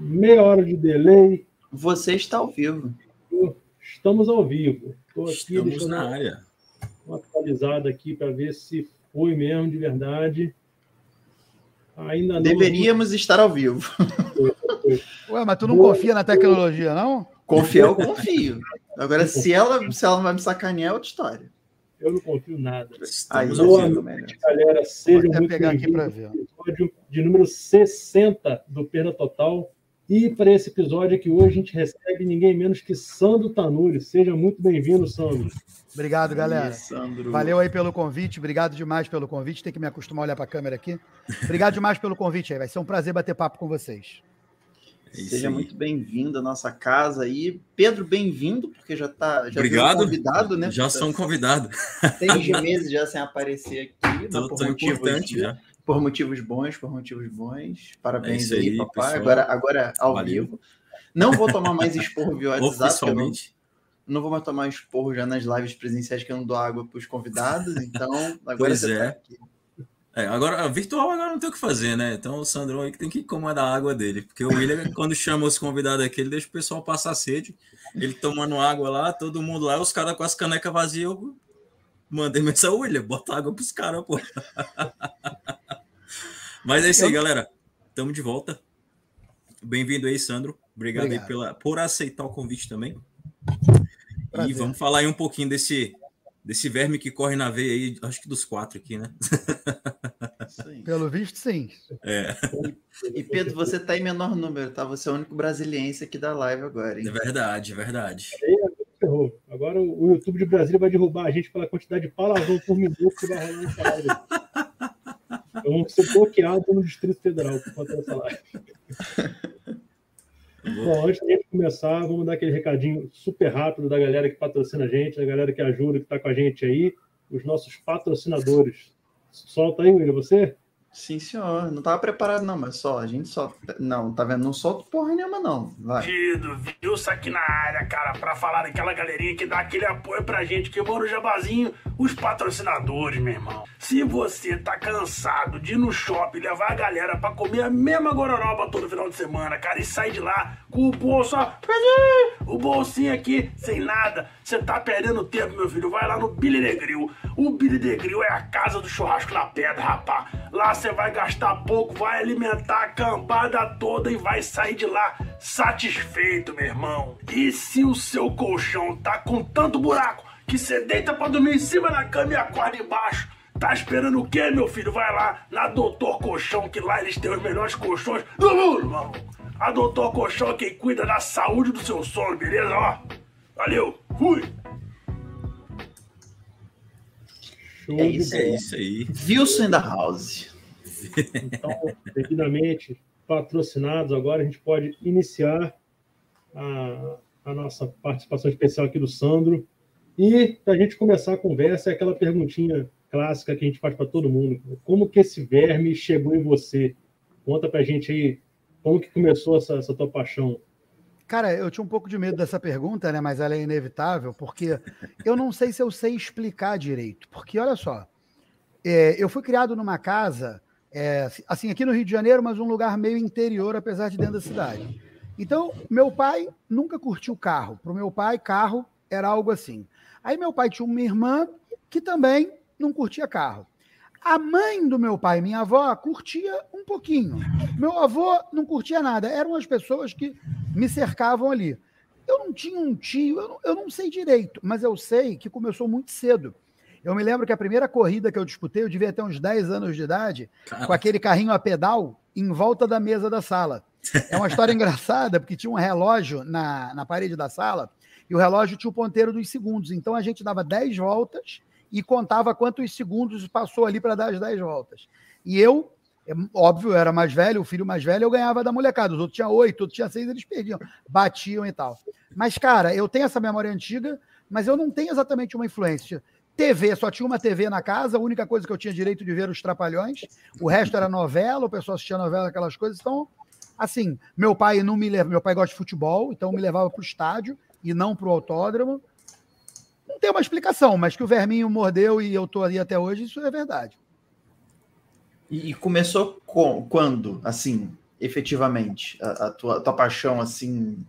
meia hora de delay. Você está ao vivo. Estamos ao vivo. Estou aqui Estamos na área. Uma atualizada aqui para ver se foi mesmo de verdade. Ainda não... Deveríamos estar ao vivo. Ué, mas tu não Boa. confia na tecnologia, não? Confiar, eu confio. Agora, se ela, se ela vai me sacanear, é outra história. Eu não confio nada. Aí, Boa noite, galera. Seja muito pegar aqui para ver. Episódio de número 60 do Perda Total. E para esse episódio aqui hoje a gente recebe ninguém menos que Sandro Tanuri. Seja muito bem-vindo, Sandro. Obrigado, galera. Sandro. Valeu aí pelo convite. Obrigado demais pelo convite. Tem que me acostumar a olhar para a câmera aqui. Obrigado demais pelo convite aí. Vai ser um prazer bater papo com vocês. É Seja aí. muito bem-vindo à nossa casa aí. Pedro, bem-vindo, porque já está já Obrigado. convidado, né? Já são convidados. Seis meses já sem aparecer aqui. Tô, por motivos, importante já por motivos bons, por motivos bons. Parabéns é aí, aí, papai. Agora, agora ao Valeu. vivo. Não vou tomar mais esporro via WhatsApp. Não, não, vou mais tomar esporro já nas lives presenciais que eu não dou água para os convidados. Então, agora pois você tá é. Tá aqui. É, agora, virtual agora não tem o que fazer, né? Então o Sandrão aí que tem que comandar a água dele. Porque o William, quando chama os convidados aqui, ele deixa o pessoal passar sede. Ele tomando água lá, todo mundo lá, os caras com as canecas vazias. Eu mandei mensagem, William, bota água pros caras, pô. Mas é isso aí, galera. Estamos de volta. Bem-vindo aí, Sandro. Obrigado, Obrigado, aí pela, por aceitar o convite também. Prazer. E vamos falar aí um pouquinho desse, desse verme que corre na veia aí, acho que dos quatro aqui, né? Pelo visto, sim. É. E Pedro, você está em menor número, tá? Você é o único brasiliense aqui da live agora. Hein? É verdade, é verdade. Agora o YouTube de Brasília vai derrubar a gente pela quantidade de palavrão por minuto que vai rolar nessa live. Vamos ser bloqueados no Distrito Federal por conta dessa live. Bom, antes de começar, vamos dar aquele recadinho super rápido da galera que patrocina a gente, da galera que ajuda, que está com a gente aí, os nossos patrocinadores. Solta aí, William, você? Sim, senhor. Não tava preparado, não, mas só, a gente só. Não, tá vendo? Não solto porra nenhuma, não. Vai. Tido, viu isso aqui na área, cara, pra falar daquela galerinha que dá aquele apoio pra gente, que mora no Jabazinho, os patrocinadores, meu irmão. Se você tá cansado de ir no shopping levar a galera pra comer a mesma gororoba todo final de semana, cara, e sair de lá com o bolso, ó, o bolsinho aqui, sem nada, você tá perdendo tempo, meu filho. Vai lá no Billy de Grill. O Billy de Grill é a casa do churrasco na pedra, rapá. Lá você vai gastar pouco, vai alimentar a cambada toda e vai sair de lá satisfeito, meu irmão. E se o seu colchão tá com tanto buraco que você deita pra dormir em cima da cama e acorda embaixo, Tá esperando o quê, meu filho? Vai lá na Doutor Colchão, que lá eles têm os melhores colchões do mundo, mano. A Doutor Colchão é quem cuida da saúde do seu sono, beleza? Ó, valeu, fui! é isso, é isso aí. Wilson da House. Então, devidamente patrocinados, agora a gente pode iniciar a, a nossa participação especial aqui do Sandro. E para a gente começar a conversa, é aquela perguntinha clássica que a gente faz para todo mundo. Como que esse verme chegou em você? Conta para a gente aí como que começou essa, essa tua paixão. Cara, eu tinha um pouco de medo dessa pergunta, né? Mas ela é inevitável, porque eu não sei se eu sei explicar direito. Porque, olha só, é, eu fui criado numa casa é, assim, aqui no Rio de Janeiro, mas um lugar meio interior, apesar de dentro da cidade. Então, meu pai nunca curtiu carro. Para o meu pai, carro era algo assim. Aí meu pai tinha uma irmã que também não curtia carro. A mãe do meu pai minha avó curtia um pouquinho. Meu avô não curtia nada. Eram as pessoas que me cercavam ali. Eu não tinha um tio, eu não, eu não sei direito, mas eu sei que começou muito cedo. Eu me lembro que a primeira corrida que eu disputei, eu devia ter uns 10 anos de idade, com aquele carrinho a pedal em volta da mesa da sala. É uma história engraçada, porque tinha um relógio na, na parede da sala e o relógio tinha o ponteiro dos segundos. Então a gente dava 10 voltas e contava quantos segundos passou ali para dar as 10 voltas. E eu, é, óbvio, eu era mais velho, o filho mais velho, eu ganhava da molecada. Os outros tinham 8, outros tinham 6, eles perdiam, batiam e tal. Mas, cara, eu tenho essa memória antiga, mas eu não tenho exatamente uma influência. TV, só tinha uma TV na casa, a única coisa que eu tinha direito de ver os Trapalhões, o resto era novela, o pessoal assistia novela, aquelas coisas. Então, assim, meu pai não me leva, meu pai gosta de futebol, então me levava para o estádio e não para o autódromo. Não tem uma explicação, mas que o verminho mordeu e eu tô ali até hoje, isso é verdade. E, começou com, quando? Assim, efetivamente? A, a, tua, a tua paixão, assim,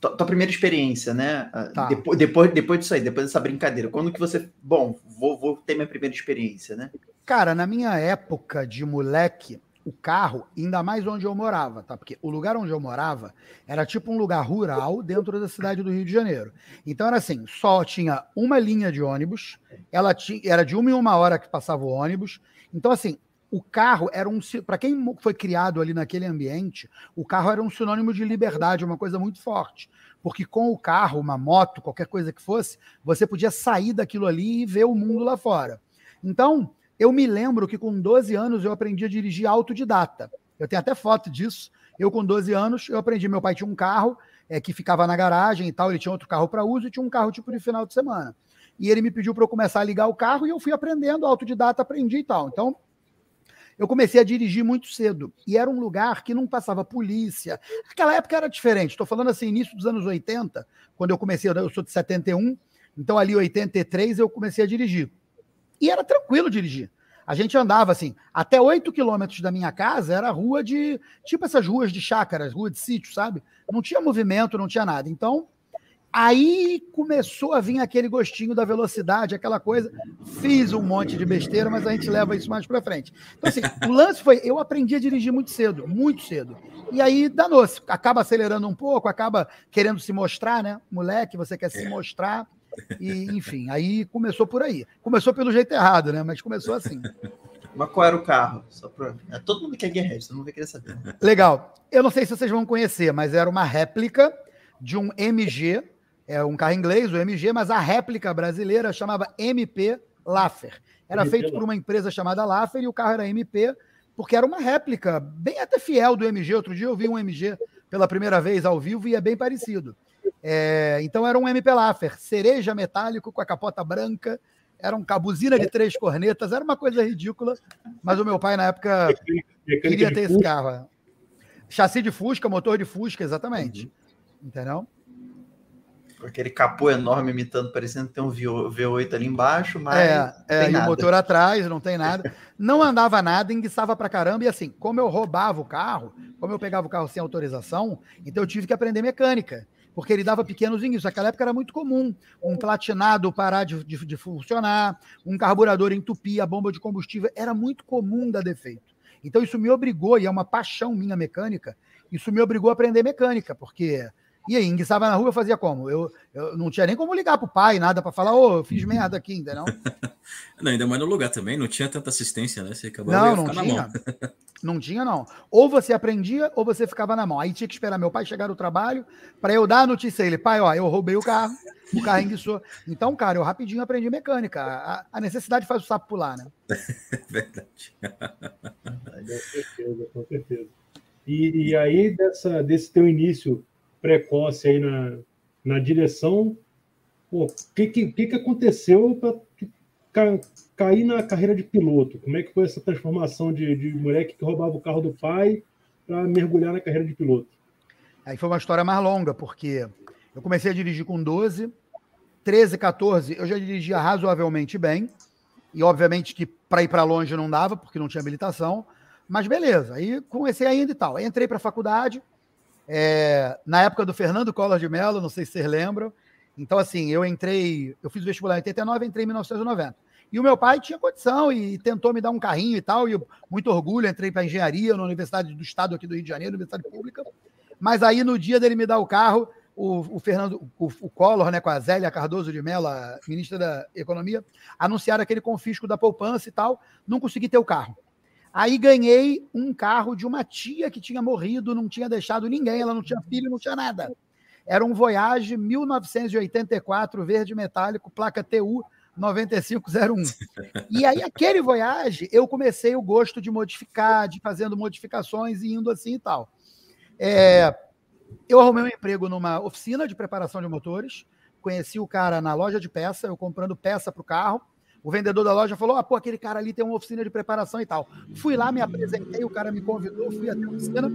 tua, tua, primeira experiência, né? Tá. Depois, depois, depois disso aí, depois dessa brincadeira, quando que você, bom, vou, vou ter minha primeira experiência, né? Cara, na minha época de moleque, o carro, ainda mais onde eu morava, tá? Porque o lugar onde eu morava era tipo um lugar rural dentro da cidade do Rio de Janeiro. Então era assim, só tinha uma linha de ônibus, ela tinha, era de uma em uma hora que passava o ônibus. Então assim, o carro era um para quem foi criado ali naquele ambiente, o carro era um sinônimo de liberdade, uma coisa muito forte. Porque com o carro, uma moto, qualquer coisa que fosse, você podia sair daquilo ali e ver o mundo lá fora. Então, eu me lembro que com 12 anos eu aprendi a dirigir autodidata. Eu tenho até foto disso. Eu, com 12 anos, eu aprendi. Meu pai tinha um carro é, que ficava na garagem e tal, ele tinha outro carro para uso e tinha um carro tipo de final de semana. E ele me pediu para eu começar a ligar o carro e eu fui aprendendo, autodidata, aprendi e tal. Então, eu comecei a dirigir muito cedo. E era um lugar que não passava polícia. Naquela época era diferente. Estou falando assim, início dos anos 80, quando eu comecei, eu sou de 71, então ali 83 eu comecei a dirigir. E era tranquilo dirigir. A gente andava assim, até 8 quilômetros da minha casa era rua de. Tipo essas ruas de chácaras, rua de sítio, sabe? Não tinha movimento, não tinha nada. Então, aí começou a vir aquele gostinho da velocidade, aquela coisa. Fiz um monte de besteira, mas a gente leva isso mais para frente. Então, assim, o lance foi: eu aprendi a dirigir muito cedo, muito cedo. E aí danou-se. Acaba acelerando um pouco, acaba querendo se mostrar, né? Moleque, você quer se é. mostrar. E, enfim, aí começou por aí. Começou pelo jeito errado, né? Mas começou assim. Mas qual era o carro? Só pra... é, todo mundo quer Gearhead, todo mundo vai querer saber. Legal. Eu não sei se vocês vão conhecer, mas era uma réplica de um MG, é um carro inglês, o MG, mas a réplica brasileira chamava MP Laffer. Era MP feito por uma empresa chamada Laffer e o carro era MP, porque era uma réplica bem até fiel do MG. Outro dia eu vi um MG pela primeira vez ao vivo e é bem parecido. É, então era um MP Laffer, cereja metálico com a capota branca, era um cabuzina de três cornetas, era uma coisa ridícula, mas o meu pai na época queria ter esse carro. Chassi de Fusca, motor de Fusca, exatamente. Uhum. Entendeu? Aquele capô enorme imitando, parecendo ter um V8 ali embaixo, mas. É, é e o motor atrás, não tem nada. Não andava nada, enguiçava pra caramba. E assim, como eu roubava o carro, como eu pegava o carro sem autorização, então eu tive que aprender mecânica porque ele dava pequenos indícios. Naquela época era muito comum um platinado parar de, de, de funcionar, um carburador entupir, a bomba de combustível. Era muito comum dar defeito. Então isso me obrigou, e é uma paixão minha mecânica, isso me obrigou a aprender mecânica, porque e aí, enguiçava na rua, eu fazia como? Eu, eu não tinha nem como ligar pro pai, nada para falar, ô, oh, eu fiz uhum. merda aqui, ainda não? não, ainda mais no lugar também, não tinha tanta assistência, né? Você acabou não, não tinha. Não tinha, não. Ou você aprendia, ou você ficava na mão. Aí tinha que esperar meu pai chegar do trabalho para eu dar a notícia a ele. Pai, ó, eu roubei o carro, o carro enguiçou. Então, cara, eu rapidinho aprendi mecânica. A, a necessidade faz o sapo pular, né? Verdade. com certeza, com certeza. E, e aí, dessa, desse teu início precoce aí na, na direção. O que, que, que aconteceu para cair na carreira de piloto? Como é que foi essa transformação de, de moleque que roubava o carro do pai para mergulhar na carreira de piloto? Aí foi uma história mais longa, porque eu comecei a dirigir com 12, 13, 14, eu já dirigia razoavelmente bem. E obviamente que para ir para longe não dava, porque não tinha habilitação. Mas beleza, aí comecei ainda e tal. entrei para a faculdade, é, na época do Fernando Collor de Mello, não sei se vocês lembram. Então, assim, eu entrei, eu fiz o vestibular em 89, entrei em 1990. E o meu pai tinha condição e tentou me dar um carrinho e tal, e muito orgulho, entrei para engenharia na Universidade do Estado aqui do Rio de Janeiro, Universidade Pública. Mas aí, no dia dele me dar o carro, o, o Fernando, o, o, Collor, né, com a Zélia Cardoso de Mello, ministra da Economia, anunciaram aquele confisco da poupança e tal, não consegui ter o carro. Aí ganhei um carro de uma tia que tinha morrido, não tinha deixado ninguém, ela não tinha filho, não tinha nada. Era um Voyage 1984, verde metálico, placa TU 9501. E aí, aquele Voyage, eu comecei o gosto de modificar, de fazendo modificações e indo assim e tal. É, eu arrumei um emprego numa oficina de preparação de motores, conheci o cara na loja de peça, eu comprando peça para o carro, o vendedor da loja falou: ah, pô, aquele cara ali tem uma oficina de preparação e tal. Fui lá, me apresentei, o cara me convidou, fui até a oficina.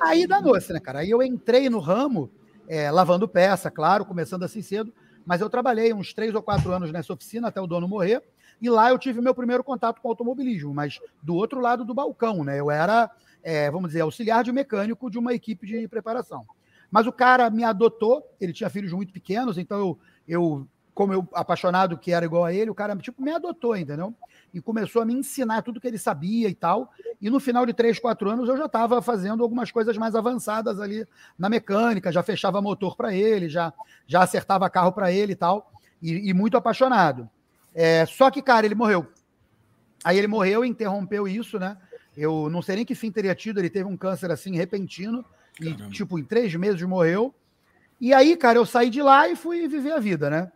Aí danou-se, né, cara? Aí eu entrei no ramo, é, lavando peça, claro, começando assim cedo, mas eu trabalhei uns três ou quatro anos nessa oficina até o dono morrer. E lá eu tive meu primeiro contato com automobilismo, mas do outro lado do balcão, né? Eu era, é, vamos dizer, auxiliar de mecânico de uma equipe de preparação. Mas o cara me adotou, ele tinha filhos muito pequenos, então eu, eu como eu apaixonado que era igual a ele, o cara tipo me adotou, entendeu? E começou a me ensinar tudo que ele sabia e tal. E no final de três, quatro anos eu já estava fazendo algumas coisas mais avançadas ali na mecânica, já fechava motor para ele, já já acertava carro para ele e tal. E, e muito apaixonado. É, só que cara, ele morreu. Aí ele morreu, interrompeu isso, né? Eu não sei nem que fim teria tido. Ele teve um câncer assim repentino e tipo em três meses morreu. E aí, cara, eu saí de lá e fui viver a vida, né?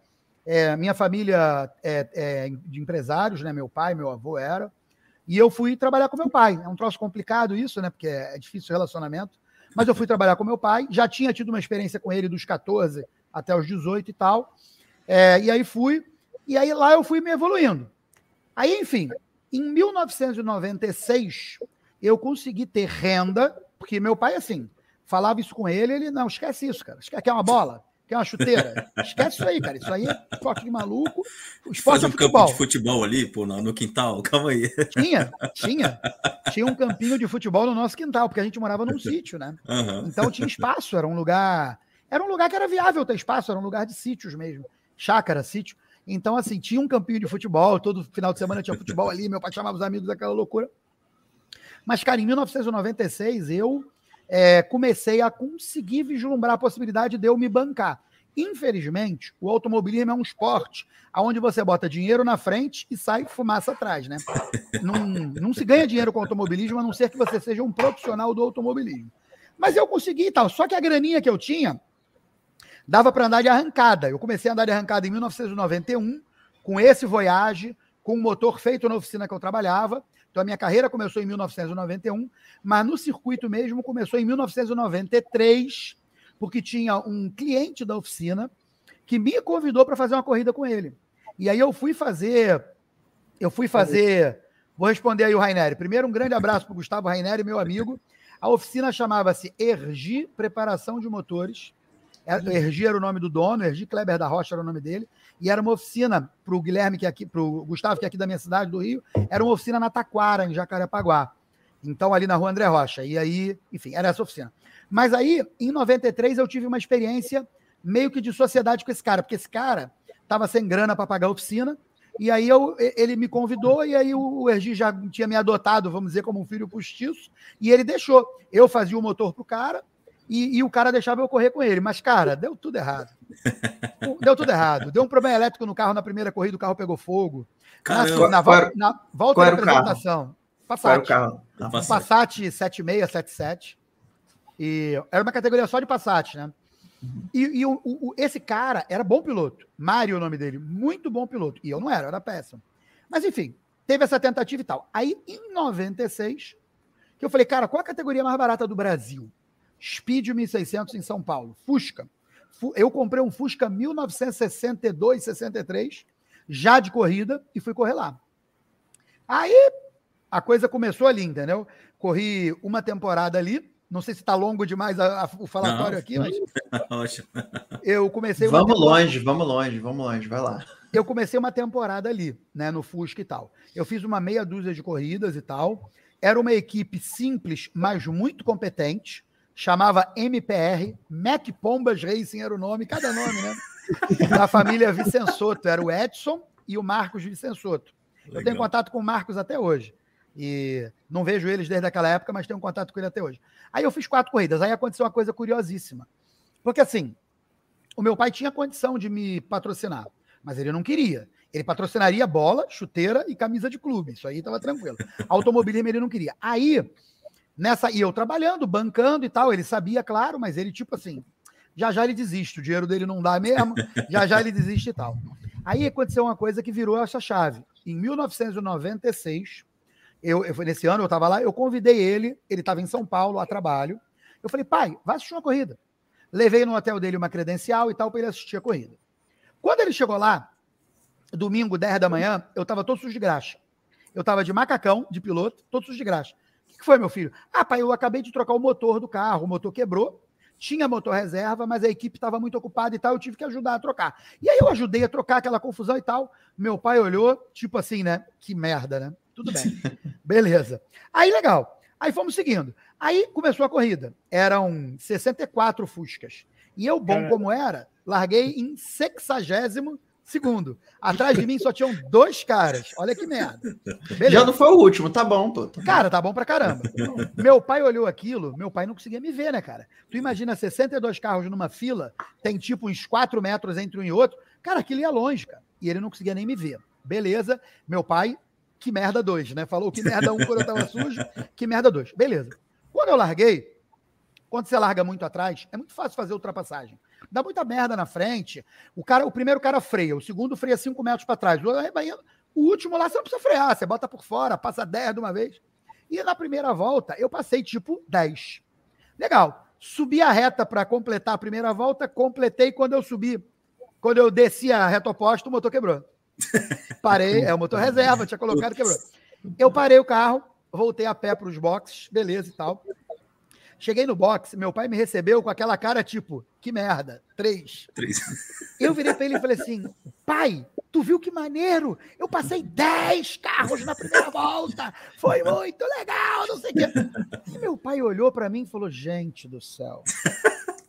É, minha família é, é, de empresários, né? Meu pai, meu avô era. E eu fui trabalhar com meu pai. É um troço complicado isso, né? Porque é difícil o relacionamento. Mas eu fui trabalhar com meu pai. Já tinha tido uma experiência com ele dos 14 até os 18 e tal. É, e aí fui. E aí lá eu fui me evoluindo. Aí, enfim, em 1996, eu consegui ter renda, porque meu pai, assim, falava isso com ele, ele, não, esquece isso, cara. Quer uma bola? Quer uma chuteira? Esquece isso aí, cara. Isso aí é esporte de maluco. O esporte Faz é um é campo de futebol ali, pô, no, quintal. Calma aí. Tinha, tinha. Tinha um campinho de futebol no nosso quintal, porque a gente morava num sítio, né? Uhum. Então tinha espaço, era um lugar. Era um lugar que era viável ter espaço, era um lugar de sítios mesmo. Chácara, sítio. Então, assim, tinha um campinho de futebol, todo final de semana tinha futebol ali, meu pai chamava os amigos daquela loucura. Mas, cara, em 1996, eu é, comecei a conseguir vislumbrar a possibilidade de eu me bancar. Infelizmente, o automobilismo é um esporte onde você bota dinheiro na frente e sai fumaça atrás, né? Não, não se ganha dinheiro com automobilismo a não ser que você seja um profissional do automobilismo. Mas eu consegui e tal. Só que a graninha que eu tinha dava para andar de arrancada. Eu comecei a andar de arrancada em 1991, com esse Voyage, com um motor feito na oficina que eu trabalhava. Então a minha carreira começou em 1991, mas no circuito mesmo começou em 1993, porque tinha um cliente da oficina que me convidou para fazer uma corrida com ele. E aí eu fui fazer, eu fui fazer, vou responder aí o Raineri. Primeiro um grande abraço para o Gustavo Raineri, meu amigo. A oficina chamava-se Ergi Preparação de Motores. É, Ergi era o nome do dono, Ergi Kleber da Rocha era o nome dele, e era uma oficina para o Guilherme, que é aqui, para o Gustavo, que é aqui da minha cidade, do Rio, era uma oficina na Taquara, em Jacarepaguá. Então, ali na rua André Rocha. E aí, enfim, era essa oficina. Mas aí, em 93, eu tive uma experiência meio que de sociedade com esse cara, porque esse cara estava sem grana para pagar a oficina, e aí eu, ele me convidou, e aí o Ergi já tinha me adotado, vamos dizer, como um filho postiço, e ele deixou. Eu fazia o motor pro cara, e, e, o cara deixava eu correr com ele. Mas, cara, deu tudo errado. Deu tudo errado. Deu um problema elétrico no carro na primeira corrida, o carro pegou fogo. Caramba, na, volta, na volta da apresentação. Passat. o carro? Um Passat 7677. E era uma categoria só de Passat, né? E, e o, o, esse cara era bom piloto. Mário, o nome dele. Muito bom piloto. E eu não era, eu era péssimo. Mas, enfim, teve essa tentativa e tal. Aí, em 96, que eu falei, cara, qual a categoria mais barata do Brasil? Speed 1600 em São Paulo. Fusca. Eu comprei um Fusca 1962, 63, já de corrida, e fui correr lá. Aí a coisa começou ali, entendeu? Corri uma temporada ali. Não sei se está longo demais a, a, o falatório não, aqui, mas. Eu comecei. Vamos temporada... longe, vamos longe, vamos longe, vai lá. Eu comecei uma temporada ali, né, no Fusca e tal. Eu fiz uma meia dúzia de corridas e tal. Era uma equipe simples, mas muito competente chamava MPR, Mac Pombas Racing era o nome, cada nome, né? da família Vicensoto, era o Edson e o Marcos Vicensoto. Eu tenho contato com o Marcos até hoje. E não vejo eles desde aquela época, mas tenho contato com ele até hoje. Aí eu fiz quatro corridas. Aí aconteceu uma coisa curiosíssima. Porque assim, o meu pai tinha condição de me patrocinar, mas ele não queria. Ele patrocinaria bola, chuteira e camisa de clube. Isso aí estava tranquilo. Automobilismo ele não queria. Aí Nessa, e eu trabalhando, bancando e tal, ele sabia, claro, mas ele, tipo assim, já já ele desiste, o dinheiro dele não dá mesmo, já já ele desiste e tal. Aí aconteceu uma coisa que virou essa chave. Em 1996, eu, eu nesse ano eu estava lá, eu convidei ele, ele estava em São Paulo a trabalho. Eu falei, pai, vai assistir uma corrida. Levei no hotel dele uma credencial e tal para ele assistir a corrida. Quando ele chegou lá, domingo, 10 da manhã, eu estava todo sujo de graxa. Eu estava de macacão, de piloto, todo sujo de graxa. O que foi, meu filho? Ah, pai, eu acabei de trocar o motor do carro, o motor quebrou. tinha motor reserva, mas a equipe estava muito ocupada e tal, eu tive que ajudar a trocar. E aí eu ajudei a trocar aquela confusão e tal. Meu pai olhou, tipo assim, né? Que merda, né? Tudo bem. Beleza. Aí legal. Aí fomos seguindo. Aí começou a corrida. Eram 64 Fuscas. E eu, bom como era, larguei em sexagésimo segundo. Atrás de mim só tinham dois caras. Olha que merda. Beleza. Já não foi o último, tá bom, pô. Tá cara, tá bom pra caramba. meu pai olhou aquilo, meu pai não conseguia me ver, né, cara? Tu imagina 62 carros numa fila, tem tipo uns 4 metros entre um e outro. Cara, aquilo ia longe, cara. E ele não conseguia nem me ver. Beleza. Meu pai, que merda dois, né? Falou que merda um quando eu tava sujo, que merda dois. Beleza. Quando eu larguei, quando você larga muito atrás, é muito fácil fazer ultrapassagem. Dá muita merda na frente. O cara, o primeiro cara freia, o segundo freia 5 metros para trás. O último lá você não precisa frear, você bota por fora, passa 10 de uma vez. E na primeira volta eu passei tipo 10. Legal. Subi a reta para completar a primeira volta, completei quando eu subi. Quando eu desci a reta oposta, o motor quebrou. Parei, é o motor reserva, tinha colocado, quebrou. Eu parei o carro, voltei a pé para os boxes, beleza e tal. Cheguei no box, meu pai me recebeu com aquela cara tipo, que merda, três. Três. Eu virei para ele e falei assim, pai, tu viu que maneiro? Eu passei dez carros na primeira volta, foi muito legal, não sei o quê. E meu pai olhou para mim e falou, gente do céu,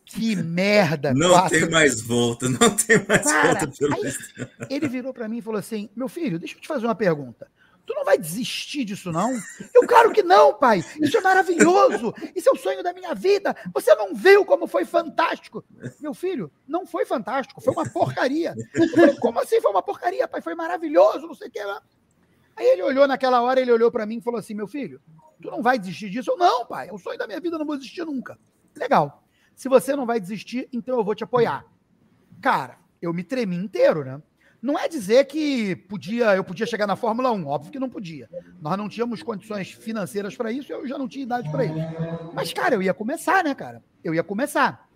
que merda. Não quatro... tem mais volta, não tem mais Cara, volta. Aí, ele virou para mim e falou assim, meu filho, deixa eu te fazer uma pergunta. Tu não vai desistir disso, não? Eu, claro que não, pai. Isso é maravilhoso. Isso é o sonho da minha vida. Você não viu como foi fantástico? Meu filho, não foi fantástico. Foi uma porcaria. Falei, como assim foi uma porcaria, pai? Foi maravilhoso, não sei o que lá. Aí ele olhou naquela hora, ele olhou para mim e falou assim: Meu filho, tu não vai desistir disso? Eu, não, pai. É o sonho da minha vida, não vou desistir nunca. Legal. Se você não vai desistir, então eu vou te apoiar. Cara, eu me tremi inteiro, né? Não é dizer que podia, eu podia chegar na Fórmula 1, óbvio que não podia. Nós não tínhamos condições financeiras para isso, eu já não tinha idade para isso. Mas, cara, eu ia começar, né, cara? Eu ia começar.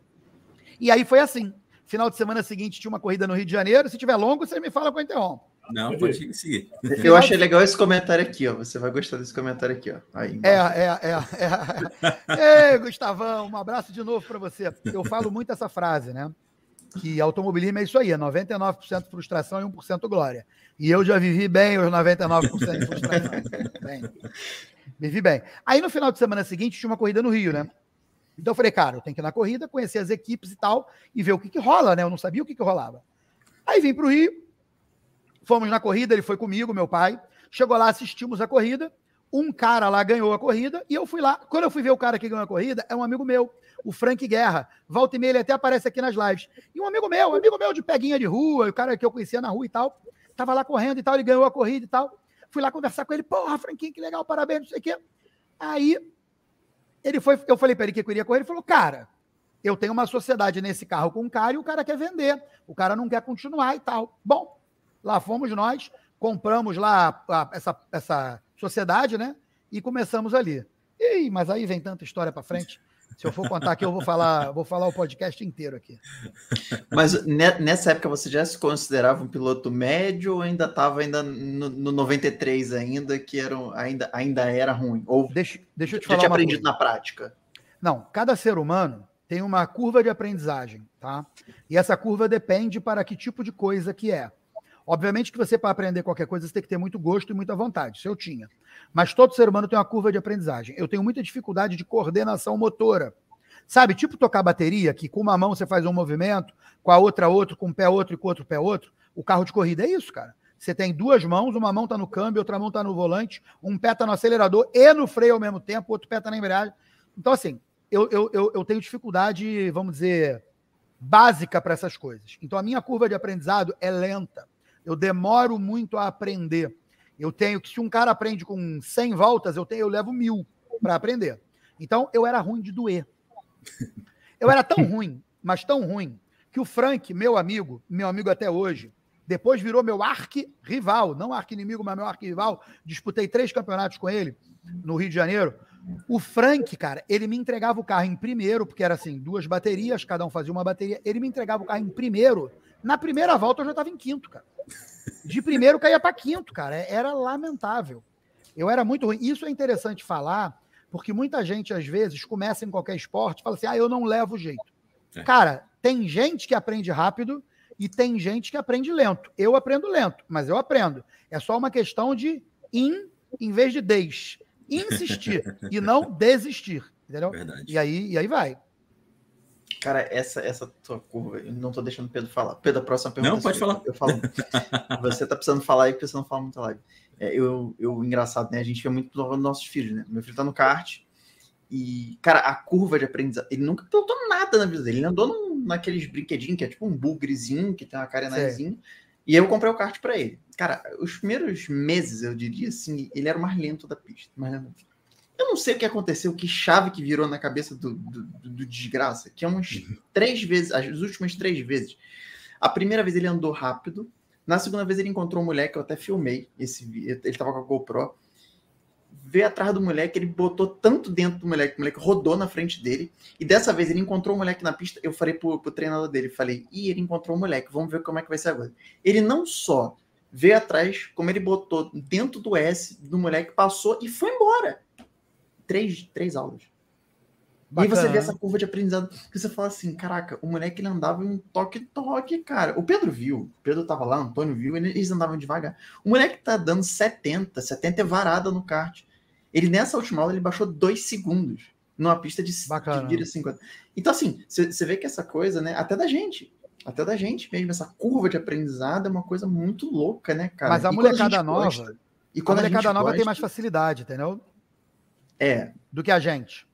E aí foi assim. Final de semana seguinte tinha uma corrida no Rio de Janeiro. Se tiver longo, você me fala que eu interrompo. Não, pode seguir. Eu achei legal esse comentário aqui, ó. Você vai gostar desse comentário aqui, ó. Aí, é, é, é, é. Ei, Gustavão, um abraço de novo para você. Eu falo muito essa frase, né? Que automobilismo é isso aí, é 99% frustração e 1% glória. E eu já vivi bem os 99% de frustração. bem, vivi bem. Aí no final de semana seguinte tinha uma corrida no Rio, né? Então eu falei, cara, eu tenho que ir na corrida, conhecer as equipes e tal, e ver o que, que rola, né? Eu não sabia o que, que rolava. Aí vim para o Rio, fomos na corrida, ele foi comigo, meu pai. Chegou lá, assistimos a corrida. Um cara lá ganhou a corrida e eu fui lá. Quando eu fui ver o cara que ganhou a corrida, é um amigo meu o Frank Guerra. Volta e meia, ele até aparece aqui nas lives. E um amigo meu, um amigo meu de peguinha de rua, o cara que eu conhecia na rua e tal, tava lá correndo e tal, ele ganhou a corrida e tal. Fui lá conversar com ele, porra, Franquinho, que legal, parabéns, não sei o quê. Aí, ele foi, eu falei para ele que eu queria correr, ele falou, cara, eu tenho uma sociedade nesse carro com um cara e o cara quer vender, o cara não quer continuar e tal. Bom, lá fomos nós, compramos lá a, essa, essa sociedade, né? E começamos ali. Ih, mas aí vem tanta história para frente. Se eu for contar aqui, eu vou falar, vou falar o podcast inteiro aqui. Mas nessa época você já se considerava um piloto médio ou ainda estava ainda no, no 93 ainda, que era, ainda, ainda era ruim? Ou deixa, deixa eu te falar. Já tinha aprendido coisa. na prática? Não, cada ser humano tem uma curva de aprendizagem, tá? E essa curva depende para que tipo de coisa que é. Obviamente que você, para aprender qualquer coisa, você tem que ter muito gosto e muita vontade. Isso eu tinha. Mas todo ser humano tem uma curva de aprendizagem. Eu tenho muita dificuldade de coordenação motora. Sabe, tipo tocar bateria, que com uma mão você faz um movimento, com a outra outro, com um pé outro e com outro pé outro. O carro de corrida é isso, cara. Você tem duas mãos, uma mão está no câmbio, outra mão está no volante, um pé está no acelerador e no freio ao mesmo tempo, outro pé está na embreagem. Então, assim, eu, eu, eu, eu tenho dificuldade, vamos dizer, básica para essas coisas. Então, a minha curva de aprendizado é lenta. Eu demoro muito a aprender. Eu tenho que, se um cara aprende com 100 voltas, eu, tenho, eu levo mil para aprender. Então, eu era ruim de doer. Eu era tão ruim, mas tão ruim, que o Frank, meu amigo, meu amigo até hoje, depois virou meu arqui-rival, não arqui-inimigo, mas meu arqui-rival. Disputei três campeonatos com ele no Rio de Janeiro. O Frank, cara, ele me entregava o carro em primeiro, porque era assim, duas baterias, cada um fazia uma bateria. Ele me entregava o carro em primeiro. Na primeira volta eu já estava em quinto, cara. De primeiro caía para quinto, cara. Era lamentável. Eu era muito ruim. Isso é interessante falar, Porque muita gente, às vezes, começa em qualquer esporte e fala assim: ah, eu não levo jeito. É. Cara, tem gente que aprende rápido e tem gente que aprende lento. Eu aprendo lento, mas eu aprendo. É só uma questão de in em vez de des. Insistir e não desistir. Entendeu? Verdade. E aí, e aí vai. Cara, essa, essa tua curva, eu não tô deixando o Pedro falar. Pedro, a próxima pergunta. Não, pode falar. Eu falo. Você tá precisando falar aí porque você não fala muito live. É, eu, eu, engraçado, né? A gente vê muito nos nossos filhos, né? Meu filho tá no kart e, cara, a curva de aprendizado, ele nunca pilotou nada na vida dele. Ele andou num, naqueles brinquedinhos que é tipo um bugrezinho, que tem uma carenazinha. E eu comprei o kart para ele. Cara, os primeiros meses, eu diria assim, ele era o mais lento da pista. Mais lento. Eu não sei o que aconteceu, que chave que virou na cabeça do, do, do desgraça, que é umas três vezes, as últimas três vezes. A primeira vez ele andou rápido, na segunda vez ele encontrou um moleque, eu até filmei esse ele tava com a GoPro, veio atrás do moleque, ele botou tanto dentro do moleque, o moleque rodou na frente dele, e dessa vez ele encontrou o moleque na pista, eu falei pro, pro treinador dele, falei, ih, ele encontrou o moleque, vamos ver como é que vai ser agora. Ele não só veio atrás, como ele botou dentro do S do moleque, passou e foi embora três, três aulas. Bacana. E aí você vê essa curva de aprendizado que você fala assim, caraca, o moleque ele andava em um toque-toque, cara. O Pedro viu, o Pedro tava lá, o Antônio viu, eles andavam devagar. O moleque tá dando 70, 70 é varada no kart. Ele nessa última aula ele baixou dois segundos numa pista de, Bacana. de 50. Então assim, você vê que essa coisa, né, até da gente, até da gente mesmo, essa curva de aprendizado é uma coisa muito louca, né, cara? Mas a e molecada a nova, gosta, e quando a molecada a nova gosta, tem mais facilidade, entendeu? É. Do que a gente.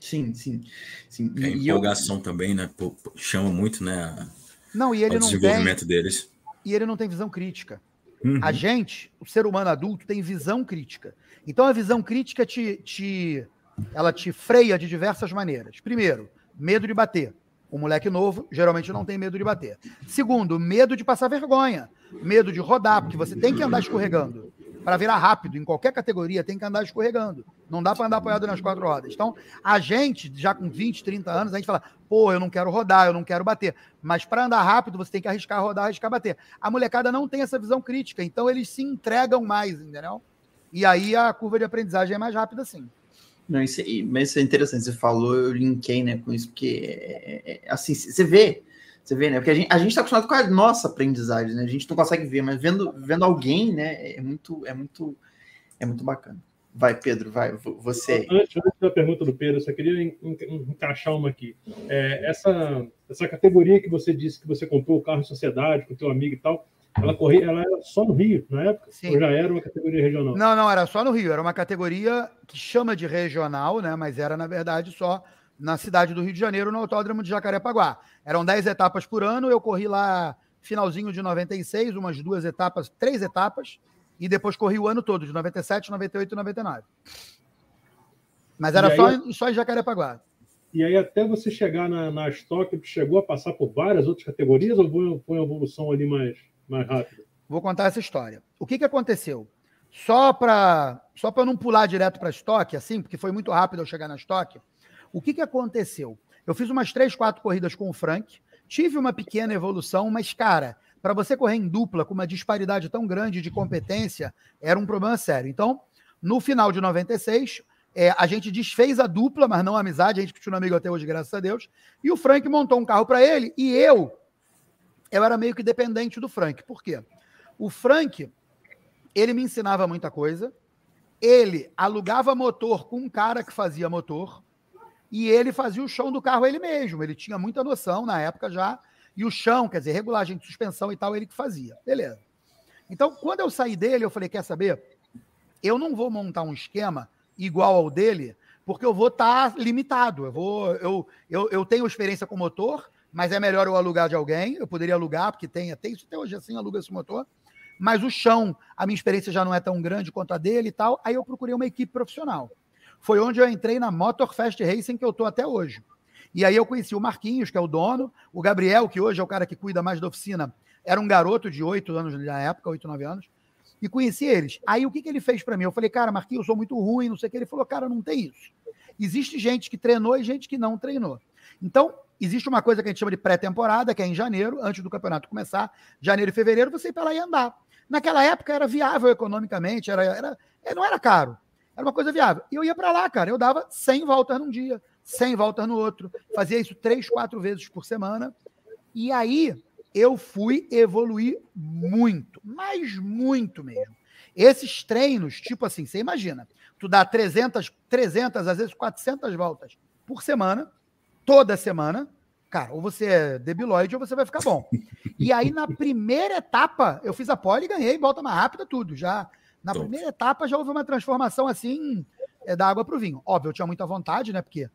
Sim, sim. sim. É, a empolgação eu... também, né? Chama muito, né? Não, e ele o desenvolvimento tem... deles. E ele não tem visão crítica. Uhum. A gente, o ser humano adulto, tem visão crítica. Então a visão crítica te, te, ela te freia de diversas maneiras. Primeiro, medo de bater. O moleque novo geralmente não tem medo de bater. Segundo, medo de passar vergonha. Medo de rodar, porque você tem que andar escorregando para virar rápido em qualquer categoria, tem que andar escorregando. Não dá para andar apoiado nas quatro rodas. Então, a gente, já com 20, 30 anos, a gente fala, pô, eu não quero rodar, eu não quero bater. Mas para andar rápido, você tem que arriscar rodar, arriscar bater. A molecada não tem essa visão crítica, então eles se entregam mais, entendeu? E aí a curva de aprendizagem é mais rápida, sim. Não, isso, mas isso é interessante, você falou, eu linkei né, com isso, porque, é, é, é assim, você vê você vê, né? Porque a gente, a gente tá acostumado com a nossa aprendizagem, né? A gente não consegue ver, mas vendo, vendo alguém, né? É muito, é muito, é muito bacana. Vai, Pedro, vai, você. Antes, antes da pergunta do Pedro, eu só queria encaixar uma aqui. É, essa, essa categoria que você disse que você comprou o carro em sociedade com o teu amigo e tal, ela corria, ela era só no Rio, na época? Sim. Ou já era uma categoria regional? Não, não, era só no Rio. Era uma categoria que chama de regional, né? Mas era, na verdade, só na cidade do Rio de Janeiro, no Autódromo de Jacarepaguá. Eram 10 etapas por ano, eu corri lá finalzinho de 96, umas duas etapas, três etapas, e depois corri o ano todo, de 97, 98 e 99. Mas era aí, só, só em Jacarepaguá. E aí, até você chegar na, na Stock, chegou a passar por várias outras categorias ou foi, foi uma evolução ali mais, mais rápida? Vou contar essa história. O que, que aconteceu? Só para só não pular direto para a Stock, assim, porque foi muito rápido eu chegar na Stock, o que, que aconteceu? Eu fiz umas três, quatro corridas com o Frank, tive uma pequena evolução, mas, cara, para você correr em dupla com uma disparidade tão grande de competência, era um problema sério. Então, no final de 96, é, a gente desfez a dupla, mas não a amizade, a gente continua amigo até hoje, graças a Deus. E o Frank montou um carro para ele, e eu, eu era meio que dependente do Frank. Por quê? O Frank, ele me ensinava muita coisa, ele alugava motor com um cara que fazia motor, e ele fazia o chão do carro ele mesmo. Ele tinha muita noção na época já. E o chão, quer dizer, regulagem de suspensão e tal, ele que fazia. Beleza. Então, quando eu saí dele, eu falei: quer saber? Eu não vou montar um esquema igual ao dele, porque eu vou estar tá limitado. Eu, vou, eu, eu, eu tenho experiência com motor, mas é melhor eu alugar de alguém. Eu poderia alugar, porque tem, tem isso até hoje assim, aluga esse motor. Mas o chão, a minha experiência já não é tão grande quanto a dele e tal. Aí eu procurei uma equipe profissional foi onde eu entrei na Motor Fast Racing, que eu estou até hoje. E aí eu conheci o Marquinhos, que é o dono, o Gabriel, que hoje é o cara que cuida mais da oficina, era um garoto de oito anos na época, oito, nove anos, e conheci eles. Aí o que, que ele fez para mim? Eu falei, cara, Marquinhos, eu sou muito ruim, não sei o que. Ele falou, cara, não tem isso. Existe gente que treinou e gente que não treinou. Então, existe uma coisa que a gente chama de pré-temporada, que é em janeiro, antes do campeonato começar, janeiro e fevereiro, você ir para lá e andar. Naquela época era viável economicamente, era, era, não era caro. Era uma coisa viável. E eu ia para lá, cara. Eu dava 100 voltas num dia, 100 voltas no outro. Fazia isso três, quatro vezes por semana. E aí eu fui evoluir muito, mas muito mesmo. Esses treinos, tipo assim, você imagina, tu dá 300, 300, às vezes 400 voltas por semana, toda semana, cara, ou você é debilóide ou você vai ficar bom. E aí, na primeira etapa, eu fiz a pole e ganhei, volta mais rápida, tudo. Já na primeira etapa já houve uma transformação assim, é, da água para o vinho. Óbvio, eu tinha muita vontade, né? Porque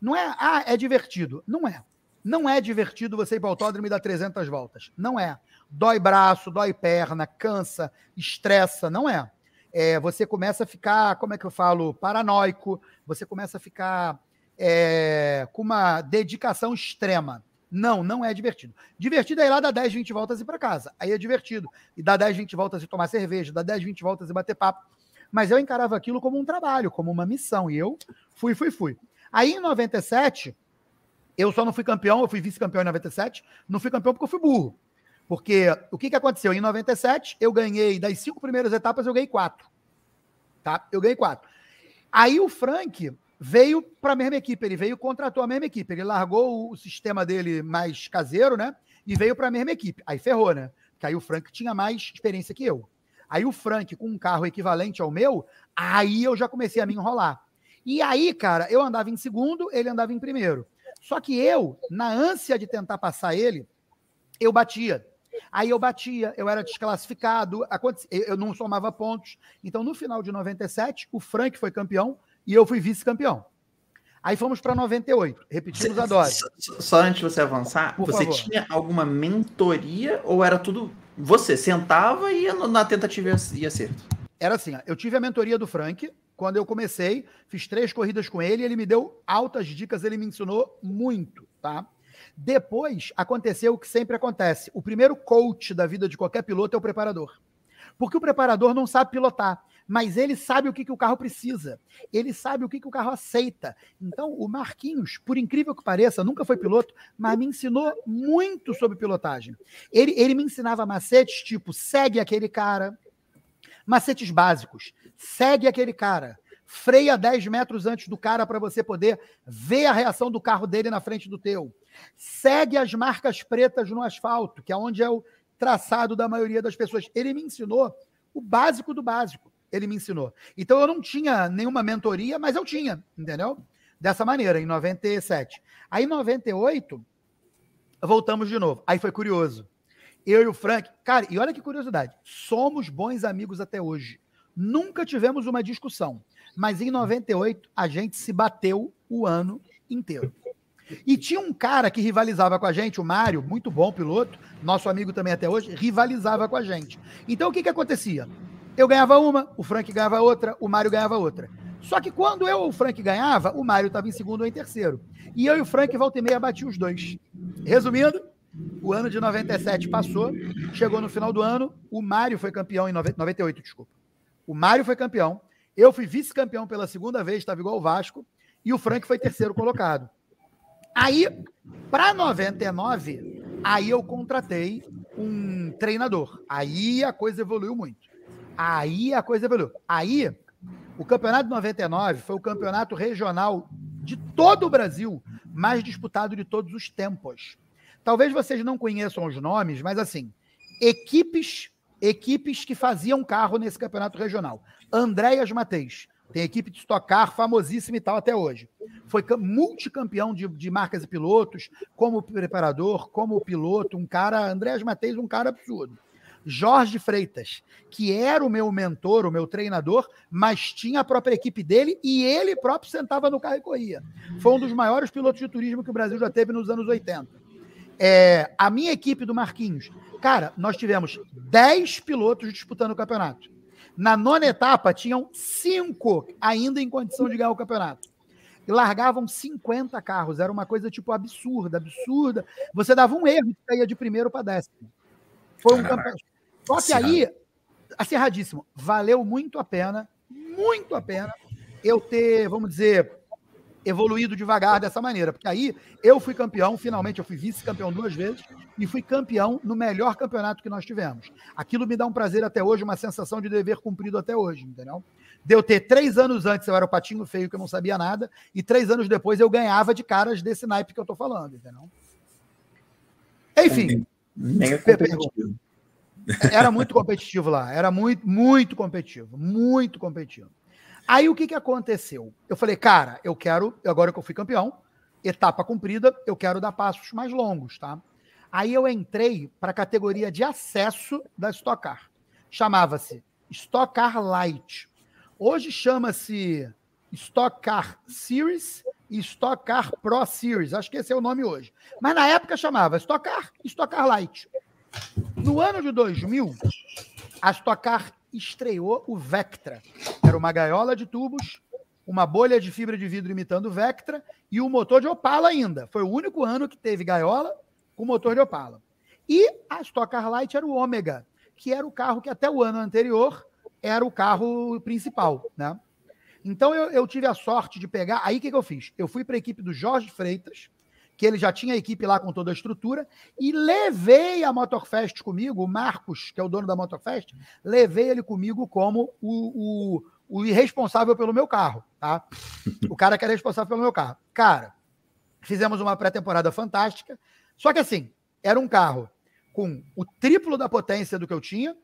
não é, ah, é divertido. Não é. Não é divertido você ir para o autódromo e dar 300 voltas. Não é. Dói braço, dói perna, cansa, estressa. Não é. é você começa a ficar, como é que eu falo, paranoico. Você começa a ficar é, com uma dedicação extrema. Não, não é divertido. Divertido é ir lá dar 10, 20 voltas e ir para casa. Aí é divertido. E dar 10, 20 voltas e tomar cerveja, dar 10, 20 voltas e bater papo. Mas eu encarava aquilo como um trabalho, como uma missão. E eu fui, fui, fui. Aí em 97, eu só não fui campeão, eu fui vice-campeão em 97, não fui campeão porque eu fui burro. Porque o que, que aconteceu? Em 97, eu ganhei, das cinco primeiras etapas, eu ganhei quatro. Tá? Eu ganhei quatro. Aí o Frank veio para a mesma equipe, ele veio contratou a mesma equipe. Ele largou o sistema dele mais caseiro, né? E veio para a mesma equipe. Aí ferrou, né? Porque aí o Frank tinha mais experiência que eu. Aí o Frank, com um carro equivalente ao meu, aí eu já comecei a me enrolar. E aí, cara, eu andava em segundo, ele andava em primeiro. Só que eu, na ânsia de tentar passar ele, eu batia. Aí eu batia, eu era desclassificado, eu não somava pontos. Então, no final de 97, o Frank foi campeão e eu fui vice-campeão. Aí fomos para 98, repetimos a dose. Só, só antes de você avançar, Por você favor. tinha alguma mentoria ou era tudo você sentava e ia na tentativa e acerto? Era assim, eu tive a mentoria do Frank, quando eu comecei, fiz três corridas com ele, ele me deu altas dicas, ele me ensinou muito, tá? Depois aconteceu o que sempre acontece. O primeiro coach da vida de qualquer piloto é o preparador. Porque o preparador não sabe pilotar, mas ele sabe o que, que o carro precisa. Ele sabe o que, que o carro aceita. Então, o Marquinhos, por incrível que pareça, nunca foi piloto, mas me ensinou muito sobre pilotagem. Ele, ele me ensinava macetes tipo: segue aquele cara, macetes básicos. Segue aquele cara. Freia 10 metros antes do cara para você poder ver a reação do carro dele na frente do teu. Segue as marcas pretas no asfalto, que é onde é o traçado da maioria das pessoas. Ele me ensinou o básico do básico. Ele me ensinou. Então eu não tinha nenhuma mentoria, mas eu tinha, entendeu? Dessa maneira, em 97. Aí em 98, voltamos de novo. Aí foi curioso. Eu e o Frank, cara, e olha que curiosidade, somos bons amigos até hoje. Nunca tivemos uma discussão, mas em 98 a gente se bateu o ano inteiro. E tinha um cara que rivalizava com a gente, o Mário, muito bom piloto, nosso amigo também até hoje, rivalizava com a gente. Então o que que acontecia? Eu ganhava uma, o Frank ganhava outra, o Mário ganhava outra. Só que quando eu ou o Frank ganhava, o Mário estava em segundo ou em terceiro. E eu e o Frank, volta e meia, bati os dois. Resumindo, o ano de 97 passou, chegou no final do ano, o Mário foi campeão em 98, desculpa. O Mário foi campeão, eu fui vice-campeão pela segunda vez, estava igual o Vasco, e o Frank foi terceiro colocado. Aí, para 99, aí eu contratei um treinador. Aí a coisa evoluiu muito. Aí a coisa evoluiu. Aí, o campeonato de 99 foi o campeonato regional de todo o Brasil mais disputado de todos os tempos. Talvez vocês não conheçam os nomes, mas assim, equipes equipes que faziam carro nesse campeonato regional. Andréas Mateis, tem equipe de Stock Car famosíssima e tal até hoje. Foi multicampeão de, de marcas e pilotos, como preparador, como piloto, um cara, Andréas Mateis, um cara absurdo. Jorge Freitas, que era o meu mentor, o meu treinador, mas tinha a própria equipe dele e ele próprio sentava no carro e corria. Foi um dos maiores pilotos de turismo que o Brasil já teve nos anos 80. É, a minha equipe do Marquinhos, cara, nós tivemos 10 pilotos disputando o campeonato. Na nona etapa, tinham cinco ainda em condição de ganhar o campeonato. E largavam 50 carros. Era uma coisa, tipo, absurda, absurda. Você dava um erro e saía de primeiro para décimo. Foi um campeonato. Só que aí, acirradíssimo, valeu muito a pena, muito a pena eu ter, vamos dizer, evoluído devagar dessa maneira. Porque aí eu fui campeão, finalmente eu fui vice-campeão duas vezes e fui campeão no melhor campeonato que nós tivemos. Aquilo me dá um prazer até hoje, uma sensação de dever cumprido até hoje, entendeu? de eu ter três anos antes eu era o patinho feio que eu não sabia nada, e três anos depois eu ganhava de caras desse naipe que eu tô falando, entendeu? Enfim. Mega competitivo. Era muito competitivo lá, era muito, muito competitivo, muito competitivo. Aí o que, que aconteceu? Eu falei, cara, eu quero, agora que eu fui campeão, etapa cumprida, eu quero dar passos mais longos, tá? Aí eu entrei para a categoria de acesso da Stock Car. Chamava-se Stock Car Light. Hoje chama-se Stock Car Series e Stock Car Pro Series. Acho que esse é o nome hoje. Mas na época chamava Stock Car e Stock Car Light. No ano de 2000, a Stock Car estreou o Vectra. Era uma gaiola de tubos, uma bolha de fibra de vidro imitando o Vectra e o motor de Opala ainda. Foi o único ano que teve gaiola com motor de Opala. E a Stock Car Light era o Ômega, que era o carro que até o ano anterior era o carro principal, né? Então eu, eu tive a sorte de pegar. Aí o que, que eu fiz? Eu fui para a equipe do Jorge Freitas, que ele já tinha a equipe lá com toda a estrutura, e levei a Motorfest comigo, o Marcos, que é o dono da Motorfest, levei ele comigo como o, o, o irresponsável pelo meu carro, tá? O cara que era responsável pelo meu carro. Cara, fizemos uma pré-temporada fantástica, só que assim, era um carro com o triplo da potência do que eu tinha,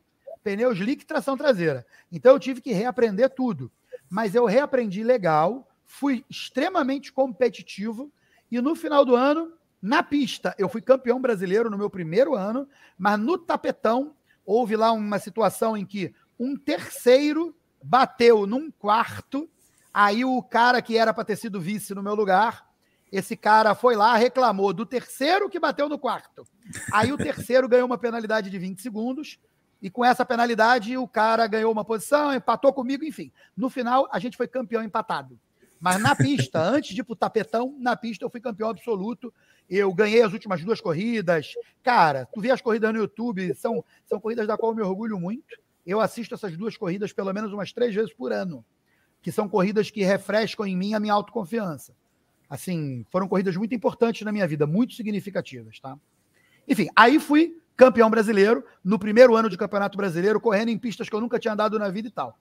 pneus slick e tração traseira. Então eu tive que reaprender tudo. Mas eu reaprendi legal, fui extremamente competitivo, e no final do ano, na pista, eu fui campeão brasileiro no meu primeiro ano, mas no tapetão houve lá uma situação em que um terceiro bateu num quarto, aí o cara que era para ter sido vice no meu lugar, esse cara foi lá, reclamou do terceiro que bateu no quarto. Aí o terceiro ganhou uma penalidade de 20 segundos, e com essa penalidade o cara ganhou uma posição, empatou comigo, enfim. No final, a gente foi campeão empatado. Mas na pista, antes de ir pro tapetão, na pista eu fui campeão absoluto. Eu ganhei as últimas duas corridas. Cara, tu vê as corridas no YouTube, são, são corridas da qual eu me orgulho muito. Eu assisto essas duas corridas pelo menos umas três vezes por ano, que são corridas que refrescam em mim a minha autoconfiança. Assim, foram corridas muito importantes na minha vida, muito significativas, tá? Enfim, aí fui campeão brasileiro no primeiro ano de Campeonato Brasileiro, correndo em pistas que eu nunca tinha andado na vida e tal.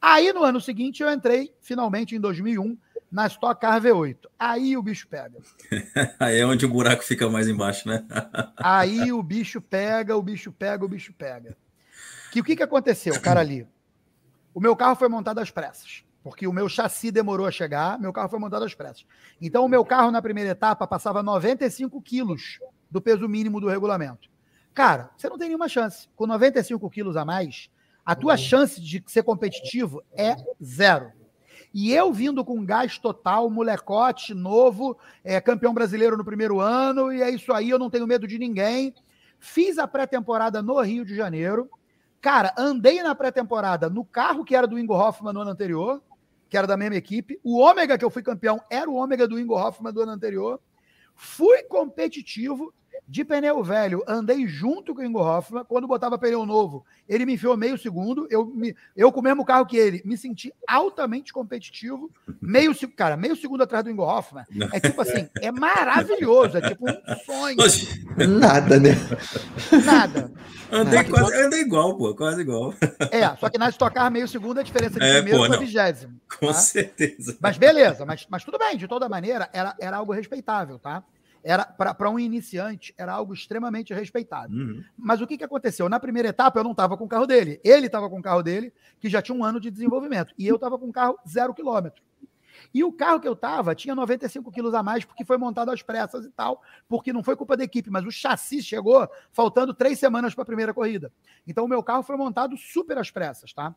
Aí no ano seguinte eu entrei, finalmente em 2001, na Stock Car V8. Aí o bicho pega. Aí é onde o buraco fica mais embaixo, né? Aí o bicho pega, o bicho pega, o bicho pega. Que o que, que aconteceu, cara ali? O meu carro foi montado às pressas, porque o meu chassi demorou a chegar, meu carro foi montado às pressas. Então o meu carro na primeira etapa passava 95 quilos do peso mínimo do regulamento. Cara, você não tem nenhuma chance. Com 95 quilos a mais, a tua uhum. chance de ser competitivo é zero. E eu vindo com gás total, molecote, novo, é, campeão brasileiro no primeiro ano, e é isso aí, eu não tenho medo de ninguém. Fiz a pré-temporada no Rio de Janeiro. Cara, andei na pré-temporada no carro que era do Ingo Hoffman no ano anterior, que era da mesma equipe. O ômega que eu fui campeão era o ômega do Ingo Hoffman do ano anterior. Fui competitivo de pneu velho, andei junto com o Ingo Hoffman. Quando botava pneu novo, ele me enfiou meio segundo. Eu, me, eu com o mesmo carro que ele, me senti altamente competitivo. Meio, cara, meio segundo atrás do Ingo Hoffman. É tipo assim, é maravilhoso. É tipo um sonho. Nada, né? Nada. Andei, quase, andei igual, pô, quase igual. É, só que na estocar meio segundo a diferença de é, primeiro para vigésimo. Com tá? certeza. Mas beleza, mas, mas tudo bem, de toda maneira, era, era algo respeitável, tá? Era para um iniciante era algo extremamente respeitado. Uhum. Mas o que, que aconteceu? Na primeira etapa eu não estava com o carro dele. Ele estava com o carro dele, que já tinha um ano de desenvolvimento. E eu estava com um carro zero quilômetro. E o carro que eu estava tinha 95 quilos a mais, porque foi montado às pressas e tal, porque não foi culpa da equipe, mas o chassi chegou faltando três semanas para a primeira corrida. Então o meu carro foi montado super às pressas, tá?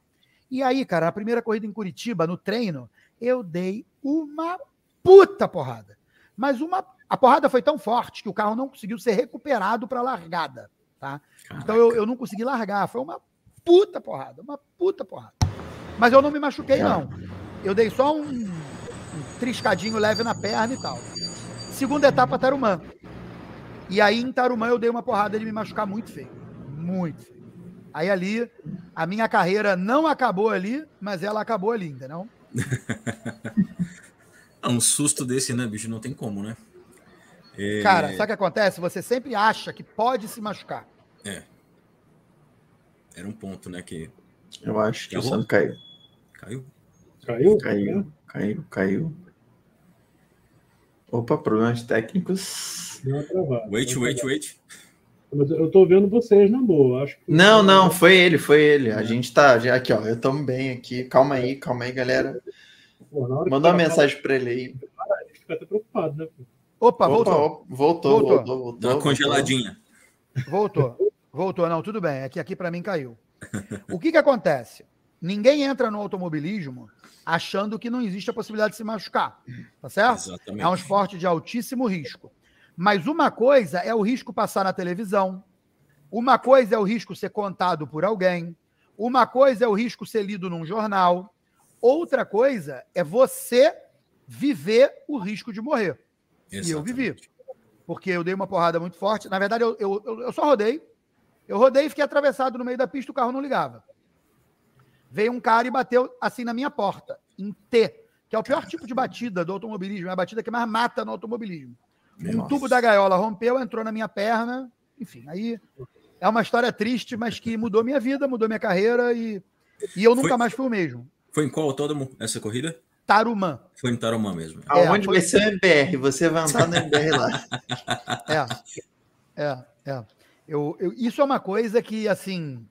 E aí, cara, a primeira corrida em Curitiba, no treino, eu dei uma puta porrada. Mas uma a porrada foi tão forte que o carro não conseguiu ser recuperado para a largada. Tá? Então eu, eu não consegui largar. Foi uma puta porrada, uma puta porrada. Mas eu não me machuquei, não. Eu dei só um, um triscadinho leve na perna e tal. Segunda etapa, Tarumã. E aí, em Tarumã, eu dei uma porrada de me machucar muito feio. Muito feio. Aí ali, a minha carreira não acabou ali, mas ela acabou ali, entendeu? um susto desse, né, bicho? Não tem como, né? É... Cara, sabe o que acontece? Você sempre acha que pode se machucar. É. Era um ponto, né? Que. Eu acho que, que o Sandro caiu. Caiu? Caiu? Caiu, caiu, caiu. Opa, problemas técnicos. Wait, wait, wait. Mas eu tô vendo vocês na boa, acho que... Não, não, foi ele, foi ele. A gente tá já aqui, ó. Eu tô bem aqui. Calma aí, calma aí, galera. Manda uma mensagem para ele aí. Gente fica até preocupado, né? Opa, voltou. Opa, voltou, voltou, voltou, voltou. Dá uma congeladinha. Voltou. Voltou, não, tudo bem. Aqui, aqui para mim caiu. O que que acontece? Ninguém entra no automobilismo achando que não existe a possibilidade de se machucar, tá certo? Exatamente. É um esporte de altíssimo risco. Mas uma coisa é o risco passar na televisão, uma coisa é o risco ser contado por alguém, uma coisa é o risco ser lido num jornal, outra coisa é você viver o risco de morrer. Exatamente. E eu vivi. Porque eu dei uma porrada muito forte. Na verdade, eu, eu, eu só rodei. Eu rodei e fiquei atravessado no meio da pista, o carro não ligava. Veio um cara e bateu assim na minha porta, em T, que é o pior tipo de batida do automobilismo, é a batida que mais mata no automobilismo. Um tubo da gaiola rompeu, entrou na minha perna. Enfim, aí é uma história triste, mas que mudou minha vida, mudou minha carreira e, e eu nunca foi, mais fui o mesmo. Foi em qual autódromo essa corrida? Tarumã. Foi em Tarumã mesmo. É, Aonde foi... vai ser o MBR? Você vai andar no MBR lá. É, é, é. Eu, eu, isso é uma coisa que, assim,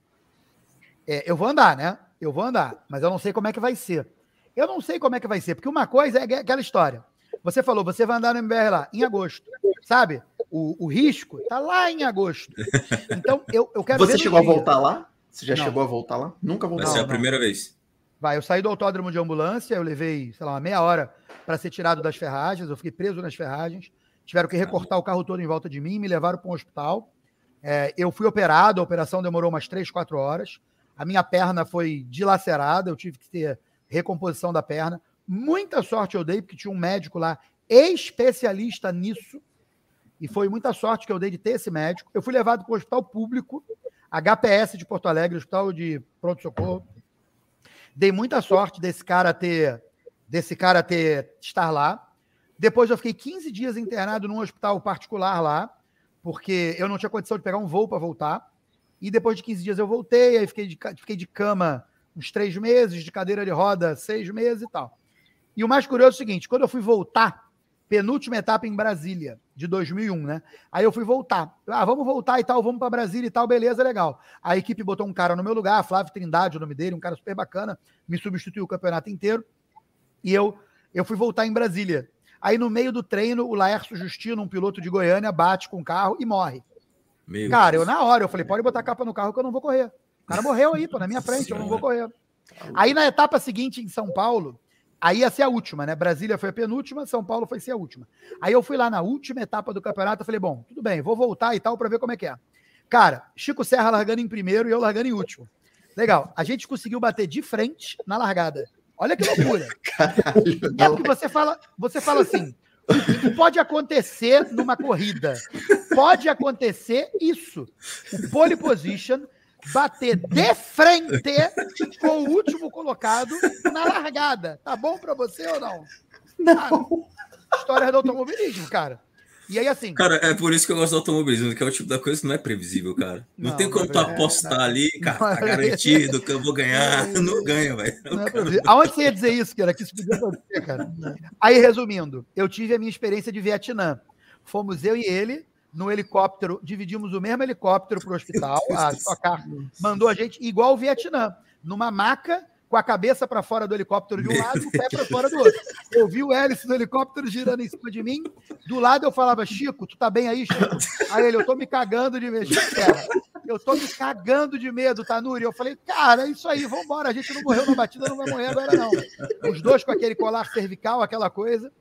é, eu vou andar, né? Eu vou andar, mas eu não sei como é que vai ser. Eu não sei como é que vai ser, porque uma coisa é aquela história. Você falou, você vai andar no MBR lá, em agosto, sabe? O, o risco está lá em agosto. Então, eu, eu quero Você chegou a voltar lá? Você já não. chegou a voltar lá? Nunca voltou Vai ser a primeira vez. Vai, eu saí do autódromo de ambulância, eu levei, sei lá, uma meia hora para ser tirado das ferragens, eu fiquei preso nas ferragens. Tiveram que recortar o carro todo em volta de mim, me levaram para um hospital. É, eu fui operado, a operação demorou umas três, quatro horas. A minha perna foi dilacerada, eu tive que ter recomposição da perna. Muita sorte eu dei, porque tinha um médico lá especialista nisso. E foi muita sorte que eu dei de ter esse médico. Eu fui levado para o hospital público, HPS de Porto Alegre, Hospital de Pronto-Socorro. Dei muita sorte desse cara ter desse cara ter estar lá. Depois eu fiquei 15 dias internado num hospital particular lá, porque eu não tinha condição de pegar um voo para voltar. E depois de 15 dias eu voltei, aí fiquei de, fiquei de cama uns três meses, de cadeira de roda seis meses e tal. E o mais curioso é o seguinte: quando eu fui voltar, penúltima etapa em Brasília, de 2001, né? Aí eu fui voltar. Ah, vamos voltar e tal, vamos para Brasília e tal, beleza, legal. A equipe botou um cara no meu lugar, Flávio Trindade, o nome dele, um cara super bacana, me substituiu o campeonato inteiro. E eu, eu fui voltar em Brasília. Aí no meio do treino, o Laércio Justino, um piloto de Goiânia, bate com o carro e morre. Meu cara, Deus. eu na hora, eu falei, pode botar a capa no carro que eu não vou correr. O cara morreu aí, pô, na minha frente, eu não vou correr. Aí na etapa seguinte, em São Paulo, Aí ia ser a última, né? Brasília foi a penúltima, São Paulo foi ser a última. Aí eu fui lá na última etapa do campeonato, falei, bom, tudo bem, vou voltar e tal para ver como é que é. Cara, Chico Serra largando em primeiro e eu largando em último. Legal. A gente conseguiu bater de frente na largada. Olha que loucura. Caralho, é porque você fala, você fala assim, o que pode acontecer numa corrida? Pode acontecer isso. O pole position bater de frente com o último colocado na largada. Tá bom para você ou não? Não. Ah, história do automobilismo, cara. E aí, assim. Cara, é por isso que eu gosto do automobilismo, que é o tipo da coisa que não é previsível, cara. Não, não tem como tu é, apostar ali, cara, tá garantido que eu vou ganhar. Não ganha, velho. É Aonde você ia dizer isso, cara? Que isso podia acontecer, cara? Aí, resumindo, eu tive a minha experiência de Vietnã. Fomos eu e ele no helicóptero, dividimos o mesmo helicóptero para o hospital. A Stocar mandou a gente igual o Vietnã, numa maca com a cabeça para fora do helicóptero de um lado e o pé para fora do outro. Eu vi o hélice do helicóptero girando em cima de mim. Do lado eu falava, Chico, tu tá bem aí, Chico? Aí ele, eu tô me cagando de medo. Eu tô me cagando de medo, Tanuri. Eu falei, cara, é isso aí, vambora. A gente não morreu na batida, não vai morrer agora, não. Os dois com aquele colar cervical, aquela coisa.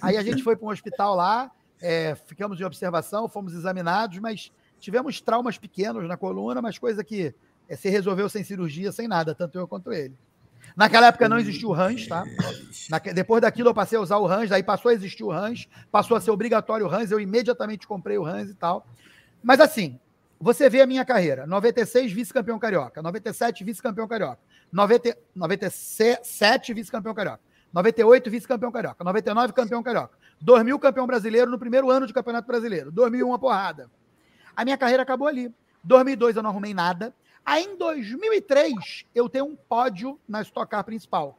Aí a gente foi para um hospital lá, é, ficamos em observação, fomos examinados, mas tivemos traumas pequenos na coluna, mas coisa que é, se resolveu sem cirurgia, sem nada, tanto eu quanto ele. Naquela época não existia o RANS, tá? Na, depois daquilo eu passei a usar o RANS, aí passou a existir o RANS, passou a ser obrigatório o RANS, eu imediatamente comprei o RANS e tal. Mas assim, você vê a minha carreira: 96 vice-campeão carioca, 97 vice-campeão carioca, 90, 97 vice-campeão carioca, 98 vice-campeão carioca, 99 campeão carioca, 2000 campeão brasileiro no primeiro ano de campeonato brasileiro, 2001 uma porrada. A minha carreira acabou ali. 2002 eu não arrumei nada. Aí em 2003 eu tenho um pódio na Stock Car principal.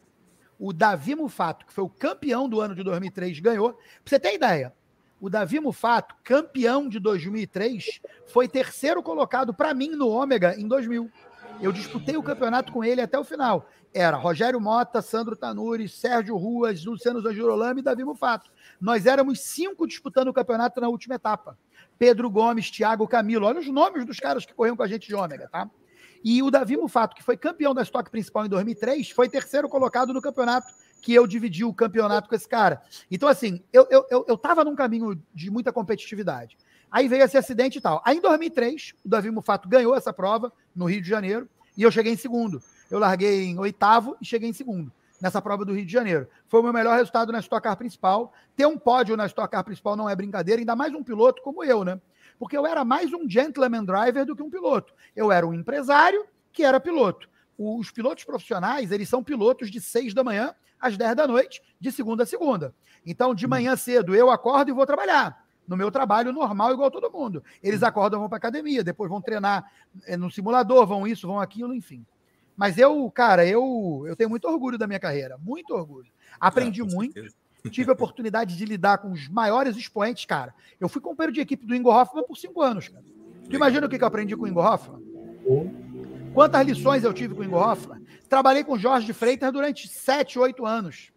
o Davi Mufato, que foi o campeão do ano de 2003, ganhou. Pra você ter ideia, o Davi Mufato, campeão de 2003, foi terceiro colocado para mim no Ômega em 2000. Eu disputei o campeonato com ele até o final. Era Rogério Mota, Sandro Tanuri, Sérgio Ruas, Luciano Zanjurolame e Davi Mufato. Nós éramos cinco disputando o campeonato na última etapa. Pedro Gomes, Thiago Camilo. Olha os nomes dos caras que corriam com a gente de ômega, tá? E o Davi Mufato, que foi campeão da estoque principal em 2003, foi terceiro colocado no campeonato que eu dividi o campeonato com esse cara. Então, assim, eu, eu, eu, eu tava num caminho de muita competitividade. Aí veio esse acidente e tal. Aí em 2003, o Davi Mufato ganhou essa prova no Rio de Janeiro e eu cheguei em segundo. Eu larguei em oitavo e cheguei em segundo nessa prova do Rio de Janeiro. Foi o meu melhor resultado na Stock Car principal. Ter um pódio na Stock Car principal não é brincadeira, ainda mais um piloto como eu, né? Porque eu era mais um gentleman driver do que um piloto. Eu era um empresário que era piloto. Os pilotos profissionais, eles são pilotos de 6 da manhã às 10 da noite, de segunda a segunda. Então, de manhã cedo, eu acordo e vou trabalhar. No meu trabalho normal, igual todo mundo. Eles acordam, vão para academia, depois vão treinar eh, no simulador, vão isso, vão aquilo, enfim. Mas eu, cara, eu, eu tenho muito orgulho da minha carreira, muito orgulho. Aprendi é, muito, certeza. tive a oportunidade de lidar com os maiores expoentes, cara. Eu fui companheiro de equipe do Ingo Hoffman por cinco anos, cara. Tu imagina o que eu aprendi com o Ingo Hoffman? Quantas lições eu tive com o Ingo Hoffman? Trabalhei com Jorge de Freitas durante sete, oito anos.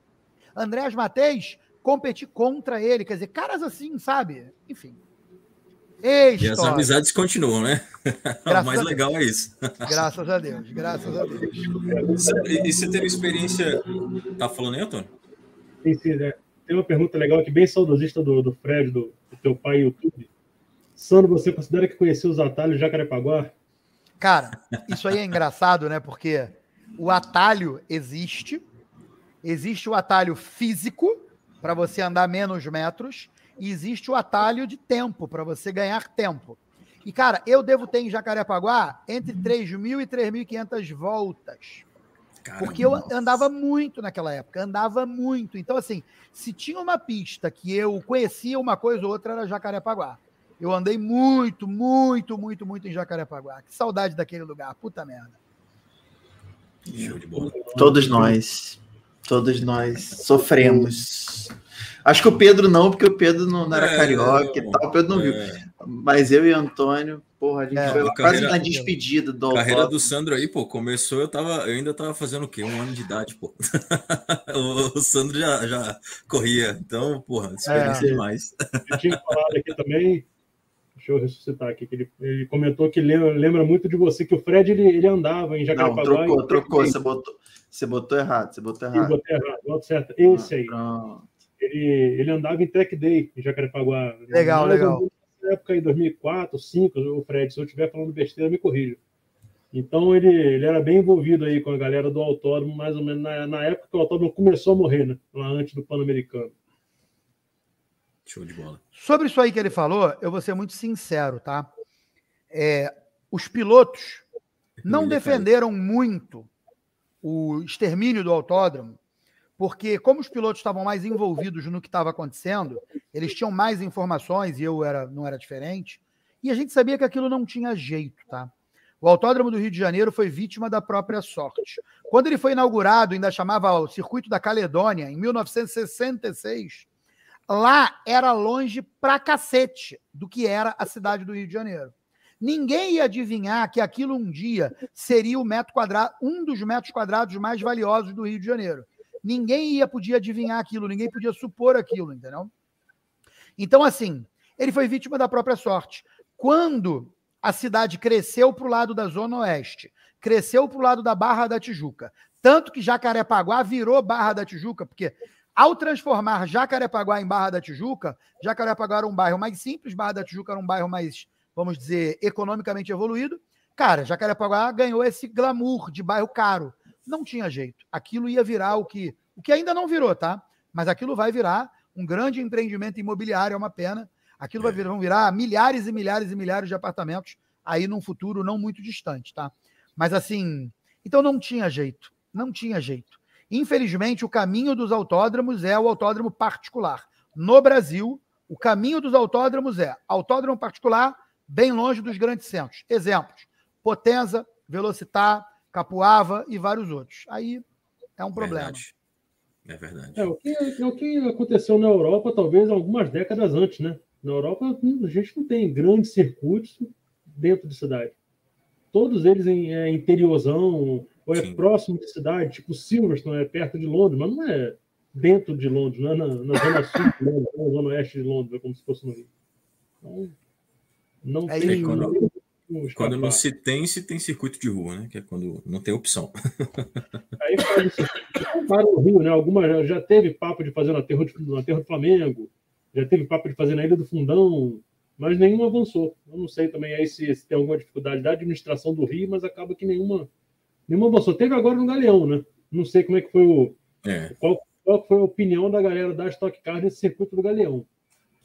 Andrés Mateis, competi contra ele. Quer dizer, caras assim, sabe? Enfim. E as amizades continuam, né? o mais legal é isso. Graças a Deus, graças a Deus. E você teve experiência. Tá falando aí, Antônio? Sim, sim, né? Tem uma pergunta legal aqui, bem saudosista do, do Fred, do, do teu pai YouTube. Sandro, você considera que conheceu os atalhos de Jacarepaguá? Cara, isso aí é engraçado, né? Porque o atalho existe, existe o atalho físico, para você andar menos metros, e existe o atalho de tempo, para você ganhar tempo. E, cara, eu devo ter em Jacarepaguá entre 3.000 e 3.500 voltas. Caramba, porque eu andava muito naquela época, andava muito. Então, assim, se tinha uma pista que eu conhecia uma coisa ou outra, era Jacarepaguá. Eu andei muito, muito, muito, muito em Jacarepaguá. Que saudade daquele lugar, puta merda. Todos nós. Todos nós sofremos. Acho que o Pedro não, porque o Pedro não, era é, carioca é, e tal, o Pedro não é. viu. Mas eu e Antônio, porra, a gente é, foi quase carreira, na despedida do. A carreira do Sandro aí, pô, começou, eu tava, eu ainda tava fazendo o quê? Um ano de idade, pô. o, o, Sandro já, já corria, então, porra, experiência é. demais. Eu tinha falado aqui também, deixa eu ressuscitar aqui, que ele, ele comentou que lembra, lembra, muito de você, que o Fred ele, ele andava em Jacarepaguá. Não, trocou, trocou, você botou. Você botou errado, você botou errado. Eu botei errado, boto certo. Esse aí. Ele, ele andava em Tech Day em Jacarepaguá. Legal, legal. Na época, em 2004, 2005, o Fred, se eu estiver falando besteira, me corrija. Então, ele, ele era bem envolvido aí com a galera do autódromo, mais ou menos na, na época que o autódromo começou a morrer, né? Lá antes do Pan-Americano. Show de bola. Sobre isso aí que ele falou, eu vou ser muito sincero, tá? É, os pilotos não defenderam muito o extermínio do autódromo, porque como os pilotos estavam mais envolvidos no que estava acontecendo, eles tinham mais informações e eu era, não era diferente, e a gente sabia que aquilo não tinha jeito, tá? O Autódromo do Rio de Janeiro foi vítima da própria sorte. Quando ele foi inaugurado, ainda chamava o Circuito da Caledônia, em 1966, lá era longe pra cacete do que era a cidade do Rio de Janeiro. Ninguém ia adivinhar que aquilo um dia seria o metro quadrado, um dos metros quadrados mais valiosos do Rio de Janeiro. Ninguém ia podia adivinhar aquilo, ninguém podia supor aquilo, entendeu? Então, assim, ele foi vítima da própria sorte. Quando a cidade cresceu para o lado da Zona Oeste, cresceu para o lado da Barra da Tijuca, tanto que Jacarepaguá virou Barra da Tijuca, porque ao transformar Jacarepaguá em Barra da Tijuca, Jacarepaguá era um bairro mais simples, Barra da Tijuca era um bairro mais vamos dizer, economicamente evoluído, cara, Jacarepaguá ganhou esse glamour de bairro caro. Não tinha jeito. Aquilo ia virar o que, o que ainda não virou, tá? Mas aquilo vai virar um grande empreendimento imobiliário, é uma pena. Aquilo vai virar, vão virar milhares e milhares e milhares de apartamentos aí num futuro não muito distante, tá? Mas assim, então não tinha jeito, não tinha jeito. Infelizmente, o caminho dos autódromos é o autódromo particular. No Brasil, o caminho dos autódromos é autódromo particular, bem longe dos grandes centros. Exemplos: Potenza, Velocitar, Capuava e vários outros. Aí é um problema. Verdade. É verdade. É, o, que, é o que aconteceu na Europa, talvez algumas décadas antes, né? Na Europa, a gente não tem grandes circuitos dentro de cidade. Todos eles em é, interiorzão, ou é Sim. próximo de cidade, tipo Silverstone, é perto de Londres, mas não é dentro de Londres, não é na, na zona sul de Londres, na zona oeste de Londres, é como se fosse no Rio. Então, não é tem. Quando, quando não se tem, se tem circuito de rua, né? Que é quando não tem opção. Aí faz para o Rio, né? Alguma já teve papo de fazer no aterro, de, no aterro do Flamengo, já teve papo de fazer na Ilha do Fundão, mas nenhuma avançou. Eu não sei também aí se, se tem alguma dificuldade da administração do Rio, mas acaba que nenhuma, nenhuma avançou. Teve agora no Galeão, né? Não sei como é que foi o. É. Qual, qual foi a opinião da galera da Stock Car nesse circuito do Galeão.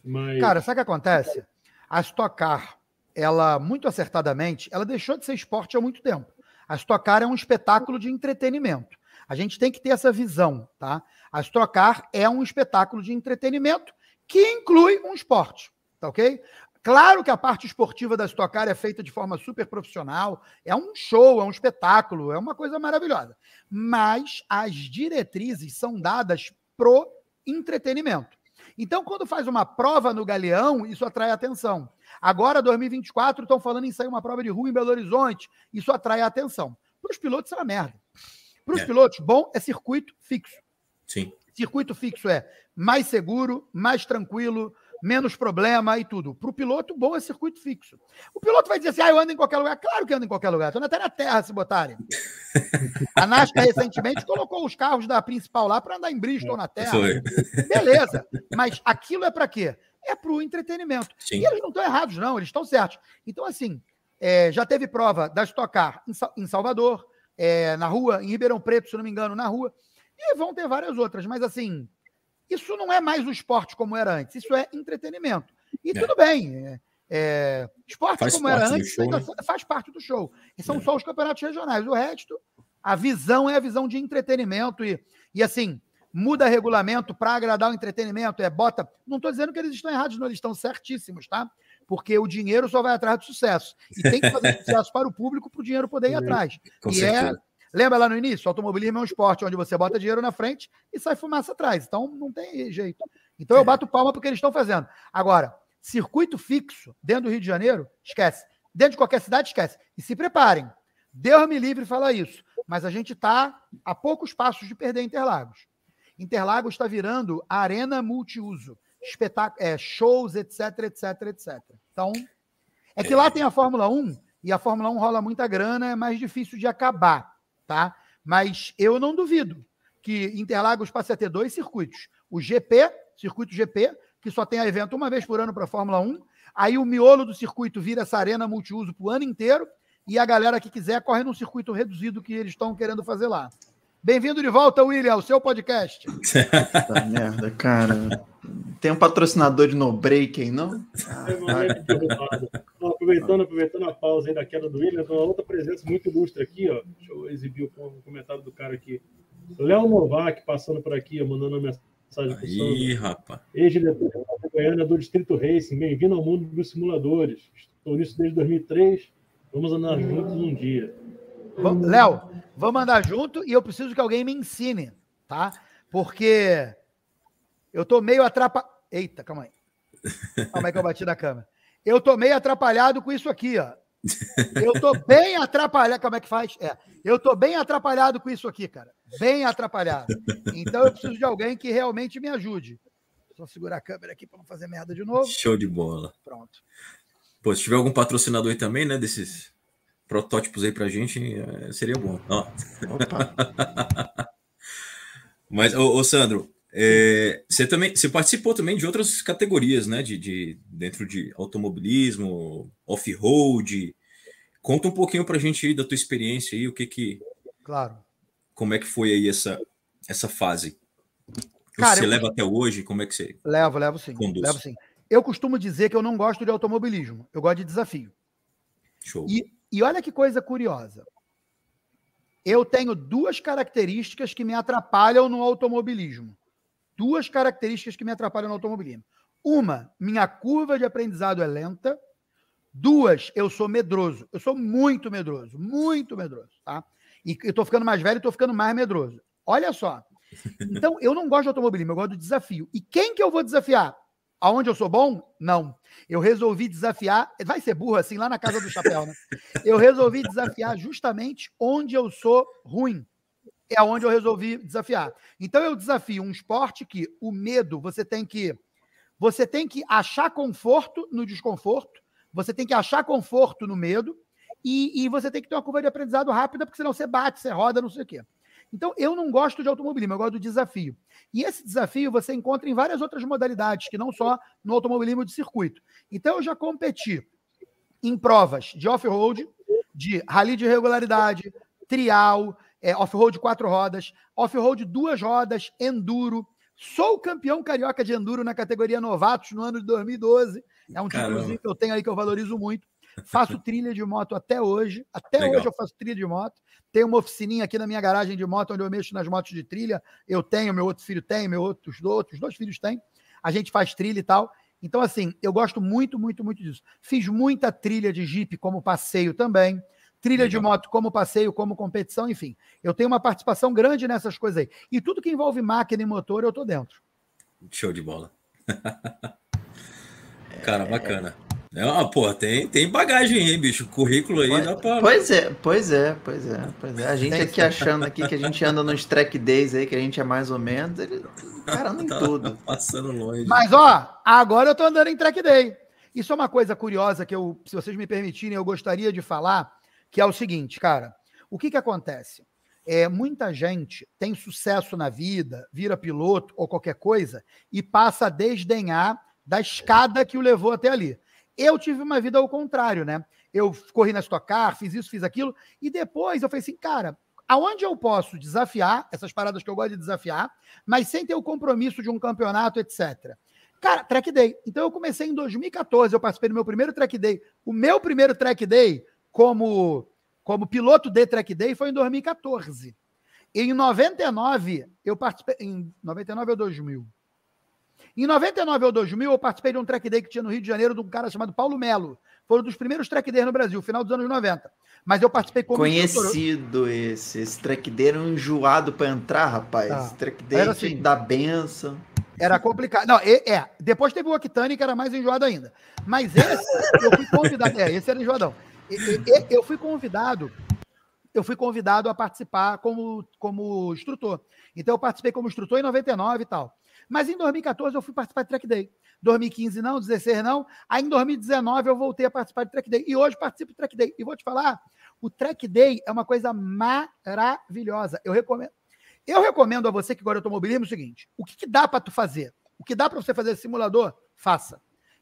Mas... Cara, sabe o que acontece? A Stock Car, ela, muito acertadamente, ela deixou de ser esporte há muito tempo. A Stock Car é um espetáculo de entretenimento. A gente tem que ter essa visão, tá? A Stock Car é um espetáculo de entretenimento que inclui um esporte, tá ok? Claro que a parte esportiva da Stock Car é feita de forma super profissional, é um show, é um espetáculo, é uma coisa maravilhosa. Mas as diretrizes são dadas pro entretenimento. Então, quando faz uma prova no Galeão, isso atrai atenção. Agora, 2024, estão falando em sair uma prova de rua em Belo Horizonte, isso atrai atenção. Para os pilotos, é uma merda. Para os é. pilotos, bom é circuito fixo. Sim. Circuito fixo é mais seguro, mais tranquilo, menos problema e tudo. Para o piloto, bom é circuito fixo. O piloto vai dizer assim: ah, eu ando em qualquer lugar. Claro que ando em qualquer lugar. Estou até na terra se botarem. A NASCAR recentemente colocou os carros da principal lá para andar em Bristol na terra. Foi. Beleza. Mas aquilo é para quê? É para o entretenimento. Sim. E eles não estão errados, não, eles estão certos. Então, assim, é, já teve prova da Stock Car em, Salvador, é, na rua, em Ribeirão Preto, se não me engano, na rua. E vão ter várias outras, mas assim, isso não é mais o esporte como era antes, isso é entretenimento. E é. tudo bem. É, é, esporte faz como era antes show, né? faz parte do show. E são é. só os campeonatos regionais. O resto, a visão é a visão de entretenimento. E, e assim, muda regulamento para agradar o entretenimento. É bota. Não estou dizendo que eles estão errados, não, eles estão certíssimos, tá? Porque o dinheiro só vai atrás do sucesso. E tem que fazer sucesso para o público para o dinheiro poder ir atrás. Com e é certeza. é Lembra lá no início? O automobilismo é um esporte onde você bota dinheiro na frente e sai fumaça atrás. Então não tem jeito. Então eu é. bato palma porque eles estão fazendo. Agora, circuito fixo dentro do Rio de Janeiro, esquece. Dentro de qualquer cidade, esquece. E se preparem. Deus me livre falar isso. Mas a gente está a poucos passos de perder Interlagos. Interlagos está virando arena multiuso. Espetáculo, é, shows, etc, etc, etc. Então, é que lá tem a Fórmula 1 e a Fórmula 1 rola muita grana, é mais difícil de acabar tá? Mas eu não duvido que Interlagos passe a ter dois circuitos. O GP, circuito GP, que só tem evento uma vez por ano para a Fórmula 1. Aí o miolo do circuito vira essa arena multiuso para o ano inteiro. E a galera que quiser corre num circuito reduzido que eles estão querendo fazer lá. Bem-vindo de volta, William, ao seu podcast. Puta merda, cara. Tem um patrocinador de no break aí, não? Ah, aproveitando, aproveitando a pausa aí da queda do William, uma outra presença muito ilustre aqui, ó. Deixa eu exibir o comentário do cara aqui. Léo Novak passando por aqui, ó, mandando uma mensagem para o Ih, rapaz. Ex-diretor Goiânia do Distrito Racing. Bem-vindo ao mundo dos simuladores. Estou nisso desde 2003. Vamos andar juntos um dia. Léo, vamos andar junto e eu preciso que alguém me ensine, tá? Porque eu tô meio atrapalhado. Eita, calma aí. Calma aí que eu bati na câmera. Eu tô meio atrapalhado com isso aqui, ó. Eu tô bem atrapalhado. Como é que faz? É. Eu tô bem atrapalhado com isso aqui, cara. Bem atrapalhado. Então eu preciso de alguém que realmente me ajude. Só segurar a câmera aqui para não fazer merda de novo. Show de bola. Pronto. Pô, se tiver algum patrocinador aí também, né, desses protótipos aí pra gente, é, seria bom. Ó. Mas, ô, ô Sandro, é, você também você participou também de outras categorias, né? De, de dentro de automobilismo, off-road. Conta um pouquinho pra gente aí da tua experiência aí, o que que. Claro. Como é que foi aí essa, essa fase? Cara, você eu... leva até hoje? Como é que você. Levo, levo sim. Conduz? Levo sim. Eu costumo dizer que eu não gosto de automobilismo, eu gosto de desafio. Show. E e olha que coisa curiosa. Eu tenho duas características que me atrapalham no automobilismo. Duas características que me atrapalham no automobilismo. Uma, minha curva de aprendizado é lenta. Duas, eu sou medroso. Eu sou muito medroso, muito medroso, tá? E eu tô ficando mais velho, tô ficando mais medroso. Olha só, Então, eu não gosto de automobilismo, eu gosto do desafio. E quem que eu vou desafiar? Aonde eu sou bom? Não. Eu resolvi desafiar. Vai ser burro assim, lá na casa do chapéu, né? Eu resolvi desafiar justamente onde eu sou ruim. É onde eu resolvi desafiar. Então eu desafio um esporte que o medo você tem que você tem que achar conforto no desconforto, você tem que achar conforto no medo e, e você tem que ter uma curva de aprendizado rápida, porque senão você bate, você roda, não sei o quê. Então, eu não gosto de automobilismo, eu gosto do desafio. E esse desafio você encontra em várias outras modalidades, que não só no automobilismo de circuito. Então, eu já competi em provas de off-road, de rally de regularidade, trial, é, off-road quatro rodas, off-road duas rodas, enduro. Sou campeão carioca de enduro na categoria novatos no ano de 2012. É um título que eu tenho aí que eu valorizo muito. Faço trilha de moto até hoje. Até Legal. hoje eu faço trilha de moto. Tenho uma oficininha aqui na minha garagem de moto, onde eu mexo nas motos de trilha. Eu tenho, meu outro filho tem, meu outros, outros dois filhos têm. A gente faz trilha e tal. Então, assim, eu gosto muito, muito, muito disso. Fiz muita trilha de Jeep como passeio também. Trilha Legal. de moto como passeio, como competição, enfim. Eu tenho uma participação grande nessas coisas aí. E tudo que envolve máquina e motor, eu tô dentro. Show de bola. Cara, bacana. É, ah, pô, tem, tem bagagem aí, bicho. Currículo aí pois, dá pra. Pois é, pois é, pois é, pois é. A gente aqui achando aqui que a gente anda nos track days aí, que a gente é mais ou menos, ele cara em tá tudo. Passando longe. Mas, ó, agora eu tô andando em track day. Isso é uma coisa curiosa que eu, se vocês me permitirem, eu gostaria de falar, que é o seguinte, cara. O que que acontece? É, muita gente tem sucesso na vida, vira piloto ou qualquer coisa e passa a desdenhar da escada que o levou até ali. Eu tive uma vida ao contrário, né? Eu corri na Stock Car, fiz isso, fiz aquilo, e depois eu falei assim, cara, aonde eu posso desafiar, essas paradas que eu gosto de desafiar, mas sem ter o compromisso de um campeonato, etc. Cara, track day. Então eu comecei em 2014, eu participei do meu primeiro track day. O meu primeiro track day como como piloto de track day foi em 2014. E em 99 eu participei em 99 ou 2000. Em 99 ou 2000, eu participei de um track day que tinha no Rio de Janeiro de um cara chamado Paulo Melo. Foi um dos primeiros track days no Brasil, final dos anos 90. Mas eu participei como Conhecido esse. Esse track day era um enjoado para entrar, rapaz. Ah, esse track day era assim, da benção. Era complicado. Não, é, é. Depois teve o Octane, que era mais enjoado ainda. Mas esse, eu fui convidado. É, esse era enjoadão. Eu fui convidado. Eu fui convidado a participar como, como instrutor. Então eu participei como instrutor em 99 e tal. Mas em 2014 eu fui participar de Track Day. 2015 não, 16 não. Aí em 2019 eu voltei a participar de Track Day. E hoje participo do Track Day. E vou te falar, o Track Day é uma coisa maravilhosa. Eu recomendo. Eu recomendo a você que gosta de automobilismo o seguinte: o que, que dá para tu fazer? O que dá para você fazer simulador? Faça.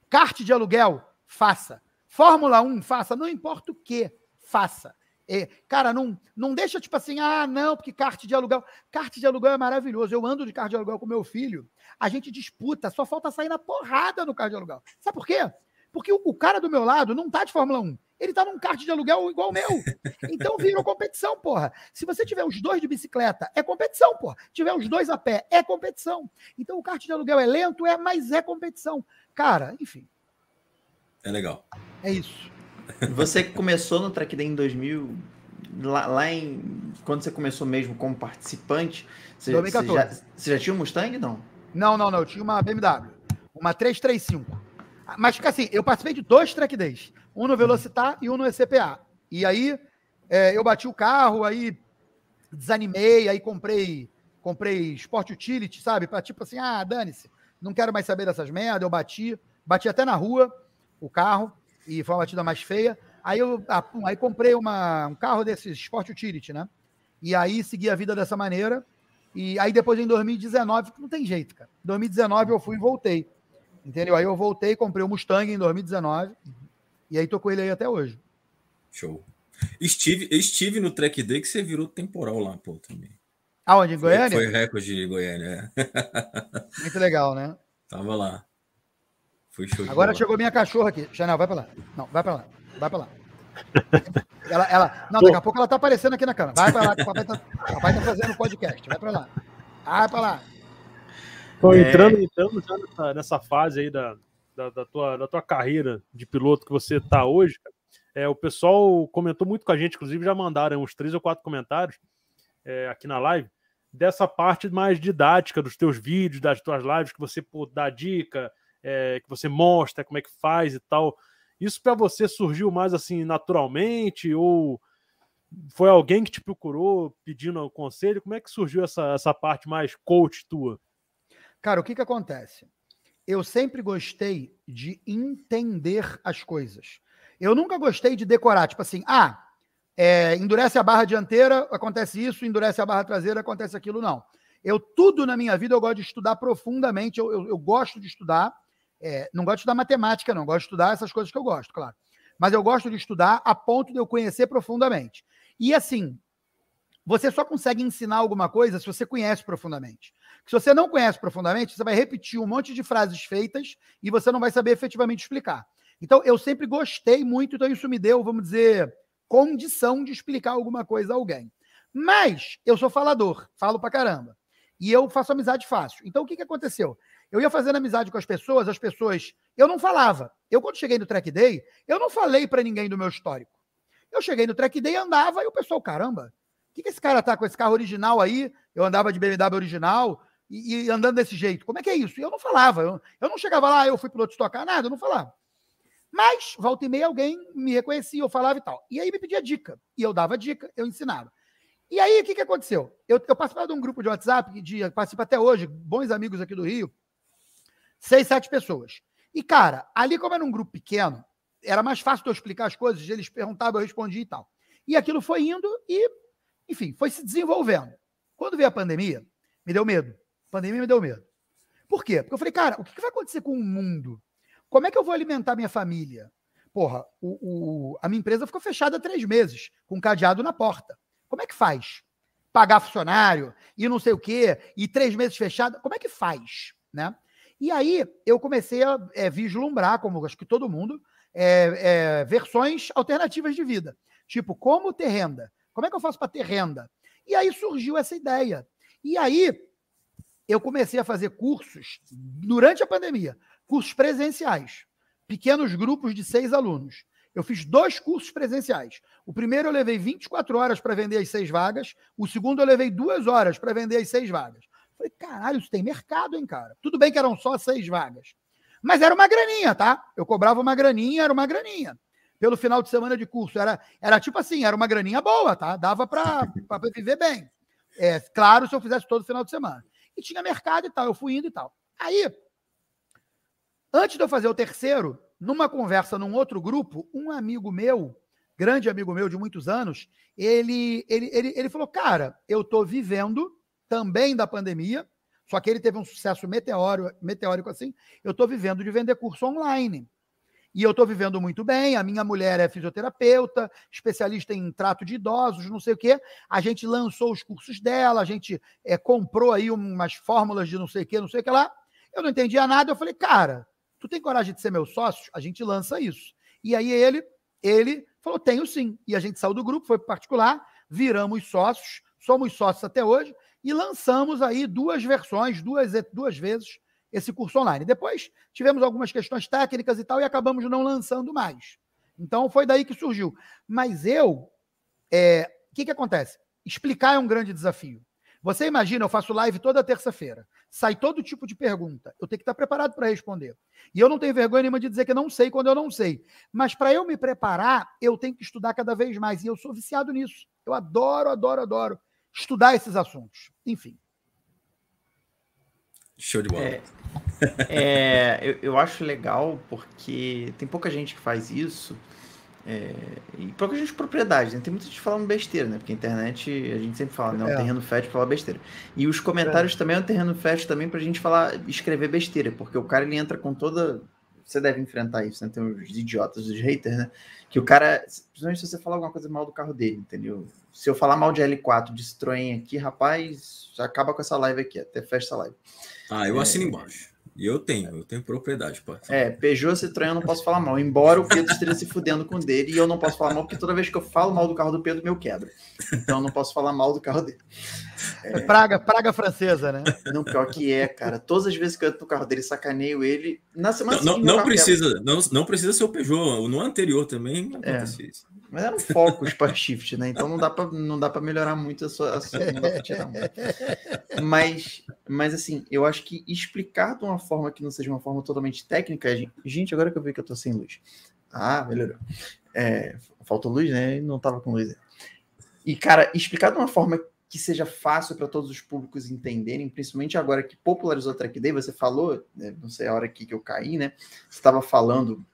Kart de aluguel? Faça. Fórmula 1? Faça. Não importa o que, faça. É, cara, não, não deixa tipo assim, ah, não, porque kart de aluguel. Kart de aluguel é maravilhoso. Eu ando de kart de aluguel com meu filho, a gente disputa, só falta sair na porrada no kart de aluguel. Sabe por quê? Porque o, o cara do meu lado não tá de Fórmula 1. Ele tá num kart de aluguel igual o meu. Então virou competição, porra. Se você tiver os dois de bicicleta, é competição, porra. Tiver os dois a pé, é competição. Então o kart de aluguel é lento, é, mas é competição. Cara, enfim. É legal. É isso. Você começou no Track Day em 2000, lá, lá, em. Quando você começou mesmo como participante, você, 2014. Você já, você já tinha um Mustang? Não? Não, não, não. Eu tinha uma BMW. Uma 335. Mas fica assim, eu participei de dois Track Days. Um no Velocitar e um no ECPA. E aí é, eu bati o carro, aí desanimei, aí comprei comprei Sport Utility, sabe? Para tipo assim, ah, dane-se, não quero mais saber dessas merdas. Eu bati, bati até na rua o carro e foi uma batida mais feia. Aí eu ah, aí comprei uma, um carro desses Sport Utility, né? E aí segui a vida dessa maneira. E aí depois em 2019, não tem jeito, cara. Em 2019 eu fui e voltei. Entendeu? Aí eu voltei, comprei o um Mustang em 2019. E aí tô com ele aí até hoje. Show. Estive, estive no track day que você virou temporal lá, pô, também. Aonde? Em Goiânia? Foi, foi recorde de Goiânia. É. Muito legal, né? Tava lá. Foi show Agora chegou minha cachorra aqui. Chanel, vai pra lá. Não, vai pra lá. Vai pra lá. Ela, ela, não, daqui a pouco ela tá aparecendo aqui na câmera. Vai pra lá, que o papai tá, papai tá fazendo podcast. Vai pra lá. Vai pra lá. Bom, é... entrando, entrando já nessa, nessa, fase aí da, da, da, tua, da tua carreira de piloto que você tá hoje, é, o pessoal comentou muito com a gente, inclusive já mandaram uns três ou quatro comentários é, aqui na live dessa parte mais didática dos teus vídeos, das tuas lives, que você pô, dá dica, é, que você mostra como é que faz e tal. Isso para você surgiu mais assim naturalmente ou foi alguém que te procurou pedindo um conselho? Como é que surgiu essa, essa parte mais coach tua? Cara, o que, que acontece? Eu sempre gostei de entender as coisas. Eu nunca gostei de decorar, tipo assim, ah, é, endurece a barra dianteira, acontece isso, endurece a barra traseira, acontece aquilo, não. Eu, tudo na minha vida, eu gosto de estudar profundamente, eu, eu, eu gosto de estudar, é, não gosto de estudar matemática, não, gosto de estudar essas coisas que eu gosto, claro. Mas eu gosto de estudar a ponto de eu conhecer profundamente. E assim, você só consegue ensinar alguma coisa se você conhece profundamente. Se você não conhece profundamente, você vai repetir um monte de frases feitas e você não vai saber efetivamente explicar. Então, eu sempre gostei muito, então isso me deu, vamos dizer, condição de explicar alguma coisa a alguém. Mas eu sou falador, falo pra caramba. E eu faço amizade fácil. Então, o que, que aconteceu? Eu ia fazendo amizade com as pessoas, as pessoas. Eu não falava. Eu, quando cheguei no Track Day, eu não falei para ninguém do meu histórico. Eu cheguei no Track Day, andava e o pessoal, caramba, o que, que esse cara tá com esse carro original aí? Eu andava de BMW original e, e andando desse jeito. Como é que é isso? E eu não falava. Eu, eu não chegava lá, eu fui piloto de tocar, nada, eu não falava. Mas, volta e meia, alguém me reconhecia, eu falava e tal. E aí me pedia dica. E eu dava dica, eu ensinava. E aí, o que, que aconteceu? Eu, eu participava de um grupo de WhatsApp, de, participo até hoje, bons amigos aqui do Rio, seis, sete pessoas. E, cara, ali, como era um grupo pequeno, era mais fácil de eu explicar as coisas, eles perguntavam, eu respondia e tal. E aquilo foi indo e, enfim, foi se desenvolvendo. Quando veio a pandemia, me deu medo. A pandemia me deu medo. Por quê? Porque eu falei, cara, o que vai acontecer com o mundo? Como é que eu vou alimentar minha família? Porra, o, o, a minha empresa ficou fechada três meses, com cadeado na porta. Como é que faz? Pagar funcionário e não sei o quê, e três meses fechada, como é que faz? Né? E aí eu comecei a é, vislumbrar, como acho que todo mundo, é, é, versões alternativas de vida. Tipo, como ter renda? Como é que eu faço para ter renda? E aí surgiu essa ideia. E aí eu comecei a fazer cursos durante a pandemia, cursos presenciais, pequenos grupos de seis alunos. Eu fiz dois cursos presenciais. O primeiro eu levei 24 horas para vender as seis vagas, o segundo eu levei duas horas para vender as seis vagas. Falei, caralho, isso tem mercado, hein, cara? Tudo bem que eram só seis vagas. Mas era uma graninha, tá? Eu cobrava uma graninha, era uma graninha. Pelo final de semana de curso. Era, era tipo assim, era uma graninha boa, tá? Dava para viver bem. É, claro, se eu fizesse todo final de semana. E tinha mercado e tal, eu fui indo e tal. Aí, antes de eu fazer o terceiro, numa conversa num outro grupo, um amigo meu, grande amigo meu de muitos anos, ele, ele, ele, ele falou: Cara, eu tô vivendo também da pandemia, só que ele teve um sucesso meteórico, meteórico assim. Eu estou vivendo de vender curso online. E eu estou vivendo muito bem. A minha mulher é fisioterapeuta, especialista em trato de idosos, não sei o quê. A gente lançou os cursos dela, a gente é, comprou aí umas fórmulas de não sei o quê, não sei o que lá. Eu não entendia nada. Eu falei, cara, tu tem coragem de ser meu sócio? A gente lança isso. E aí ele, ele falou, tenho sim. E a gente saiu do grupo, foi particular, viramos sócios, somos sócios até hoje e lançamos aí duas versões, duas, duas vezes esse curso online. Depois tivemos algumas questões técnicas e tal e acabamos não lançando mais. Então foi daí que surgiu. Mas eu, o é, que, que acontece? Explicar é um grande desafio. Você imagina, eu faço live toda terça-feira, sai todo tipo de pergunta. Eu tenho que estar preparado para responder. E eu não tenho vergonha nenhuma de dizer que não sei quando eu não sei. Mas para eu me preparar, eu tenho que estudar cada vez mais. E eu sou viciado nisso. Eu adoro, adoro, adoro estudar esses assuntos. Enfim. Show de bola. É, é, eu, eu, acho legal porque tem pouca gente que faz isso. É, e pouca gente de propriedade, né? Tem muita gente falando besteira, né? Porque a internet, a gente sempre fala, né? É um terreno fértil pra falar besteira. E os comentários é. também é um terreno fértil também pra gente falar, escrever besteira, porque o cara ele entra com toda. Você deve enfrentar isso, né? Tem os idiotas, os haters, né? Que o cara, principalmente se você falar alguma coisa mal do carro dele, entendeu? Se eu falar mal de L4 de Citroën aqui, rapaz, acaba com essa live aqui, até fecha essa live. Ah, eu é... assino embaixo. E eu tenho, eu tenho propriedade. Pô. É, Peugeot Citroën eu não posso falar mal, embora o Pedro esteja se fudendo com dele, e eu não posso falar mal, porque toda vez que eu falo mal do carro do Pedro, meu quebra. Então eu não posso falar mal do carro dele. É... Praga, praga francesa, né? Não, pior que é, cara. Todas as vezes que eu entro no carro dele, sacaneio ele. Na semana Não, não, não precisa, não, não precisa ser o Peugeot. No anterior também é. isso. Mas era um foco para shift, né? Então não dá para não dá para melhorar muito a sua, a sua não dá tirar Mas mas assim, eu acho que explicar de uma forma que não seja uma forma totalmente técnica, gente, agora que eu vi que eu tô sem luz. Ah, melhorou. É, faltou luz, né? Não tava com luz. E cara, explicar de uma forma que seja fácil para todos os públicos entenderem, principalmente agora que popularizou o Track Day, você falou, né, não sei a hora que, que eu caí, né? Você estava falando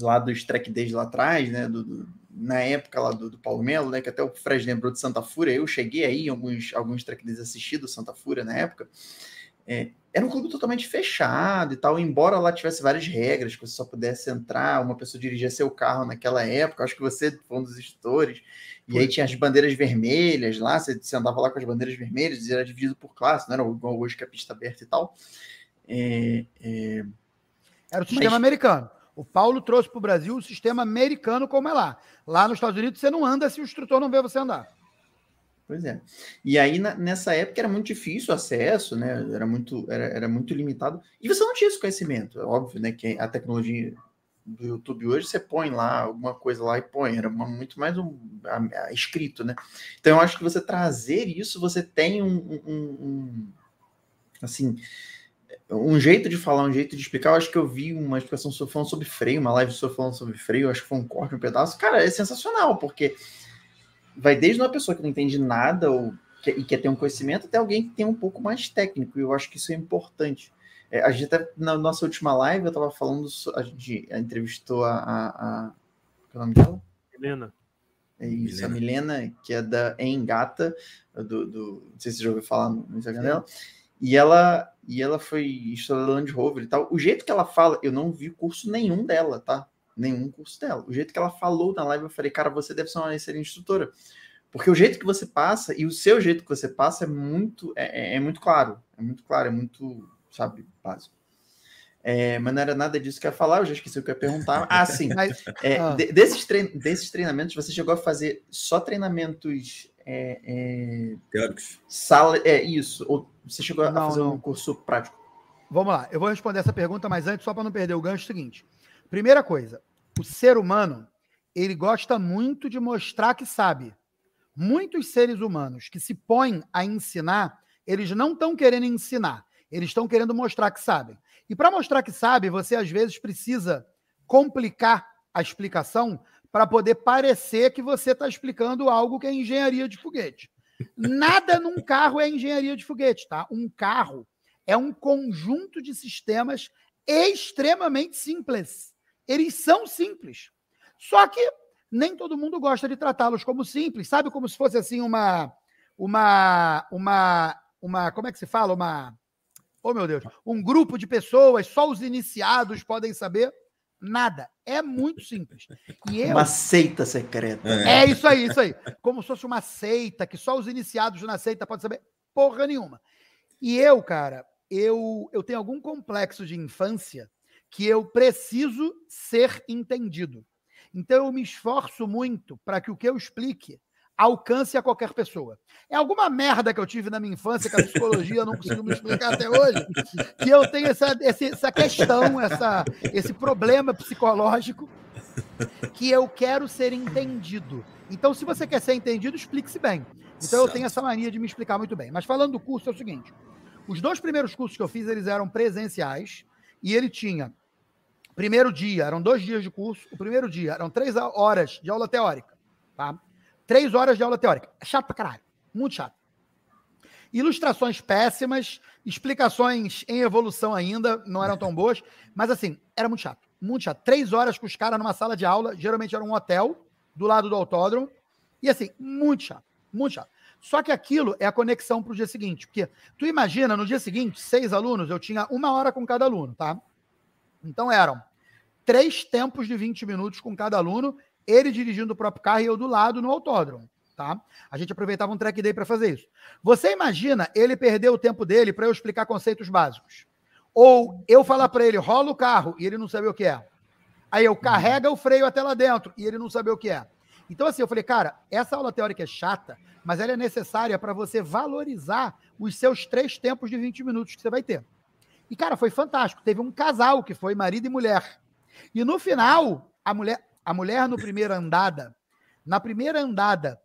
lá dos Track Days lá atrás, né? Do, do, na época lá do, do, Paulo Melo, né? Que até o Fred lembrou de Santa Fúria. Eu cheguei aí em alguns, alguns Track Days assistidos Santa Fúria na época. É, era um clube totalmente fechado e tal, embora lá tivesse várias regras, que você só pudesse entrar, uma pessoa dirigia seu carro naquela época, acho que você foi um dos instrutores, e aí tinha as bandeiras vermelhas lá, você, você, andava lá com as bandeiras vermelhas, e era dividido por classe, não era igual hoje que a pista aberta e tal. É, é... Era o sistema Mas... americano. O Paulo trouxe para o Brasil o sistema americano como é lá. Lá nos Estados Unidos você não anda se o instrutor não vê você andar. Pois é. E aí, na, nessa época, era muito difícil o acesso, né? Era muito, era, era muito limitado. E você não tinha esse conhecimento. É óbvio, né? Que a tecnologia do YouTube hoje, você põe lá alguma coisa lá e põe. Era uma, muito mais um a, a, escrito, né? Então, eu acho que você trazer isso, você tem um, um, um assim um jeito de falar, um jeito de explicar. Eu acho que eu vi uma explicação falando sobre freio, uma live sua falando sobre freio, acho que foi um corte, um pedaço. Cara, é sensacional, porque vai desde uma pessoa que não entende nada ou que, e quer ter um conhecimento até alguém que tem um pouco mais técnico. E eu acho que isso é importante. É, a gente até na nossa última live eu estava falando, a gente entrevistou a, a, a qual é o nome dela? Helena. É isso, Milena. a Milena, que é da Engata, do, do, não sei se você já ouviu falar no Instagram dela. E ela, e ela foi estudar Land Rover e tal. O jeito que ela fala, eu não vi curso nenhum dela, tá? Nenhum curso dela. O jeito que ela falou na live, eu falei, cara, você deve ser uma excelente instrutora. Porque o jeito que você passa e o seu jeito que você passa é muito, é, é, é muito claro. É muito claro, é muito, sabe, básico. É, mas não era nada disso que eu ia falar, eu já esqueci o que eu ia perguntar. Ah, sim. É, ah. de, desses, trein, desses treinamentos, você chegou a fazer só treinamentos é, é, teóricos? Sala, é isso. Ou você chegou a fazer não. um curso prático? Vamos lá, eu vou responder essa pergunta, mas antes, só para não perder o gancho, é o seguinte. Primeira coisa, o ser humano, ele gosta muito de mostrar que sabe. Muitos seres humanos que se põem a ensinar, eles não estão querendo ensinar, eles estão querendo mostrar que sabem. E para mostrar que sabe, você às vezes precisa complicar a explicação para poder parecer que você está explicando algo que é engenharia de foguete. Nada num carro é engenharia de foguete, tá? Um carro é um conjunto de sistemas extremamente simples. Eles são simples. Só que nem todo mundo gosta de tratá-los como simples, sabe? Como se fosse assim uma uma uma uma como é que se fala? Uma Oh meu Deus, um grupo de pessoas, só os iniciados podem saber. Nada. É muito simples. E eu... Uma seita secreta. É. isso aí, isso aí. Como se fosse uma seita, que só os iniciados na seita podem saber porra nenhuma. E eu, cara, eu, eu tenho algum complexo de infância que eu preciso ser entendido. Então eu me esforço muito para que o que eu explique alcance a qualquer pessoa. É alguma merda que eu tive na minha infância que a psicologia não conseguiu me explicar até hoje, que eu tenho essa, essa questão, essa, esse problema psicológico que eu quero ser entendido. Então, se você quer ser entendido, explique-se bem. Então, eu tenho essa mania de me explicar muito bem. Mas falando do curso, é o seguinte: os dois primeiros cursos que eu fiz, eles eram presenciais e ele tinha primeiro dia, eram dois dias de curso. O primeiro dia eram três horas de aula teórica, tá? Três horas de aula teórica. É chato pra caralho. Muito chato. Ilustrações péssimas, explicações em evolução ainda, não eram tão boas, mas assim, era muito chato. Muito chato. Três horas com os caras numa sala de aula, geralmente era um hotel, do lado do autódromo, e assim, muito chato. Muito chato. Só que aquilo é a conexão para o dia seguinte. Porque tu imagina, no dia seguinte, seis alunos, eu tinha uma hora com cada aluno, tá? Então eram três tempos de 20 minutos com cada aluno ele dirigindo o próprio carro e eu do lado no autódromo. Tá? A gente aproveitava um track day para fazer isso. Você imagina ele perder o tempo dele para eu explicar conceitos básicos? Ou eu falar para ele, rola o carro, e ele não saber o que é. Aí eu carrega o freio até lá dentro, e ele não saber o que é. Então, assim, eu falei, cara, essa aula teórica é chata, mas ela é necessária para você valorizar os seus três tempos de 20 minutos que você vai ter. E, cara, foi fantástico. Teve um casal que foi marido e mulher. E no final, a mulher, a mulher, no primeiro andada, Na primeira andada,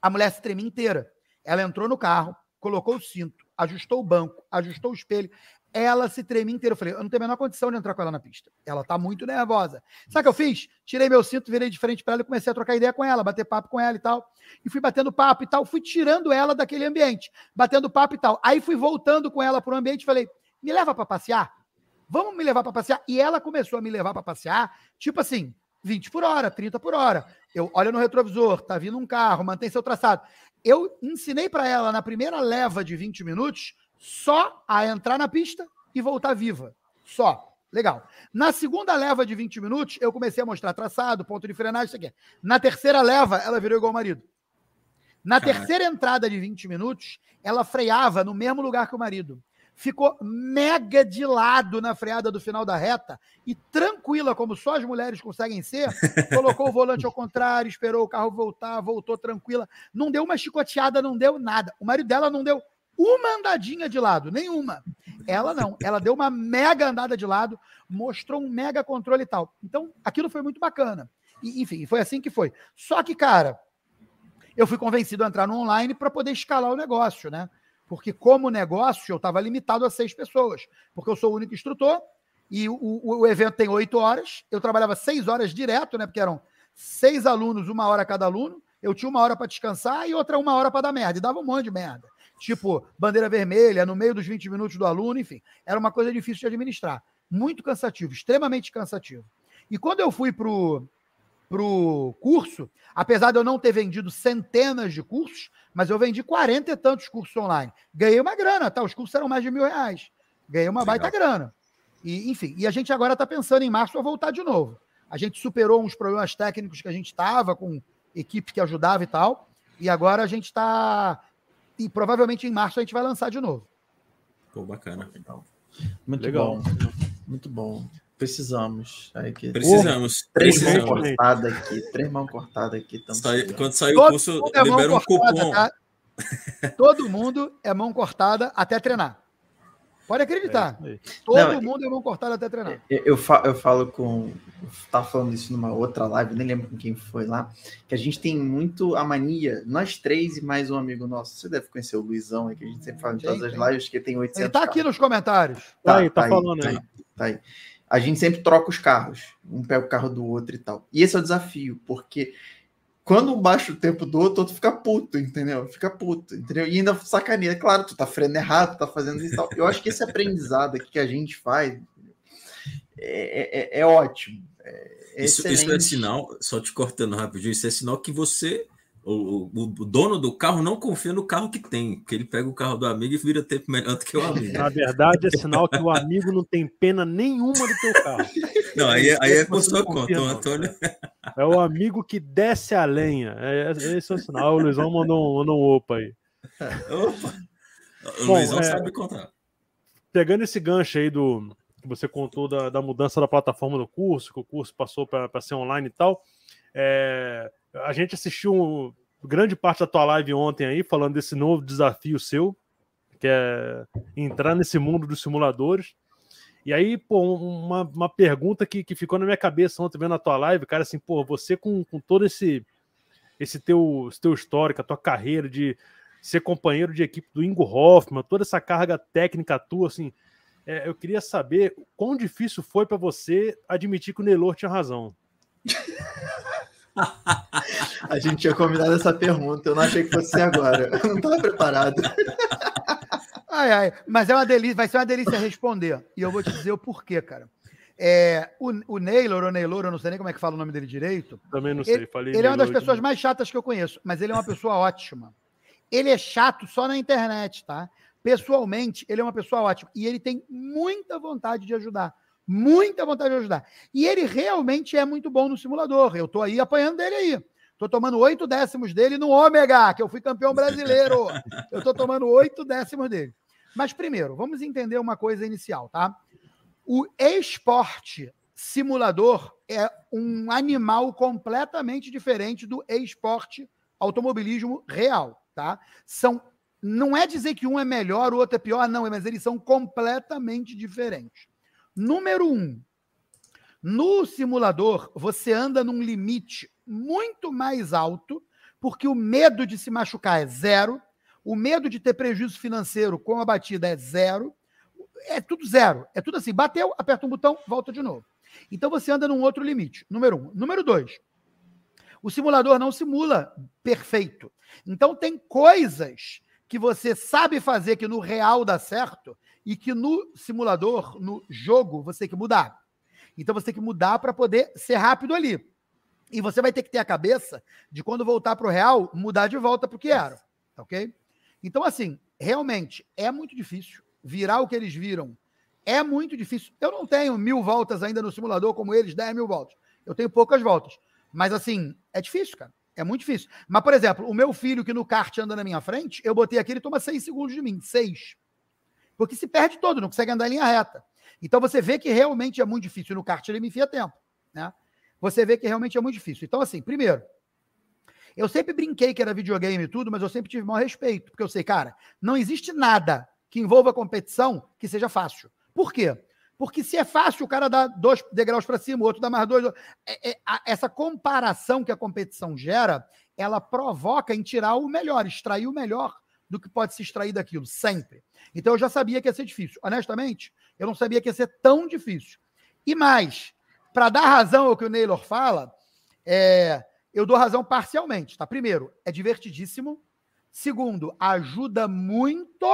a mulher se tremia inteira. Ela entrou no carro, colocou o cinto, ajustou o banco, ajustou o espelho. Ela se tremia inteira. Eu falei, eu não tenho a menor condição de entrar com ela na pista. Ela tá muito nervosa. Sabe o que eu fiz? Tirei meu cinto, virei de frente para ela e comecei a trocar ideia com ela, bater papo com ela e tal. E fui batendo papo e tal, fui tirando ela daquele ambiente, batendo papo e tal. Aí fui voltando com ela para o ambiente e falei, me leva para passear? Vamos me levar para passear? E ela começou a me levar para passear, tipo assim, 20 por hora, 30 por hora. Eu olho no retrovisor, tá vindo um carro, mantém seu traçado. Eu ensinei para ela na primeira leva de 20 minutos só a entrar na pista e voltar viva. Só. Legal. Na segunda leva de 20 minutos, eu comecei a mostrar traçado, ponto de frenagem, isso aqui. Na terceira leva, ela virou igual o marido. Na Caraca. terceira entrada de 20 minutos, ela freava no mesmo lugar que o marido ficou mega de lado na freada do final da reta e tranquila, como só as mulheres conseguem ser, colocou o volante ao contrário, esperou o carro voltar, voltou tranquila, não deu uma chicoteada, não deu nada. O marido dela não deu uma andadinha de lado, nenhuma. Ela não, ela deu uma mega andada de lado, mostrou um mega controle e tal. Então, aquilo foi muito bacana. E, enfim, foi assim que foi. Só que, cara, eu fui convencido a entrar no online para poder escalar o negócio, né? Porque como negócio eu estava limitado a seis pessoas, porque eu sou o único instrutor e o, o, o, evento tem oito horas, eu trabalhava seis horas direto, né? Porque eram seis alunos, uma hora cada aluno, eu tinha uma hora para descansar e outra uma hora para dar merda, e dava um monte de merda. Tipo, bandeira vermelha, no meio dos 20 minutos do aluno, enfim. Era uma coisa difícil de administrar. Muito cansativo, extremamente cansativo. E quando eu fui pro, pro curso, apesar de eu não ter vendido centenas de cursos, mas eu vendi 40 e tantos cursos online. Ganhei uma grana, tá? Os cursos eram mais de mil reais. Ganhei uma Legal. baita grana. E, enfim, e a gente agora está pensando em março a voltar de novo. A gente superou uns problemas técnicos que a gente estava, com equipe que ajudava e tal. E agora a gente está. E provavelmente em março a gente vai lançar de novo. Pô, bacana. Muito Legal. bom. Muito bom. Precisamos. Aqui. Precisamos. Três mãos cortadas aqui. Três mãos cortadas aqui. Sai, quando sair o curso, é libera um cupom. Tá? Todo mundo é mão cortada até treinar. Pode acreditar. É Todo Não, mundo é mão cortada até treinar. Eu, eu, falo, eu falo com. Eu tava falando isso numa outra live, nem lembro com quem foi lá. Que a gente tem muito a mania, nós três e mais um amigo nosso. Você deve conhecer o Luizão, aí, que a gente sempre fala em todas as lives, que tem 800. Ele tá aqui nos comentários. Tá, tá aí, tá, tá falando aí. Tá aí. A gente sempre troca os carros, um pega o carro do outro e tal. E esse é o desafio, porque quando um baixa o tempo do outro, o outro fica puto, entendeu? Fica puto, entendeu? E ainda sacaneia. Claro, tu tá freando errado, tu tá fazendo isso e tal. Eu acho que esse aprendizado aqui que a gente faz é, é, é ótimo. É isso, isso é sinal, só te cortando rapidinho, isso é sinal que você o, o, o, dono do carro não confia no carro que tem, porque ele pega o carro do amigo e vira tempo melhor do que o amigo. Na verdade, é sinal que o amigo não tem pena nenhuma do teu carro. Não, aí, aí é por sua conta, o Antônio. É o amigo que desce a lenha. É, esse é o sinal. O Luizão mandou um, mandou um opa aí. Opa! O Bom, Luizão é, sabe contar. Pegando esse gancho aí do que você contou da, da mudança da plataforma do curso, que o curso passou para ser online e tal. É, a gente assistiu grande parte da tua live ontem aí, falando desse novo desafio seu, que é entrar nesse mundo dos simuladores. E aí, pô, uma, uma pergunta que, que ficou na minha cabeça ontem vendo a tua live, cara, assim, pô, você com, com todo esse esse teu, esse teu histórico, a tua carreira de ser companheiro de equipe do Ingo Hoffman, toda essa carga técnica tua, assim, é, eu queria saber quão difícil foi para você admitir que o Nelor tinha razão. A gente tinha combinado essa pergunta, eu não achei que fosse agora. Eu não estava preparado. Ai, ai, mas é uma delícia, vai ser uma delícia responder. E eu vou te dizer o porquê, cara. É, o, o Naylor, ou Naylor, eu não sei nem como é que fala o nome dele direito. Também não sei, ele, falei. Ele é uma das pessoas mais chatas que eu conheço, mas ele é uma pessoa ótima. Ele é chato só na internet, tá? Pessoalmente, ele é uma pessoa ótima. E ele tem muita vontade de ajudar muita vontade de ajudar. E ele realmente é muito bom no simulador. Eu estou aí apanhando dele aí. Estou tomando oito décimos dele no Ômega, que eu fui campeão brasileiro. Eu estou tomando oito décimos dele. Mas primeiro, vamos entender uma coisa inicial, tá? O esporte simulador é um animal completamente diferente do esporte automobilismo real, tá? São não é dizer que um é melhor, o outro é pior, não, mas eles são completamente diferentes. Número um, No simulador, você anda num limite muito mais alto, porque o medo de se machucar é zero, o medo de ter prejuízo financeiro com a batida é zero, é tudo zero. É tudo assim, bateu, aperta um botão, volta de novo. Então você anda num outro limite. Número um. Número dois. O simulador não simula perfeito. Então tem coisas que você sabe fazer que no real dá certo e que no simulador, no jogo, você tem que mudar. Então você tem que mudar para poder ser rápido ali. E você vai ter que ter a cabeça de quando voltar para o real, mudar de volta para o que era. Ok? Então, assim, realmente é muito difícil virar o que eles viram. É muito difícil. Eu não tenho mil voltas ainda no simulador como eles, 10 mil voltas. Eu tenho poucas voltas. Mas, assim, é difícil, cara. É muito difícil. Mas, por exemplo, o meu filho que no kart anda na minha frente, eu botei aqui, ele toma seis segundos de mim. Seis. Porque se perde todo, não consegue andar em linha reta. Então você vê que realmente é muito difícil. No kart ele me enfia tempo. Né? Você vê que realmente é muito difícil. Então, assim, primeiro, eu sempre brinquei que era videogame e tudo, mas eu sempre tive maior respeito. Porque eu sei, cara, não existe nada que envolva competição que seja fácil. Por quê? Porque se é fácil, o cara dá dois degraus para cima, o outro dá mais dois. É, é, a, essa comparação que a competição gera, ela provoca em tirar o melhor, extrair o melhor do que pode se extrair daquilo, sempre. Então eu já sabia que ia ser difícil. Honestamente, eu não sabia que ia ser tão difícil. E mais, para dar razão ao que o Naylor fala, é, eu dou razão parcialmente. Tá? Primeiro, é divertidíssimo. Segundo, ajuda muito,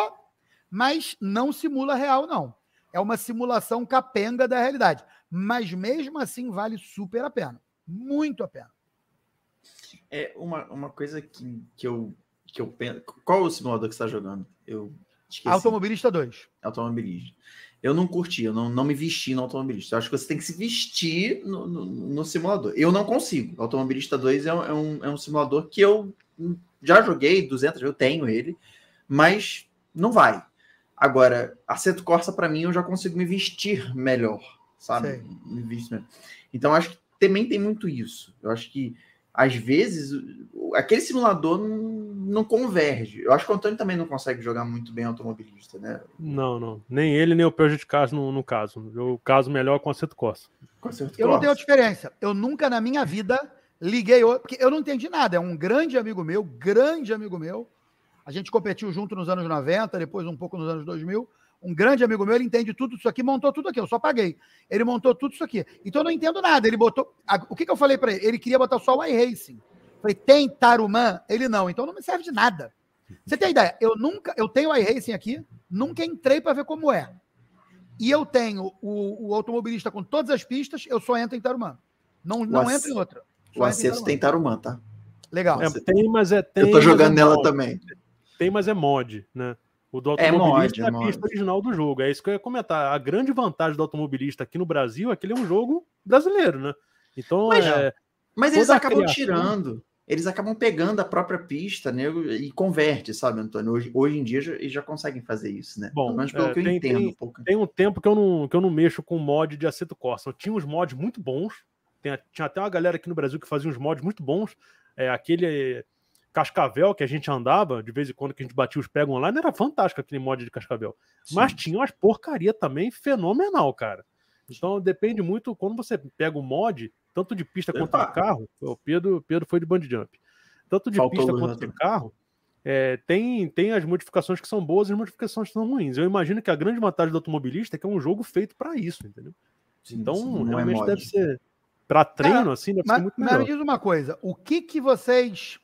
mas não simula real, não é uma simulação capenga da realidade. Mas mesmo assim vale super a pena. Muito a pena. É uma, uma coisa que, que, eu, que eu penso. Qual o simulador que você está jogando? Eu esqueci. Automobilista 2. Automobilista. Eu não curti, eu não, não me vesti no automobilista. Eu acho que você tem que se vestir no, no, no simulador. Eu não consigo. Automobilista 2 é, é, um, é um simulador que eu já joguei 200, eu tenho ele, mas não vai. Agora, Aceto Corsa, para mim, eu já consigo me vestir melhor, sabe? Me vestir Então, acho que também tem muito isso. Eu acho que, às vezes, aquele simulador não, não converge. Eu acho que o Antônio também não consegue jogar muito bem automobilista, né? Não, não. Nem ele, nem o prejudicado no, no caso. O caso melhor com o. Com Aceto eu não tenho diferença. Eu nunca na minha vida liguei, porque eu não entendi nada. É um grande amigo meu, grande amigo meu, a gente competiu junto nos anos 90, depois um pouco nos anos 2000. Um grande amigo meu, ele entende tudo isso aqui, montou tudo aqui, eu só paguei. Ele montou tudo isso aqui. Então eu não entendo nada. Ele botou. O que, que eu falei para ele? Ele queria botar só o iRacing. Falei, tem Tarumã? Ele não. Então não me serve de nada. Você tem ideia? Eu nunca. Eu tenho o iRacing aqui, nunca entrei para ver como é. E eu tenho o, o, automobilista com todas as pistas, eu só entro em Tarumã. Não, não entro em outra. Só o Acesso tem Tarumã, tá? Legal. É, tem, mas é. Tem, eu tô jogando é nela também. Tem, mas é mod, né? O do é automobilista é, mod, é, é a pista original do jogo. É isso que eu ia comentar. A grande vantagem do automobilista aqui no Brasil é que ele é um jogo brasileiro, né? Então, mas, é, mas eles acabam criação... tirando. Eles acabam pegando a própria pista né, e converte, sabe, Antônio? Hoje, hoje em dia já, eles já conseguem fazer isso, né? Bom, mas pelo é, que eu tem, entendo tem, um pouco. Tem um tempo que eu, não, que eu não mexo com mod de Aceto Corsa. Eu tinha uns mods muito bons. Tem, tinha até uma galera aqui no Brasil que fazia uns mods muito bons. É, aquele Cascavel que a gente andava, de vez em quando que a gente batia os pegos online, era fantástico aquele mod de Cascavel. Sim. Mas tinha umas porcaria também fenomenal, cara. Então depende muito quando você pega o mod, tanto de pista Epa. quanto de carro. O Pedro, Pedro foi de band jump. Tanto de Faltou pista quanto de carro, é, tem, tem as modificações que são boas e as modificações que são ruins. Eu imagino que a grande vantagem do automobilista é que é um jogo feito para isso, entendeu? Sim, então, sim, é realmente é deve ser. Para treino, assim, deve mas, ser muito melhor. Mas me diz uma coisa: o que, que vocês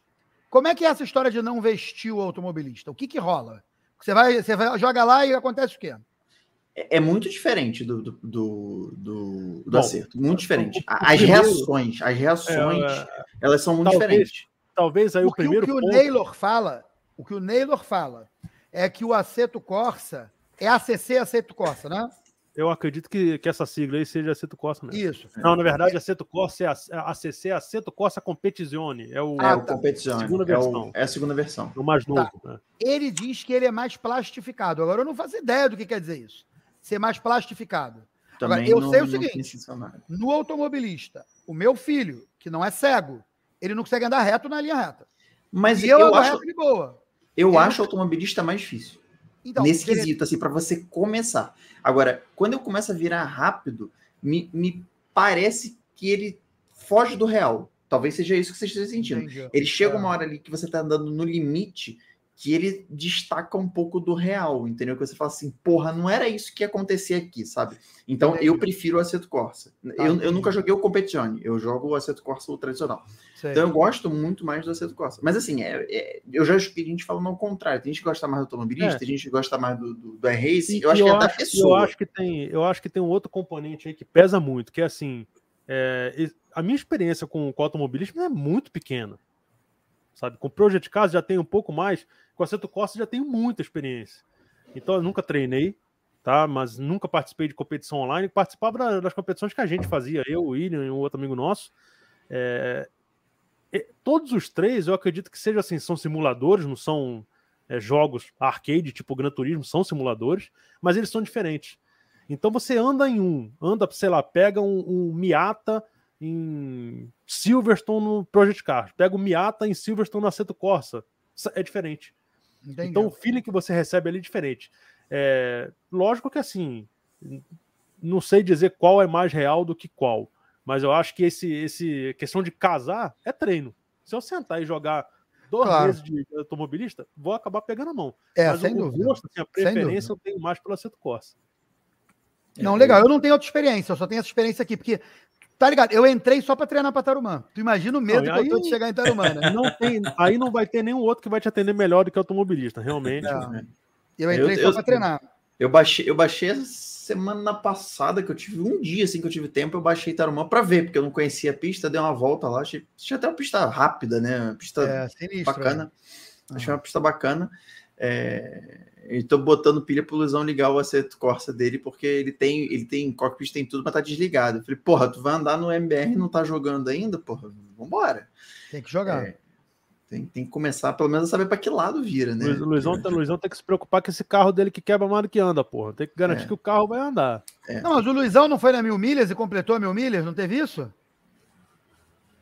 como é que é essa história de não vestir o automobilista? O que que rola? Você vai, você vai, joga lá e acontece o quê? É, é muito diferente do, do, do, do, do acerto. Muito diferente. As reações, as reações, é, elas são muito talvez, diferentes. Talvez aí o primeiro. O que ponto... o Naylor fala, o que o Naylor fala é que o Aceto Corsa é ACC Aceto Corsa, né? Eu acredito que, que essa sigla aí seja Aceto Corsa mesmo. Isso. Não, na verdade, Aceto Corsa é a ACC, Aceto Corsa Competizione. É o, ah, o tá. Competizione. Segunda versão. É, o, é, a segunda versão. O mais novo. Tá. Né? Ele diz que ele é mais plastificado. Agora, eu não faço ideia do que quer dizer isso. Ser mais plastificado. Também Agora, eu não, sei o seguinte: no automobilista, o meu filho, que não é cego, ele não consegue andar reto na linha reta. Mas e eu, eu acho, de boa. Eu ele acho o automobilista mais difícil. Então, nesse quesito, assim, para você começar. Agora, quando eu começo a virar rápido, me, me parece que ele foge do real. Talvez seja isso que você esteja sentindo. Entendi. Ele chega é. uma hora ali que você tá andando no limite que ele destaca um pouco do real, entendeu? Que você fala assim, porra, não era isso que ia acontecer aqui, sabe? Então eu prefiro o Assetto Corsa. Ah, eu, eu, nunca joguei o Competizione, eu jogo o Assetto Corsa o tradicional. Sei. Então eu gosto muito mais do Assetto Corsa. Mas assim, é, é, eu já escutei gente falando ao contrário. Tem gente que gosta mais do automobilista, é. tem gente que gosta mais do, do, do racing. Eu acho eu que é da pessoa. Eu acho que, tem, eu acho que tem um outro componente aí que pesa muito, que é assim, é, a minha experiência com, com automobilismo é muito pequena. Sabe? Com o Project Cars já tem um pouco mais com a Seto Costa já tenho muita experiência. Então eu nunca treinei, tá? Mas nunca participei de competição online. Participava das competições que a gente fazia, eu, o William e um outro amigo nosso. É... Todos os três, eu acredito que seja assim, são simuladores, não são é, jogos arcade, tipo Gran Turismo, são simuladores, mas eles são diferentes. Então você anda em um, anda, sei lá, pega um, um Miata em Silverstone no Project Cars, pega o Miata em Silverstone no Assetto Corsa, é diferente. Entendi. Então o feeling que você recebe ali é diferente. É, lógico que assim, não sei dizer qual é mais real do que qual, mas eu acho que esse, esse questão de casar é treino. Se eu sentar e jogar dois claro. meses de automobilista, vou acabar pegando a mão. É, mas sem o, dúvida. Gosto, assim, a preferência eu tenho mais pelo Aceto Corsa. Não, legal. Eu não tenho outra experiência, eu só tenho essa experiência aqui, porque Tá ligado? Eu entrei só para treinar para Tarumã. Tu imagina o medo não, que aí, eu tô de chegar em Tarumã, né? Não tem, aí não vai ter nenhum outro que vai te atender melhor do que automobilista, realmente. Né? Eu entrei eu, só para treinar. Eu baixei, eu baixei essa semana passada, que eu tive um dia assim que eu tive tempo, eu baixei Tarumã para ver, porque eu não conhecia a pista, dei uma volta lá, achei, achei até uma pista rápida, né? Uma pista é, sinistro, bacana. É. Achei uma pista bacana. É, Estou botando pilha pro Luizão ligar o Assetto Corsa dele, porque ele tem, ele tem cockpit, tem tudo, mas tá desligado. Eu falei, porra, tu vai andar no MBR e não tá jogando ainda? Porra, vambora. Tem que jogar. É, tem, tem que começar, pelo menos, a saber para que lado vira, né? O Luizão, o Luizão tem que se preocupar com esse carro dele que quebra mais do que anda, porra. Tem que garantir é. que o carro vai andar. É. Não, mas o Luizão não foi na mil milhas e completou a mil milhas, não teve isso?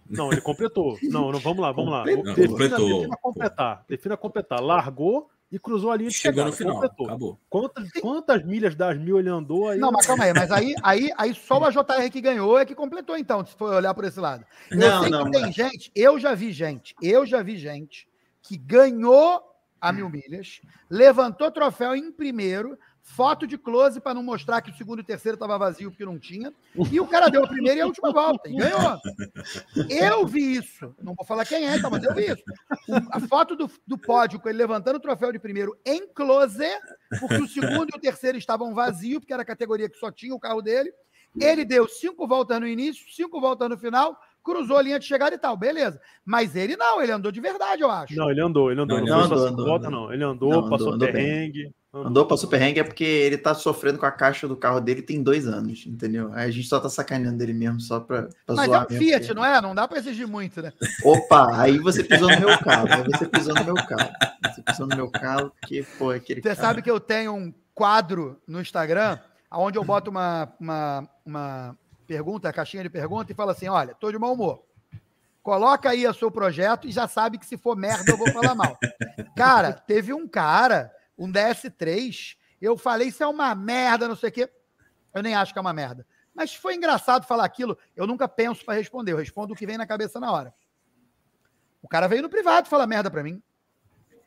Não, ele completou. Não, não vamos lá, vamos completou. lá. Defina, defina completar. Defina completar. Largou e cruzou a linha de Chegou chegada, no final, completou. acabou. Quantas, quantas milhas das mil ele andou aí? Não, mas calma aí, mas aí, aí, aí só o JR que ganhou é que completou, então, se for olhar por esse lado. Eu não, sei não, que tem mas... gente, eu já vi gente, eu já vi gente que ganhou a mil milhas, levantou troféu em primeiro, foto de close para não mostrar que o segundo e o terceiro estava vazio porque não tinha. E o cara deu a primeira e a última volta e ganhou. Eu vi isso. Não vou falar quem é, tá, mas eu vi isso. A foto do, do pódio com ele levantando o troféu de primeiro em close, porque o segundo e o terceiro estavam vazios, porque era a categoria que só tinha o carro dele. Ele deu cinco voltas no início, cinco voltas no final, cruzou a linha de chegada e tal, beleza. Mas ele não, ele andou de verdade, eu acho. Não, ele andou, ele andou. Não, não, andou, andou, volta, andou. não. Ele andou, não, passou andou, perrengue. Andou pra Super Hang é porque ele tá sofrendo com a caixa do carro dele tem dois anos, entendeu? Aí a gente só tá sacaneando dele mesmo, só pra, pra Mas zoar. Mas é um Fiat, porque... não é? Não dá pra exigir muito, né? Opa, aí você pisou no meu carro, aí você pisou no meu carro. Você pisou no meu carro, que foi aquele Você carro. sabe que eu tenho um quadro no Instagram, onde eu boto uma, uma, uma pergunta, caixinha de pergunta, e falo assim: olha, tô de mau humor. Coloca aí o seu projeto e já sabe que se for merda eu vou falar mal. Cara, teve um cara um DS3. Eu falei, isso é uma merda, não sei o quê. Eu nem acho que é uma merda. Mas foi engraçado falar aquilo. Eu nunca penso para responder. Eu respondo o que vem na cabeça na hora. O cara veio no privado falar merda para mim.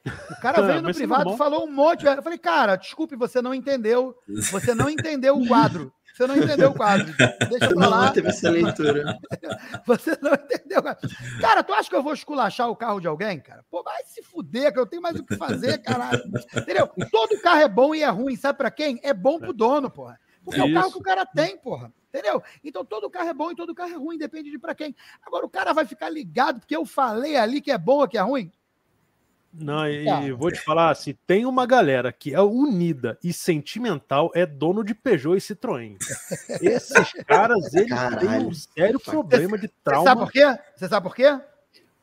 O cara veio no privado e falou um monte. Eu falei, cara, desculpe, você não entendeu. Você não entendeu o quadro. Você não entendeu o quadro. Deixa eu falar. Não teve essa leitura. Você não entendeu. Cara, tu acha que eu vou esculachar o carro de alguém, cara? Pô, vai se fuder, que eu tenho mais o que fazer, caralho. Entendeu? Todo carro é bom e é ruim. Sabe pra quem? É bom pro dono, porra. Porque é, é o carro que o cara tem, porra. Entendeu? Então todo carro é bom e todo carro é ruim, depende de para quem. Agora o cara vai ficar ligado porque eu falei ali que é bom ou que é ruim? Não, e tá. vou te falar assim: tem uma galera que é unida e sentimental, é dono de Peugeot e Citroën. Esses caras, eles Caralho. têm um sério problema de trauma. Você sabe por quê? Você sabe por quê?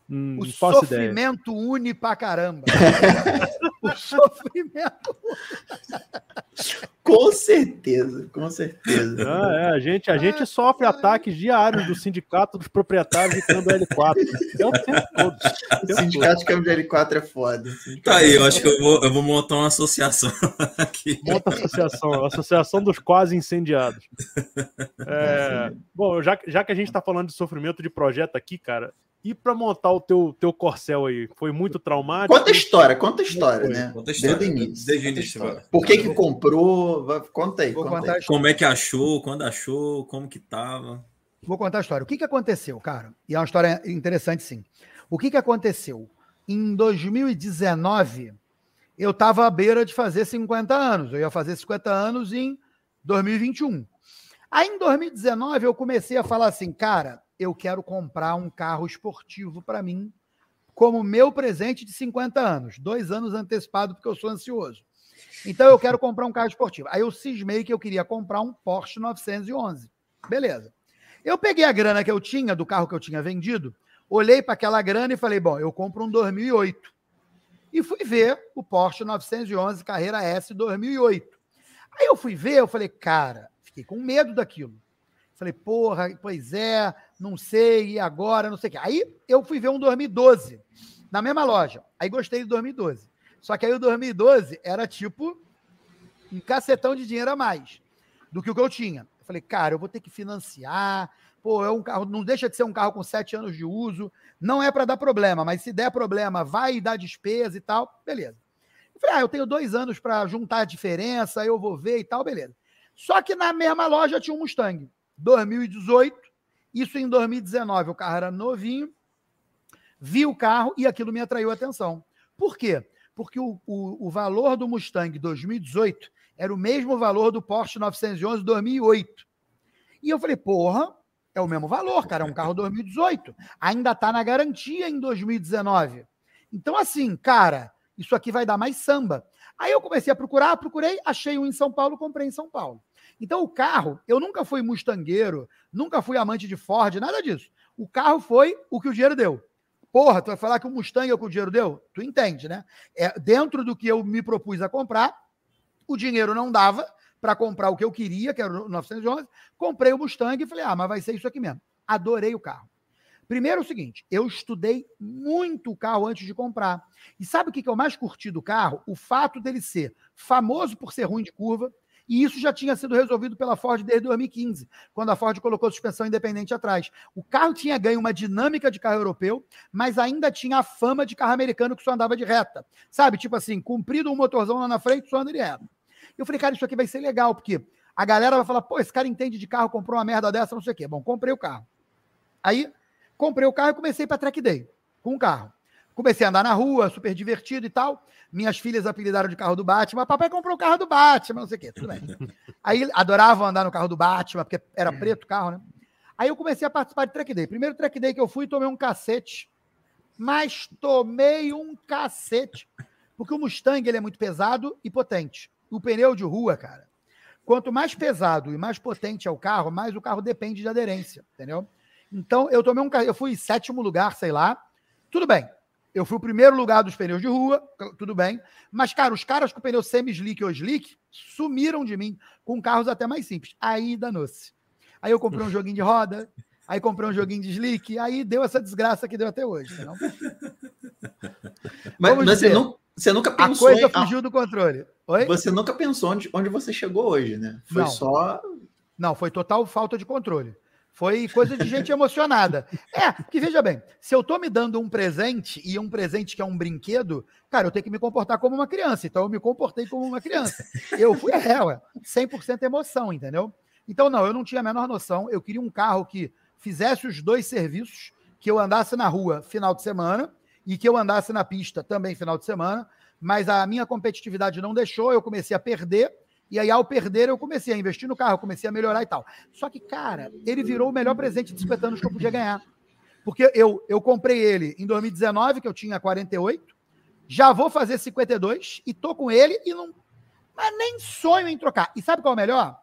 Hum, o sofrimento ideia. une pra caramba. o sofrimento. com certeza, com certeza. Ah, é, a gente, a gente sofre ataques diários do sindicato dos proprietários de câmbio L4. É o tempo todo. O, sindicato de câmbio L4 é foda. Tá aí, eu acho que eu vou, eu vou montar uma associação aqui. Monta a associação, a associação dos quase incendiados. É, bom, já, já que a gente está falando de sofrimento de projeto aqui, cara, e para montar o teu, teu corcel aí? Foi muito traumático? Conta a história, conta a história, né? Conta a história. Desde o início. Desde o início. Por que que comprou? Conta aí. Conta aí. Como é que achou? Quando achou? Como que tava? Vou contar a história. O que que aconteceu, cara? E é uma história interessante, sim. O que que aconteceu? Em 2019, eu estava à beira de fazer 50 anos. Eu ia fazer 50 anos em 2021. Aí, em 2019, eu comecei a falar assim, cara, eu quero comprar um carro esportivo para mim, como meu presente de 50 anos, dois anos antecipado, porque eu sou ansioso. Então eu quero comprar um carro esportivo. Aí eu cismei que eu queria comprar um Porsche 911. Beleza. Eu peguei a grana que eu tinha do carro que eu tinha vendido, olhei para aquela grana e falei: bom, eu compro um 2008. E fui ver o Porsche 911 Carreira S 2008. Aí eu fui ver, eu falei: cara, fiquei com medo daquilo. Falei, porra, pois é, não sei, e agora, não sei o quê. Aí eu fui ver um 2012, na mesma loja. Aí gostei do 2012. Só que aí o 2012 era tipo um cacetão de dinheiro a mais do que o que eu tinha. Eu falei, cara, eu vou ter que financiar. Pô, é um carro, não deixa de ser um carro com sete anos de uso. Não é para dar problema, mas se der problema, vai dar despesa e tal, beleza. Eu falei, ah, eu tenho dois anos para juntar a diferença, eu vou ver e tal, beleza. Só que na mesma loja tinha um Mustang. 2018, isso em 2019, o carro era novinho, vi o carro e aquilo me atraiu a atenção. Por quê? Porque o, o, o valor do Mustang 2018 era o mesmo valor do Porsche 911 2008. E eu falei, porra, é o mesmo valor, cara, é um carro 2018. Ainda está na garantia em 2019. Então, assim, cara, isso aqui vai dar mais samba. Aí eu comecei a procurar, procurei, achei um em São Paulo, comprei em São Paulo. Então, o carro, eu nunca fui mustangueiro, nunca fui amante de Ford, nada disso. O carro foi o que o dinheiro deu. Porra, tu vai falar que o Mustang é o que o dinheiro deu? Tu entende, né? É, dentro do que eu me propus a comprar, o dinheiro não dava para comprar o que eu queria, que era o 911. Comprei o Mustang e falei, ah, mas vai ser isso aqui mesmo. Adorei o carro. Primeiro é o seguinte, eu estudei muito o carro antes de comprar. E sabe o que eu mais curti do carro? O fato dele ser famoso por ser ruim de curva, e isso já tinha sido resolvido pela Ford desde 2015, quando a Ford colocou suspensão independente atrás. O carro tinha ganho uma dinâmica de carro europeu, mas ainda tinha a fama de carro americano que só andava de reta. Sabe? Tipo assim, cumprido um motorzão lá na frente, só anda de reta. Eu falei, cara, isso aqui vai ser legal, porque a galera vai falar, pô, esse cara entende de carro, comprou uma merda dessa, não sei o quê. Bom, comprei o carro. Aí, comprei o carro e comecei para track day com o carro. Comecei a andar na rua, super divertido e tal. Minhas filhas apelidaram de carro do Batman. Papai comprou o carro do Batman, não sei o quê, tudo bem. Aí adoravam andar no carro do Batman, porque era preto o carro, né? Aí eu comecei a participar de track day. Primeiro track day que eu fui, tomei um cacete. Mas tomei um cacete. Porque o Mustang ele é muito pesado e potente. O pneu de rua, cara, quanto mais pesado e mais potente é o carro, mais o carro depende de aderência, entendeu? Então eu tomei um eu fui sétimo lugar, sei lá. Tudo bem. Eu fui o primeiro lugar dos pneus de rua, tudo bem. Mas, cara, os caras com pneu semi-slick ou slick sumiram de mim com carros até mais simples. Aí danou-se. Aí eu comprei um joguinho de roda, aí comprei um joguinho de slick, aí deu essa desgraça que deu até hoje. Não? Mas, mas você, não, você, nunca pensou. A coisa em... fugiu do controle. Oi? Você nunca pensou onde, onde você chegou hoje, né? Foi não. só. Não, foi total falta de controle. Foi coisa de gente emocionada. É, que veja bem, se eu tô me dando um presente e um presente que é um brinquedo, cara, eu tenho que me comportar como uma criança. Então eu me comportei como uma criança. Eu fui, é, ué, 100% emoção, entendeu? Então não, eu não tinha a menor noção. Eu queria um carro que fizesse os dois serviços, que eu andasse na rua final de semana e que eu andasse na pista também final de semana, mas a minha competitividade não deixou, eu comecei a perder e aí, ao perder, eu comecei a investir no carro, comecei a melhorar e tal. Só que, cara, ele virou o melhor presente de 50 anos que eu podia ganhar. Porque eu, eu comprei ele em 2019, que eu tinha 48, já vou fazer 52 e tô com ele e não. Mas nem sonho em trocar. E sabe qual é o melhor?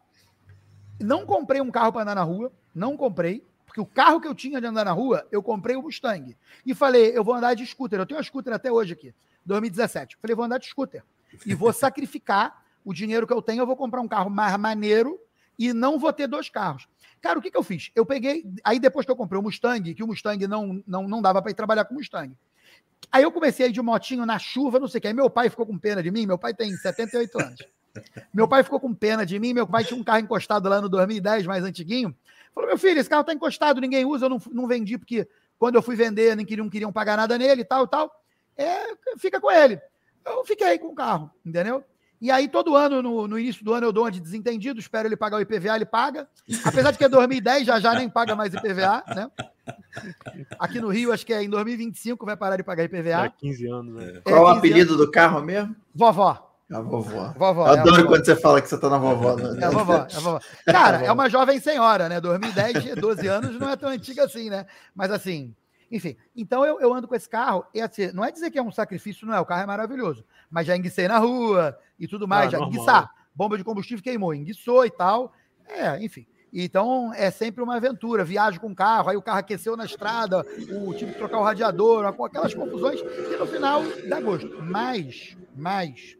Não comprei um carro para andar na rua, não comprei, porque o carro que eu tinha de andar na rua, eu comprei o Mustang. E falei, eu vou andar de scooter. Eu tenho uma scooter até hoje aqui. 2017. Falei, vou andar de scooter. E vou sacrificar o dinheiro que eu tenho, eu vou comprar um carro mais maneiro e não vou ter dois carros. Cara, o que, que eu fiz? Eu peguei. Aí depois que eu comprei o Mustang, que o Mustang não, não, não dava para ir trabalhar com Mustang. Aí eu comecei a ir de motinho na chuva, não sei o que. Aí meu pai ficou com pena de mim. Meu pai tem 78 anos. Meu pai ficou com pena de mim. Meu pai tinha um carro encostado lá no 2010, mais antiguinho. Falou: meu filho, esse carro tá encostado, ninguém usa, eu não, não vendi, porque quando eu fui vender, nem queriam, queriam pagar nada nele e tal tal. É, fica com ele. Eu fiquei com o carro, entendeu? E aí, todo ano, no, no, início do ano, eu dou uma de desentendido, espero ele pagar o IPVA, ele paga. Apesar de que é 2010, já já nem paga mais IPVA, né? Aqui no Rio, acho que é em 2025 vai parar de pagar IPVA. É 15 anos, né? É, Qual o apelido anos. do carro mesmo? Vovó. A vovó. vovó Eu adoro é vovó. quando você fala que você tá na vovó. Né? É a vovó, é a vovó. Cara, é uma jovem senhora, né? 2010, 12 anos, não é tão antiga assim, né? Mas assim, enfim, então eu, eu ando com esse carro, e assim, não é dizer que é um sacrifício, não é, o carro é maravilhoso, mas já enguicei na rua e tudo mais, ah, já enguiçar, bomba de combustível queimou, enguiçou e tal, é, enfim. Então é sempre uma aventura, viagem com o carro, aí o carro aqueceu na estrada, o tive que trocar o radiador, com aquelas confusões que no final dá gosto. Mas, mas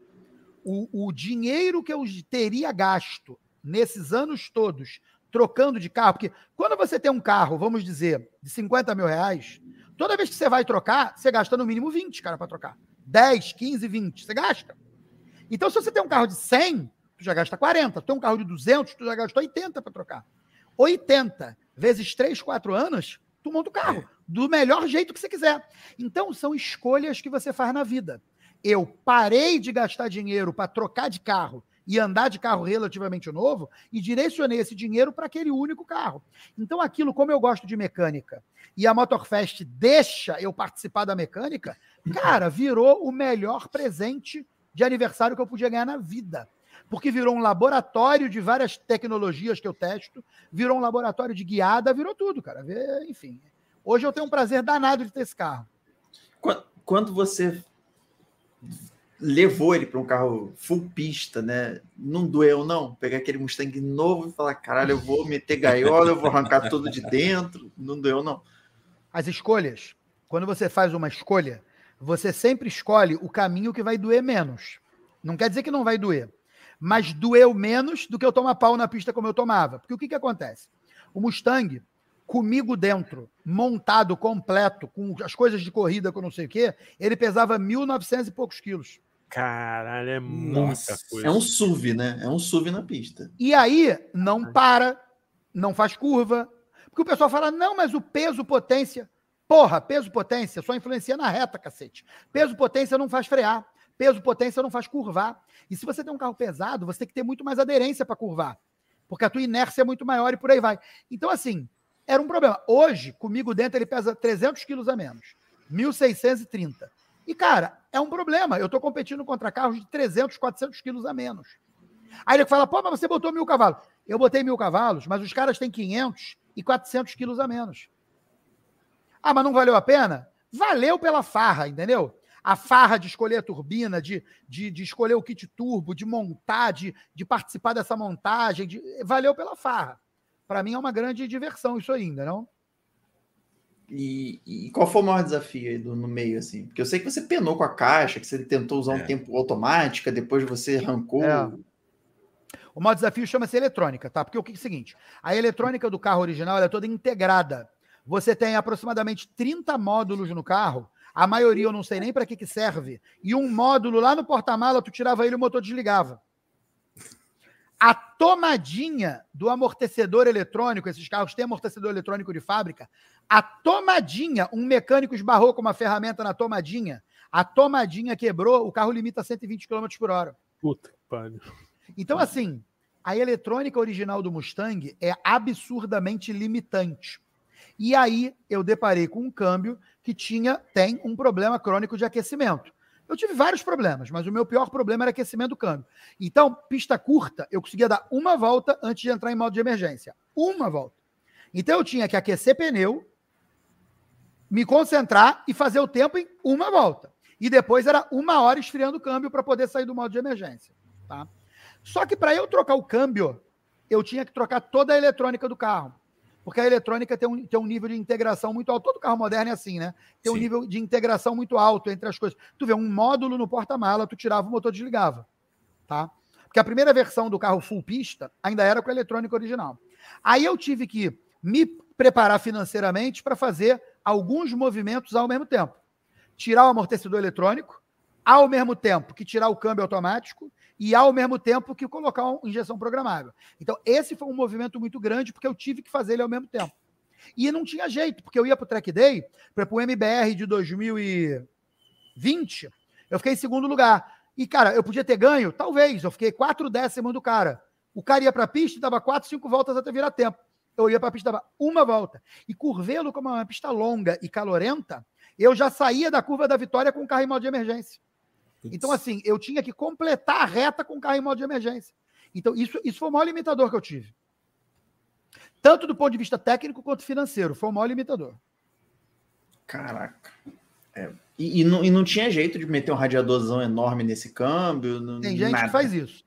o, o dinheiro que eu teria gasto nesses anos todos trocando de carro, porque quando você tem um carro, vamos dizer, de 50 mil reais, toda vez que você vai trocar, você gasta no mínimo 20, cara, para trocar. 10, 15, 20, você gasta. Então, se você tem um carro de 100, tu já gasta 40. Tu tem um carro de 200, tu já gasta 80 para trocar. 80 vezes 3, 4 anos, tu monta o carro do melhor jeito que você quiser. Então, são escolhas que você faz na vida. Eu parei de gastar dinheiro para trocar de carro e andar de carro relativamente novo e direcionei esse dinheiro para aquele único carro. Então, aquilo, como eu gosto de mecânica e a Motorfest deixa eu participar da mecânica, cara, virou o melhor presente de aniversário que eu podia ganhar na vida. Porque virou um laboratório de várias tecnologias que eu testo, virou um laboratório de guiada, virou tudo, cara. Enfim. Hoje eu tenho um prazer danado de ter esse carro. Quando você levou ele para um carro full pista, né? Não doeu, não. Pegar aquele Mustang novo e falar: caralho, eu vou meter gaiola, eu vou arrancar tudo de dentro. Não doeu, não. As escolhas. Quando você faz uma escolha, você sempre escolhe o caminho que vai doer menos. Não quer dizer que não vai doer, mas doeu menos do que eu tomar pau na pista como eu tomava. Porque o que, que acontece? O Mustang, comigo dentro, montado completo, com as coisas de corrida com não sei o quê, ele pesava 1.900 e poucos quilos. Caralho, é muita Nossa, coisa. É um SUV, né? É um SUV na pista. E aí, não para, não faz curva. Porque o pessoal fala, não, mas o peso potência. Porra, peso potência só influencia na reta, cacete. Peso potência não faz frear. Peso potência não faz curvar. E se você tem um carro pesado, você tem que ter muito mais aderência para curvar. Porque a tua inércia é muito maior e por aí vai. Então, assim, era um problema. Hoje, comigo dentro, ele pesa 300 quilos a menos. 1.630. E, cara, é um problema. Eu estou competindo contra carros de 300, 400 quilos a menos. Aí ele fala, pô, mas você botou mil cavalos. Eu botei mil cavalos, mas os caras têm 500 e 400 quilos a menos. Ah, mas não valeu a pena? Valeu pela farra, entendeu? A farra de escolher a turbina, de, de, de escolher o kit turbo, de montar, de, de participar dessa montagem, de, valeu pela farra. Para mim é uma grande diversão isso ainda, não? E, e, qual foi o maior desafio aí do, no meio, assim? Porque eu sei que você penou com a caixa, que você tentou usar é. um tempo automática, depois você arrancou. É. O maior desafio chama-se eletrônica, tá? Porque o que é o seguinte: a eletrônica do carro original é toda integrada. Você tem aproximadamente 30 módulos no carro, a maioria eu não sei nem para que, que serve, e um módulo lá no porta-mala, tu tirava ele e o motor desligava. A tomadinha do amortecedor eletrônico, esses carros têm amortecedor eletrônico de fábrica, a tomadinha, um mecânico esbarrou com uma ferramenta na tomadinha, a tomadinha quebrou, o carro limita a 120 km por hora. Puta que pariu. Então, assim, a eletrônica original do Mustang é absurdamente limitante. E aí eu deparei com um câmbio que tinha tem um problema crônico de aquecimento. Eu tive vários problemas, mas o meu pior problema era aquecimento do câmbio. Então, pista curta, eu conseguia dar uma volta antes de entrar em modo de emergência. Uma volta. Então, eu tinha que aquecer pneu, me concentrar e fazer o tempo em uma volta. E depois era uma hora esfriando o câmbio para poder sair do modo de emergência. Tá? Só que para eu trocar o câmbio, eu tinha que trocar toda a eletrônica do carro. porque a eletrônica tem um, tem um nível de integração muito alto. Todo carro moderno é assim, né? Tem Sim. um nível de integração muito alto entre as coisas. Tu vê um módulo no porta-mala, tu tirava o motor desligava, tá? Porque a primeira versão do carro full pista ainda era com a eletrônica original. Aí eu tive que me preparar financeiramente para fazer alguns movimentos ao mesmo tempo. Tirar o amortecedor eletrônico, ao mesmo tempo que tirar o câmbio automático e ao mesmo tempo que colocar uma injeção programável. Então, esse foi um movimento muito grande porque eu tive que fazer ele ao mesmo tempo. E não tinha jeito, porque eu ia para o Track Day, para o MBR de 2020, eu fiquei em segundo lugar. E, cara, eu podia ter ganho? Talvez. Eu fiquei quatro décimos do cara. O cara ia para a pista e dava quatro, cinco voltas até virar tempo. Eu ia para a pista, uma volta. E Curvelo, como é uma pista longa e calorenta, eu já saía da curva da vitória com o carro em modo de emergência. Então, assim, eu tinha que completar a reta com o carro em modo de emergência. Então, isso, isso foi o maior limitador que eu tive. Tanto do ponto de vista técnico quanto financeiro. Foi o maior limitador. Caraca. É. E, e, não, e não tinha jeito de meter um radiadorzão enorme nesse câmbio? Não, Tem gente nada. que faz isso.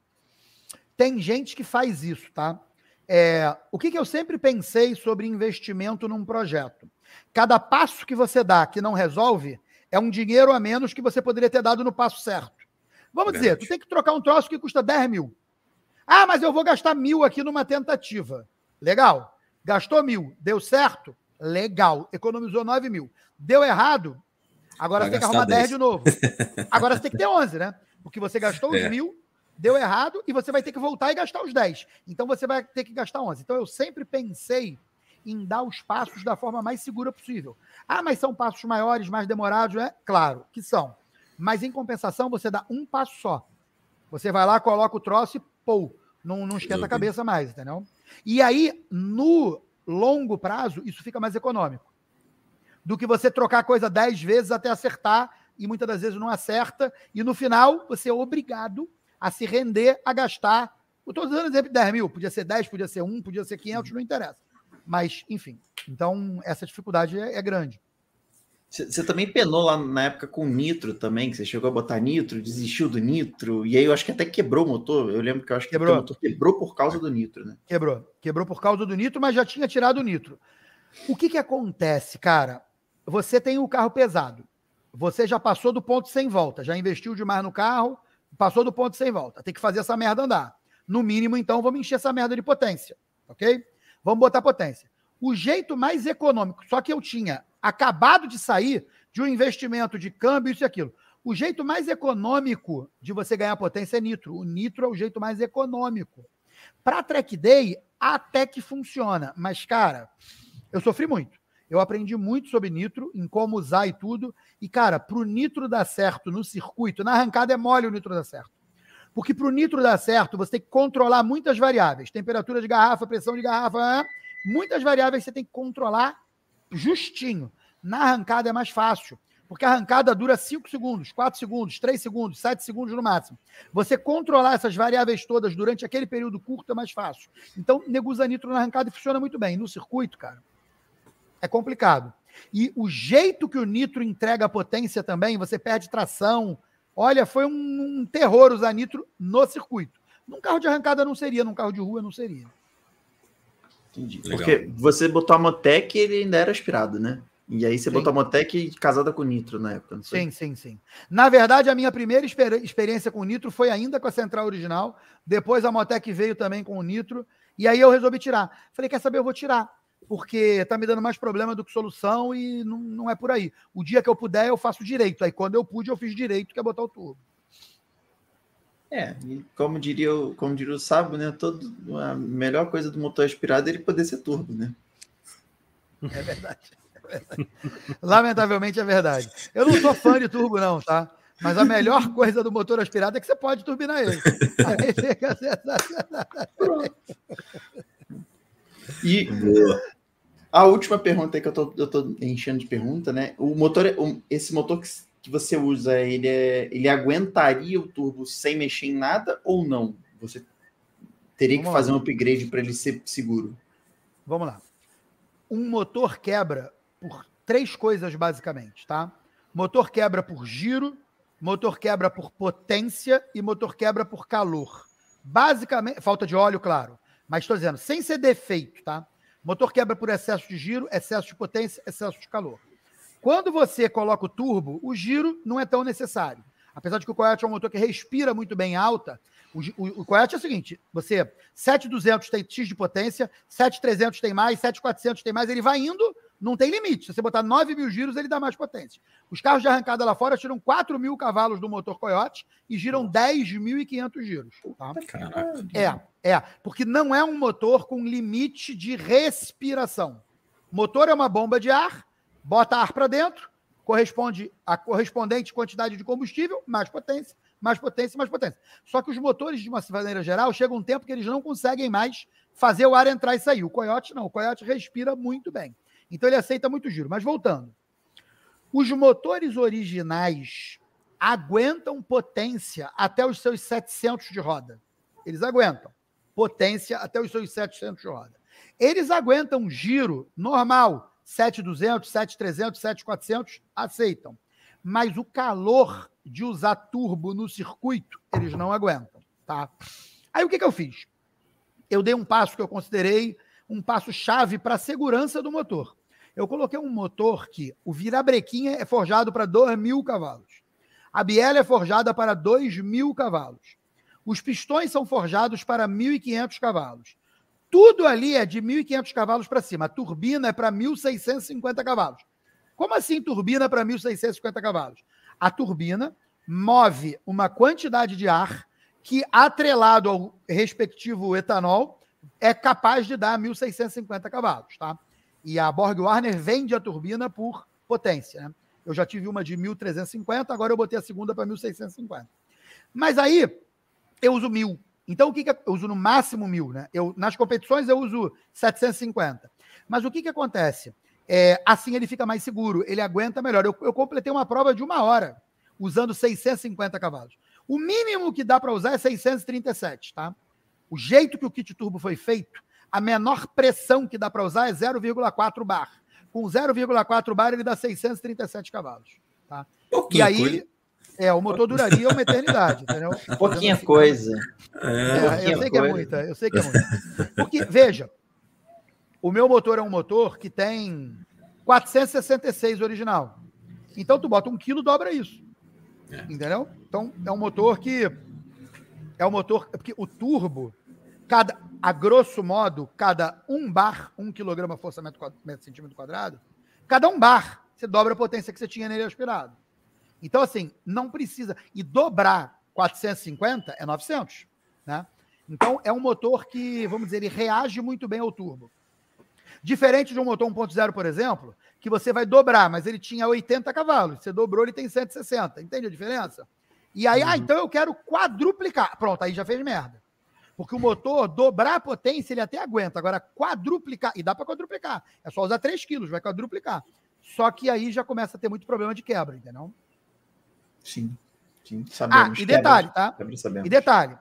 Tem gente que faz isso, tá? É, o que, que eu sempre pensei sobre investimento num projeto? Cada passo que você dá que não resolve, é um dinheiro a menos que você poderia ter dado no passo certo. Vamos dizer, tu tem que trocar um troço que custa 10 mil. Ah, mas eu vou gastar mil aqui numa tentativa. Legal. Gastou mil. Deu certo? Legal. Economizou 9 mil. Deu errado? Agora Vai você tem que arrumar 10. 10 de novo. Agora você tem que ter 11, né? Porque você gastou é. os mil, deu errado e você vai ter que voltar e gastar os 10. Então você vai ter que gastar 11. Então eu sempre pensei em dar os passos da forma mais segura possível. Ah, mas são passos maiores, mais demorados, né? Claro que são. Mas em compensação, você dá um passo só. Você vai lá, coloca o troço e pô, não, não esquenta a cabeça mais, entendeu? E aí, no longo prazo, isso fica mais econômico. Do que você trocar a coisa dez vezes até acertar, e muitas das vezes não acerta, e no final você é obrigado a se render a gastar. Estou dando exemplo de 10 mil, podia ser 10, podia ser 1, podia ser 500, não interessa. Mas, enfim, então essa dificuldade é, é grande. Você também penou lá na época com nitro também, que você chegou a botar nitro, desistiu do nitro, e aí eu acho que até quebrou o motor. Eu lembro que eu acho que quebrou. o motor quebrou por causa do nitro, né? Quebrou. Quebrou por causa do nitro, mas já tinha tirado o nitro. O que que acontece, cara? Você tem o carro pesado. Você já passou do ponto sem volta, já investiu demais no carro, passou do ponto sem volta. Tem que fazer essa merda andar. No mínimo, então, vamos encher essa merda de potência, ok? Vamos botar potência. O jeito mais econômico, só que eu tinha acabado de sair de um investimento de câmbio, isso e aquilo. O jeito mais econômico de você ganhar potência é nitro. O nitro é o jeito mais econômico. Para track day, até que funciona. Mas, cara, eu sofri muito. Eu aprendi muito sobre nitro, em como usar e tudo. E, cara, para o nitro dar certo no circuito, na arrancada é mole o nitro dar certo. Porque para o nitro dar certo, você tem que controlar muitas variáveis. Temperatura de garrafa, pressão de garrafa, muitas variáveis você tem que controlar justinho. Na arrancada é mais fácil, porque a arrancada dura 5 segundos, 4 segundos, 3 segundos, 7 segundos no máximo. Você controlar essas variáveis todas durante aquele período curto é mais fácil. Então, nego usa nitro na arrancada funciona muito bem. No circuito, cara, é complicado. E o jeito que o nitro entrega a potência também, você perde tração, Olha, foi um, um terror usar nitro no circuito. Num carro de arrancada não seria, num carro de rua não seria. Entendi. Legal. Porque você botou a Motec e ele ainda era aspirado, né? E aí você sim. botou a Motec casada com nitro na época. Sim, sim, sim. Na verdade, a minha primeira experiência com nitro foi ainda com a central original. Depois a Motec veio também com o nitro. E aí eu resolvi tirar. Falei, quer saber? Eu vou tirar porque tá me dando mais problema do que solução e não, não é por aí. O dia que eu puder, eu faço direito. Aí quando eu pude, eu fiz direito, que é botar o turbo. É, e como diria, como diria o Sábio, né? Todo, a melhor coisa do motor aspirado é ele poder ser turbo, né? É verdade. É verdade. Lamentavelmente é verdade. Eu não sou fã de turbo, não, tá? Mas a melhor coisa do motor aspirado é que você pode turbinar ele. Aí fica... E Boa. A última pergunta aí que eu tô, eu tô enchendo de pergunta, né? O motor, esse motor que, que você usa, ele, é, ele aguentaria o turbo sem mexer em nada ou não? Você teria Vamos que fazer lá. um upgrade para ele ser seguro? Vamos lá. Um motor quebra por três coisas, basicamente, tá? Motor quebra por giro, motor quebra por potência e motor quebra por calor. Basicamente, falta de óleo, claro. Mas estou dizendo, sem ser defeito, tá? Motor quebra por excesso de giro, excesso de potência, excesso de calor. Quando você coloca o turbo, o giro não é tão necessário. Apesar de que o Coyote é um motor que respira muito bem alta, o, o, o Coyote é o seguinte: você 7200 tem X de potência, 7300 tem mais, 7400 tem mais, ele vai indo, não tem limite. Se você botar 9 mil giros, ele dá mais potência. Os carros de arrancada lá fora tiram 4 mil cavalos do motor Coyote e giram 10.500 giros. Tá? É, é, porque não é um motor com limite de respiração. motor é uma bomba de ar, bota ar para dentro, corresponde a correspondente quantidade de combustível, mais potência, mais potência, mais potência. Só que os motores, de uma maneira geral, chega um tempo que eles não conseguem mais fazer o ar entrar e sair. O Coyote não, o Coyote respira muito bem. Então ele aceita muito giro. Mas voltando. Os motores originais aguentam potência até os seus 700 de roda. Eles aguentam potência até os seus 700 de roda. Eles aguentam giro normal, 7200, 7300, 7400, aceitam. Mas o calor de usar turbo no circuito, eles não aguentam, tá? Aí o que, que eu fiz? Eu dei um passo que eu considerei um passo chave para a segurança do motor. Eu coloquei um motor que o virabrequinha é forjado para 2 mil cavalos. A biela é forjada para 2 mil cavalos. Os pistões são forjados para 1.500 cavalos. Tudo ali é de 1.500 cavalos para cima. A turbina é para 1.650 cavalos. Como assim turbina para 1.650 cavalos? A turbina move uma quantidade de ar que, atrelado ao respectivo etanol, é capaz de dar 1.650 cavalos, tá? E a Borg Warner vende a turbina por potência, né? Eu já tive uma de 1.350, agora eu botei a segunda para 1.650. Mas aí, eu uso 1.000. Então, o que, que eu uso no máximo 1.000, né? Eu, nas competições, eu uso 750. Mas o que, que acontece? É, assim ele fica mais seguro, ele aguenta melhor. Eu, eu completei uma prova de uma hora usando 650 cavalos. O mínimo que dá para usar é 637, tá? O jeito que o kit turbo foi feito, a menor pressão que dá para usar é 0,4 bar. Com 0,4 bar ele dá 637 cavalos, tá? Pouquinho e aí coisa. é, o motor duraria uma eternidade, entendeu? Pouquinha coisa. É, é, eu sei que é muita, eu sei que é muita. Porque veja, o meu motor é um motor que tem 466 original. Então tu bota um quilo, dobra isso. É. Entendeu? Então é um motor que é um motor porque o turbo, cada a grosso modo, cada um bar, um quilograma força metro, metro centímetro quadrado, cada um bar você dobra a potência que você tinha nele aspirado. Então assim não precisa e dobrar 450 é 900, né? Então é um motor que vamos dizer ele reage muito bem ao turbo. Diferente de um motor 1.0, por exemplo, que você vai dobrar, mas ele tinha 80 cavalos. Você dobrou, ele tem 160. Entende a diferença? E aí, ah, uhum. ah, então eu quero quadruplicar. Pronto, aí já fez merda. Porque o motor, dobrar a potência, ele até aguenta. Agora, quadruplicar, e dá para quadruplicar. É só usar 3 quilos, vai quadruplicar. Só que aí já começa a ter muito problema de quebra, entendeu? Sim. Sim, sabemos. Ah, e detalhe, tá? E detalhe.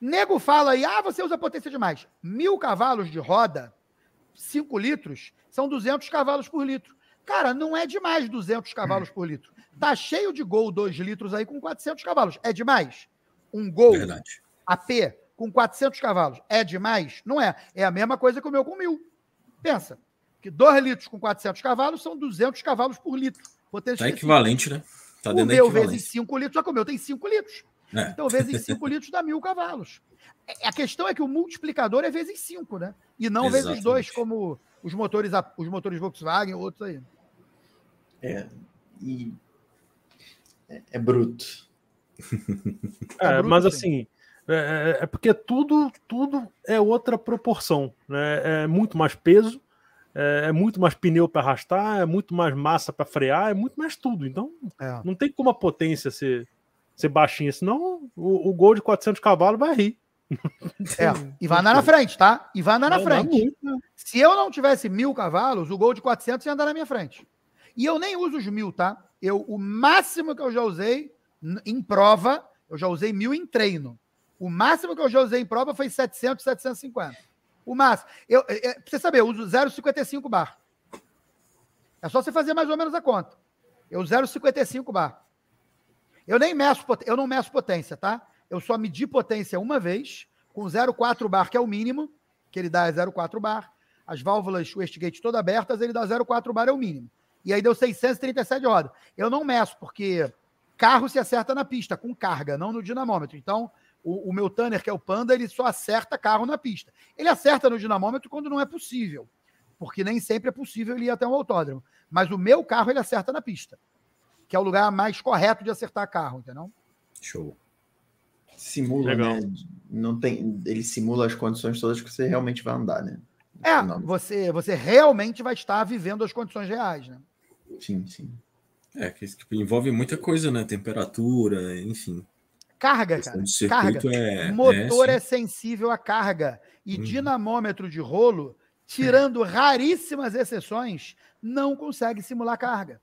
Nego fala aí, ah, você usa potência demais. Mil cavalos de roda 5 litros são 200 cavalos por litro. Cara, não é demais 200 cavalos por litro. Tá cheio de Gol 2 litros aí com 400 cavalos. É demais? Um Gol Verdade. AP com 400 cavalos é demais? Não é. É a mesma coisa que o meu com mil. Pensa, que 2 litros com 400 cavalos são 200 cavalos por litro. Potência tá equivalente, né? Tá o meu vezes 5 litros, só que o meu tem 5 litros. É. Então, vezes 5 litros dá mil cavalos. É, a questão é que o multiplicador é vezes 5, né? E não Exatamente. vezes 2, como os motores, os motores Volkswagen ou outros aí. É, e é, é bruto. É, é bruto, mas assim, é, é, é, porque tudo, tudo é outra proporção, né? É muito mais peso, é, é muito mais pneu para arrastar, é muito mais massa para frear, é muito mais tudo. Então, é. não tem como a potência ser, ser baixinha, senão o, o gol de 400 cavalos vai rir. É, e vai andar na frente, tá? E vai andar na frente. Né? Se eu não tivesse mil cavalos, o gol de 400 ia andar na minha frente. E eu nem uso os mil, tá? Eu, o máximo que eu já usei em prova, eu já usei mil em treino. O máximo que eu já usei em prova foi 700, 750. O máximo. Eu, é, é pra você saber, eu uso 0,55 bar. É só você fazer mais ou menos a conta. Eu 0,55 bar. Eu nem meço, eu não meço potência, tá? Eu só medi potência uma vez, com 0,4 bar, que é o mínimo, que ele dá é 0,4 bar. as válvulas wastegate todas abertas, ele dá 0,4 bar é o mínimo. E aí deu 637 rodas. Eu não meço, porque carro se acerta na pista, com carga, não no dinamômetro. Então, o, o meu Tanner, que é o Panda, ele só acerta carro na pista. Ele acerta no dinamômetro quando não é possível, porque nem sempre é possível ele ir até um autódromo. Mas o meu carro, ele acerta na pista, que é o lugar mais correto de acertar carro, entendeu? Show. Simula, Legal. né? Não tem, ele simula as condições todas que você realmente vai andar, né? É, você, você realmente vai estar vivendo as condições reais, né? Sim, sim. É, que tipo, envolve muita coisa, né? Temperatura, enfim. Carga, cara. Carga. É, Motor é, é, sensível à carga. E hum. dinamômetro de rolo, tirando raríssimas exceções, não consegue simular carga.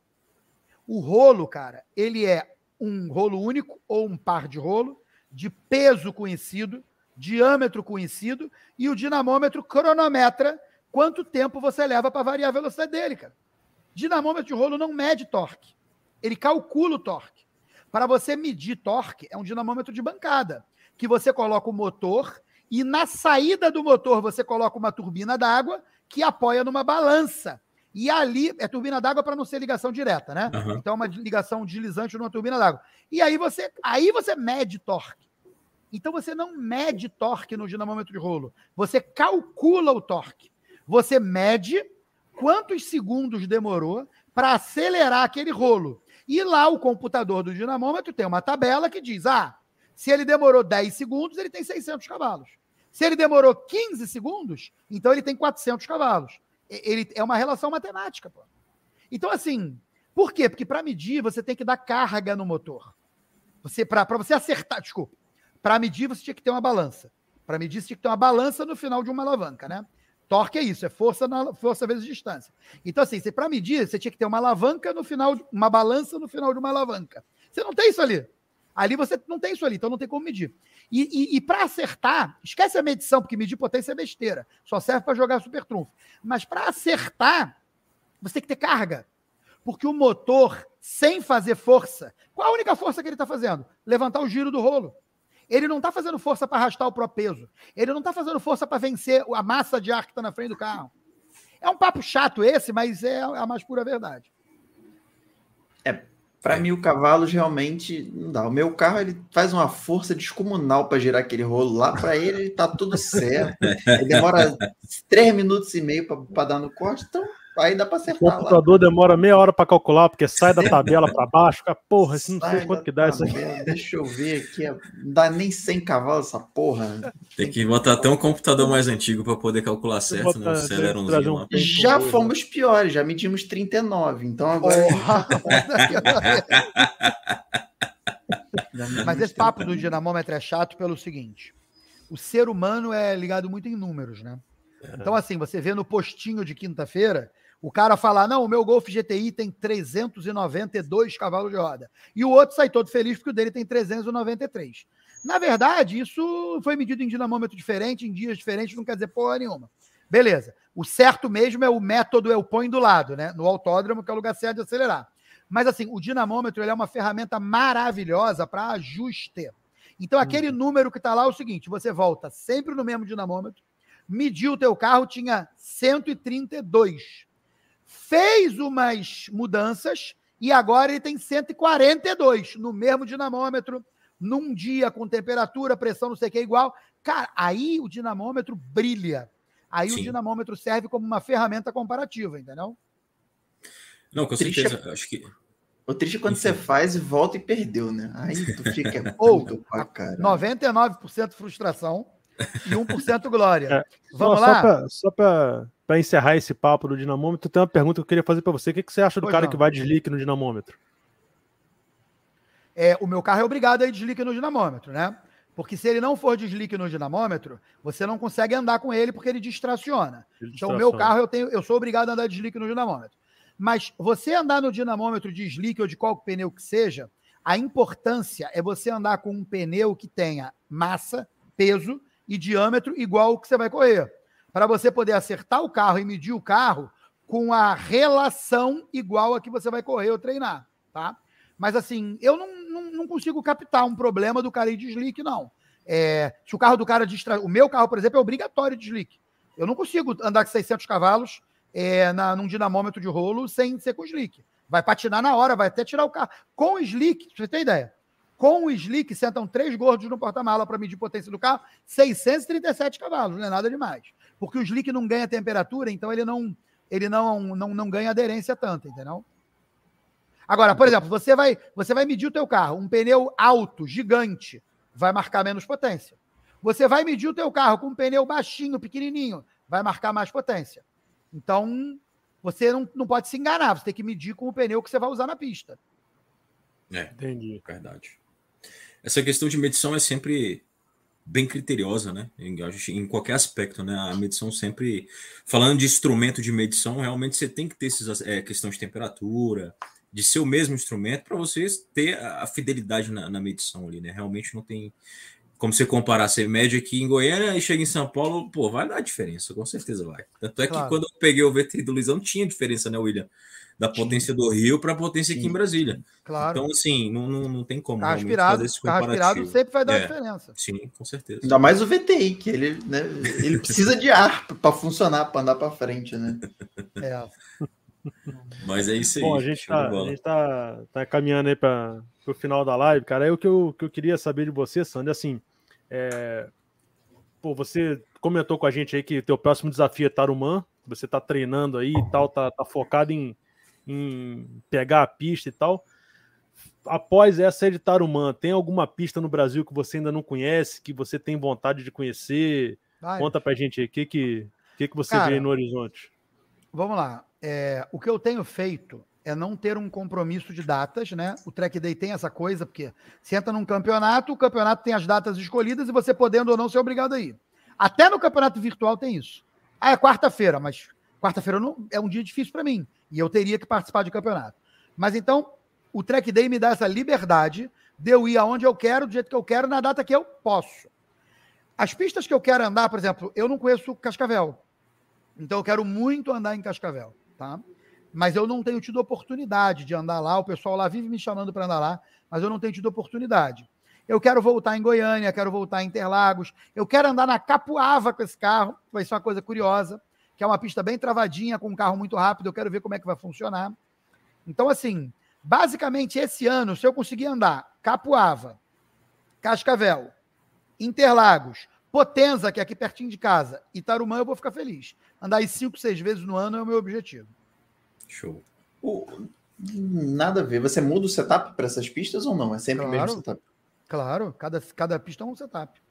O rolo, cara, ele é um rolo único ou um par de rolo, de peso conhecido, diâmetro conhecido, e o dinamômetro cronometra quanto tempo você leva para variar a velocidade dele, cara. Dinamômetro de rolo não mede torque. Ele calcula o torque. Para você medir torque, é um dinamômetro de bancada, que você coloca o motor e na saída do motor você coloca uma turbina d'água que apoia numa balança. E ali é turbina d'água para não ser ligação direta, né? Uhum. Então é uma ligação deslizante numa turbina d'água. E aí você, aí você mede torque. Então você não mede torque no dinamômetro de rolo, você calcula o torque. Você mede quantos segundos demorou para acelerar aquele rolo. E lá o computador do dinamômetro tem uma tabela que diz: ah, se ele demorou 10 segundos, ele tem 600 cavalos. Se ele demorou 15 segundos, então ele tem 400 cavalos. Ele é uma relação matemática, pô. Então assim, por quê? Porque para medir você tem que dar carga no motor. Você para você acertar, desculpa. Para medir você tinha que ter uma balança. Para medir você tinha que ter uma balança no final de uma alavanca, né? Torque é isso, é força na força vezes distância. Então, assim, para medir, você tinha que ter uma alavanca no final, uma balança no final de uma alavanca. Você não tem isso ali. Ali você não tem isso ali, então não tem como medir. E, e, e para acertar, esquece a medição, porque medir potência é besteira. Só serve para jogar super trunfo. Mas para acertar, você tem que ter carga. Porque o motor, sem fazer força, qual a única força que ele está fazendo? Levantar o giro do rolo. Ele não está fazendo força para arrastar o próprio peso. Ele não está fazendo força para vencer a massa de ar que está na frente do carro. É um papo chato esse, mas é a mais pura verdade. É, para mil cavalos realmente não dá. O meu carro ele faz uma força descomunal para girar aquele rolo lá. Para ele está tudo certo. Ele demora três minutos e meio para dar no corte, então Aí dá para acertar. O computador lá. demora meia hora para calcular, porque sai da tabela para baixo, fica, porra, isso não sei quanto que dá isso aqui. Deixa eu ver aqui, não dá nem 100 cavalos essa porra. Tem que botar até um computador mais antigo para poder calcular certo, né? Um um Já fomos piores, já medimos 39, então agora. Mas esse papo do dinamômetro é chato pelo seguinte: o ser humano é ligado muito em números, né? Então, assim, você vê no postinho de quinta-feira, o cara falar, não, o meu Golf GTI tem 392 cavalos de roda. E o outro sai todo feliz porque o dele tem 393. Na verdade, isso foi medido em dinamômetro diferente, em dias diferentes, não quer dizer porra nenhuma. Beleza. O certo mesmo é o método, é o põe do lado, né? No autódromo, que é o lugar certo de acelerar. Mas assim, o dinamômetro é uma ferramenta maravilhosa para ajuste. Então, aquele uhum. número que está lá é o seguinte: você volta sempre no mesmo dinamômetro, mediu o teu carro, tinha 132 fez umas mudanças e agora ele tem 142 no mesmo dinamômetro, num dia com temperatura, pressão, não sei o que, igual. Cara, aí o dinamômetro brilha. Aí Sim. o dinamômetro serve como uma ferramenta comparativa, entendeu? Não, com certeza. Triste, acho que. O triste é quando Enfim. você faz e volta e perdeu, né? Aí tu fica Ou, pra cara. 99% frustração e 1% glória. É. Vamos Não, lá? Só para encerrar esse papo do dinamômetro, tem uma pergunta que eu queria fazer para você. O que, que você acha do pois cara não. que vai deslique no dinamômetro? É, o meu carro é obrigado a ir deslique no dinamômetro, né? Porque se ele não for deslique no dinamômetro, você não consegue andar com ele porque ele distraciona. Ele então, o meu carro, eu, tenho, eu sou obrigado a andar deslique no dinamômetro. Mas você andar no dinamômetro de deslique ou de qualquer pneu que seja, a importância é você andar com um pneu que tenha massa, peso e diâmetro igual o que você vai correr para você poder acertar o carro e medir o carro com a relação igual a que você vai correr ou treinar, tá? Mas assim, eu não, não, não consigo captar um problema do cara ir de slick, não. É, se o carro do cara distra... O meu carro, por exemplo, é obrigatório de slick. Eu não consigo andar com 600 cavalos é, na, num dinamômetro de rolo sem ser com slick. Vai patinar na hora, vai até tirar o carro. Com slick, você tem ideia? Com o slick, sentam três gordos no porta-mala para medir potência do carro, 637 cavalos, não é nada demais. Porque o slick não ganha temperatura, então ele não ele não, não, não ganha aderência tanto, entendeu? Agora, por exemplo, você vai, você vai medir o teu carro, um pneu alto, gigante, vai marcar menos potência. Você vai medir o teu carro com um pneu baixinho, pequenininho, vai marcar mais potência. Então, você não, não pode se enganar, você tem que medir com o pneu que você vai usar na pista. É, entendi. Verdade. Essa questão de medição é sempre bem criteriosa, né? Em, em, qualquer aspecto, né? A medição sempre. Falando de instrumento de medição, realmente você tem que ter essas é, questões de temperatura, de ser o mesmo instrumento, para vocês ter a, fidelidade na, na, medição ali, né? Realmente não tem. Como você comparar, você mede aqui em Goiânia e chega em São Paulo, pô, vai dar diferença, com certeza vai. Tanto é claro. que quando eu peguei o VT do Luizão, tinha diferença, né, William? Da potência do Rio para a potência aqui em Brasília. Claro. Então, assim, não, não, não tem como carro aspirado, fazer esse comparativo. Carro aspirado sempre vai dar é, diferença. Sim, com certeza. Ainda mais o VTI, que ele, né, ele precisa de ar para funcionar, para andar para frente, né? É. Mas é isso aí. Bom, a gente está tá, tá caminhando aí para o final da live, cara. Aí o que eu, que eu queria saber de você, Sandra, assim, é... Pô, você comentou com a gente aí que teu próximo desafio é Tarumã, você está treinando aí e tal, tá, tá focado em, em pegar a pista e tal. Após essa de Tarumã, tem alguma pista no Brasil que você ainda não conhece, que você tem vontade de conhecer? Vai. Conta pra gente aí, o que, que, que, que você Cara, vê no horizonte? Vamos lá. É, o que eu tenho feito é não ter um compromisso de datas, né? O Track Day tem essa coisa, porque você entra num campeonato, o campeonato tem as datas escolhidas e você podendo ou não ser obrigado a ir. Até no campeonato virtual tem isso. Ah, é quarta-feira, mas quarta-feira é um dia difícil para mim. E eu teria que participar de campeonato. Mas então, o Track Day me dá essa liberdade de eu ir aonde eu quero, do jeito que eu quero, na data que eu posso. As pistas que eu quero andar, por exemplo, eu não conheço Cascavel. Então eu quero muito andar em Cascavel, tá? Mas eu não tenho tido oportunidade de andar lá. O pessoal lá vive me chamando para andar lá, mas eu não tenho tido oportunidade. Eu quero voltar em Goiânia, quero voltar em Interlagos. Eu quero andar na Capuava com esse carro, vai ser uma coisa curiosa que é uma pista bem travadinha, com um carro muito rápido. Eu quero ver como é que vai funcionar. Então, assim, basicamente, esse ano, se eu conseguir andar Capuava, Cascavel, Interlagos, Potenza, que é aqui pertinho de casa, e Tarumã, eu vou ficar feliz. Andar aí cinco, seis vezes no ano é o meu objetivo. Show. nada a ver. Você muda o setup para essas pistas ou não? É sempre claro, o mesmo setup? Claro, cada, cada pista é um setup.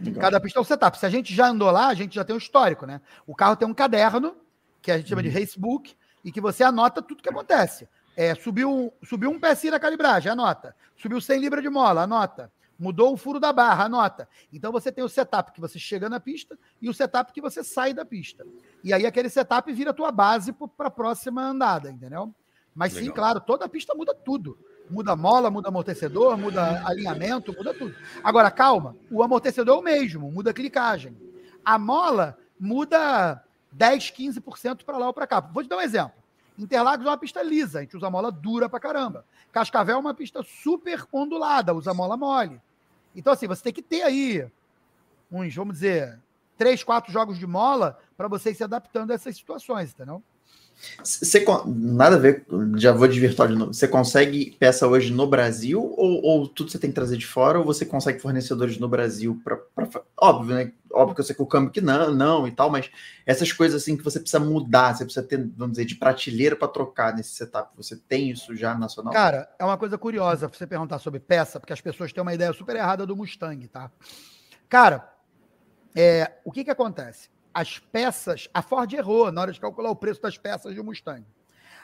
Legal. Cada pista é um setup. Se a gente já andou lá, a gente já tem um histórico, né? O carro tem um caderno, que a gente chama de uhum. racebook, e que você anota tudo que acontece. É, subiu, subiu um pecinho na calibragem, anota. Subiu 100 libras de mola, anota. Mudou o furo da barra, anota. Então você tem o setup que você chega na pista e o setup que você sai da pista. E aí aquele setup vira a tua base para a próxima andada, entendeu? Mas Legal. sim, claro, toda a pista muda tudo. Muda mola, muda amortecedor, muda alinhamento, muda tudo. Agora, calma, o amortecedor é o mesmo, muda a clicagem. A mola muda 10, 15% para lá ou para cá. Vou te dar um exemplo. Interlagos é uma pista lisa, a gente usa mola dura para caramba. Cascavel é uma pista super ondulada, usa mola mole. Então, assim, você tem que ter aí uns, vamos dizer, três, quatro jogos de mola para você ir se adaptando a essas situações, entendeu? Você, nada a ver, já vou desvirtuar de novo. Você consegue peça hoje no Brasil ou, ou tudo você tem que trazer de fora ou você consegue fornecedores no Brasil para óbvio, né? Óbvio que eu sei que o câmbio que não, não e tal, mas essas coisas assim que você precisa mudar, você precisa ter, vamos dizer, de prateleira para trocar nesse setup. Você tem isso já nacional? Cara, é uma coisa curiosa você perguntar sobre peça, porque as pessoas têm uma ideia super errada do Mustang, tá? Cara, é, o que que acontece? As peças. A Ford errou na hora de calcular o preço das peças de Mustang.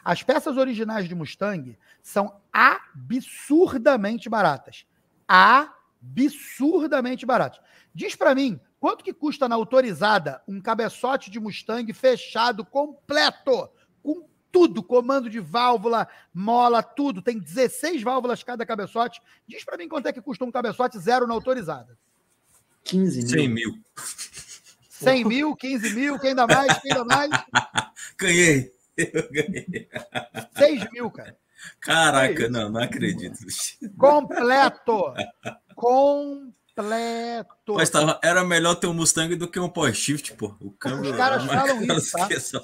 As peças originais de Mustang são absurdamente baratas. Absurdamente baratas. Diz para mim, quanto que custa na autorizada um cabeçote de Mustang fechado completo, com tudo, comando de válvula, mola, tudo. Tem 16 válvulas cada cabeçote. Diz para mim quanto é que custa um cabeçote zero na autorizada. 15 mil. 100 mil. 100 mil, 15 mil, quem dá mais, quem dá mais? Ganhei. Eu ganhei. 6 mil, cara. Caraca, não, não acredito. Completo. Completo. Tô. Mas tava, era melhor ter um Mustang do que um Porsche Shift, pô. O câmbio Os caras falam isso,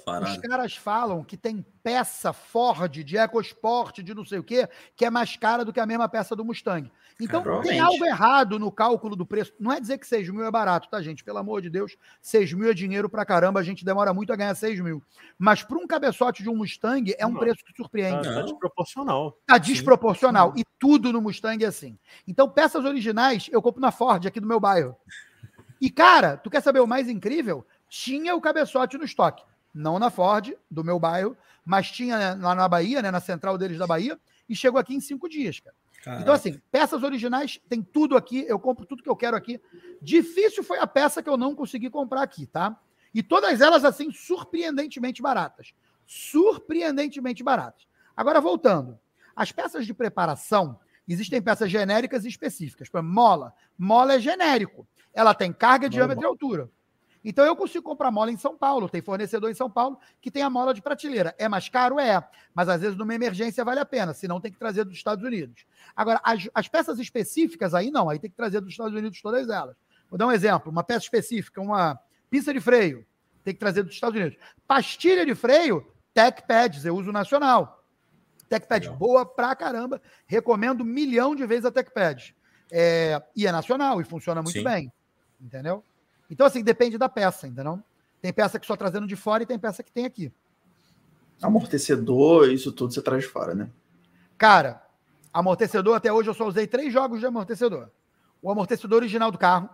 tá? Os caras falam que tem peça Ford de EcoSport, de não sei o quê, que é mais cara do que a mesma peça do Mustang. Então tem algo errado no cálculo do preço. Não é dizer que 6 mil é barato, tá, gente? Pelo amor de Deus, 6 mil é dinheiro pra caramba, a gente demora muito a ganhar 6 mil. Mas para um cabeçote de um Mustang é um não. preço que surpreende. Tá, tá desproporcional. Tá desproporcional. Sim. E tudo no Mustang é assim. Então, peças originais eu compro na Ford, aqui do meu bairro. E, cara, tu quer saber o mais incrível? Tinha o cabeçote no estoque. Não na Ford, do meu bairro, mas tinha lá na Bahia, né, na central deles da Bahia, e chegou aqui em cinco dias, cara. Caraca. Então, assim, peças originais, tem tudo aqui, eu compro tudo que eu quero aqui. Difícil foi a peça que eu não consegui comprar aqui, tá? E todas elas, assim, surpreendentemente baratas. Surpreendentemente baratas. Agora, voltando. As peças de preparação, existem peças genéricas e específicas. Por exemplo, mola. Mola é genérico. Ela tem carga, diâmetro e altura. Então eu consigo comprar mola em São Paulo, tem fornecedor em São Paulo que tem a mola de prateleira. É mais caro? É. Mas às vezes numa emergência vale a pena, senão tem que trazer dos Estados Unidos. Agora, as, as peças específicas aí não, aí tem que trazer dos Estados Unidos todas elas. Vou dar um exemplo: uma peça específica, uma pista de freio, tem que trazer dos Estados Unidos. Pastilha de freio, Tech Pads, eu uso nacional. TechPad boa pra caramba. Recomendo um milhão de vezes a TechPad. É, e é nacional e funciona muito Sim. bem. Entendeu? Então, assim, depende da peça, entendeu? Tem peça que só trazendo de fora e tem peça que tem aqui. Amortecedor, isso tudo você traz de fora, né? Cara, amortecedor, até hoje eu só usei três jogos de amortecedor. O amortecedor original do carro,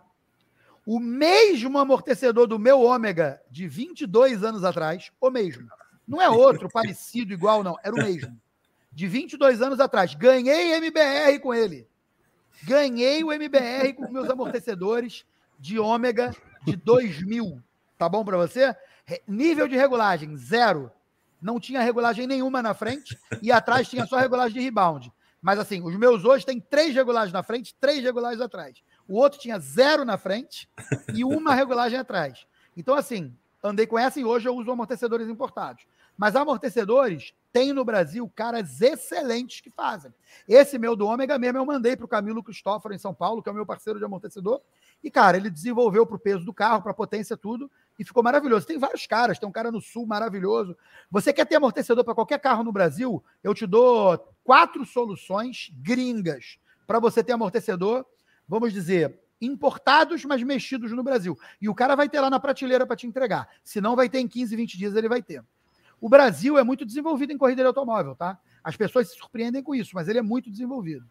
o mesmo amortecedor do meu Ômega de 22 anos atrás, o mesmo. Não é outro parecido, igual, não. Era o mesmo. De 22 anos atrás. Ganhei MBR com ele. Ganhei o MBR com meus amortecedores de ômega de 2000. Tá bom para você? Nível de regulagem, zero. Não tinha regulagem nenhuma na frente e atrás tinha só regulagem de rebound. Mas assim, os meus hoje têm três regulagens na frente, três regulagens atrás. O outro tinha zero na frente e uma regulagem atrás. Então, assim, andei com essa e hoje eu uso amortecedores importados. Mas amortecedores tem no Brasil caras excelentes que fazem. Esse meu do Ômega mesmo eu mandei para o Camilo Cristóforo em São Paulo, que é o meu parceiro de amortecedor. E, cara, ele desenvolveu para o peso do carro, para a potência, tudo, e ficou maravilhoso. Tem vários caras, tem um cara no sul maravilhoso. Você quer ter amortecedor para qualquer carro no Brasil? Eu te dou quatro soluções gringas para você ter amortecedor, vamos dizer, importados, mas mexidos no Brasil. E o cara vai ter lá na prateleira para te entregar. Se não, vai ter em 15, 20 dias, ele vai ter. O Brasil é muito desenvolvido em corrida de automóvel, tá? As pessoas se surpreendem com isso, mas ele é muito desenvolvido.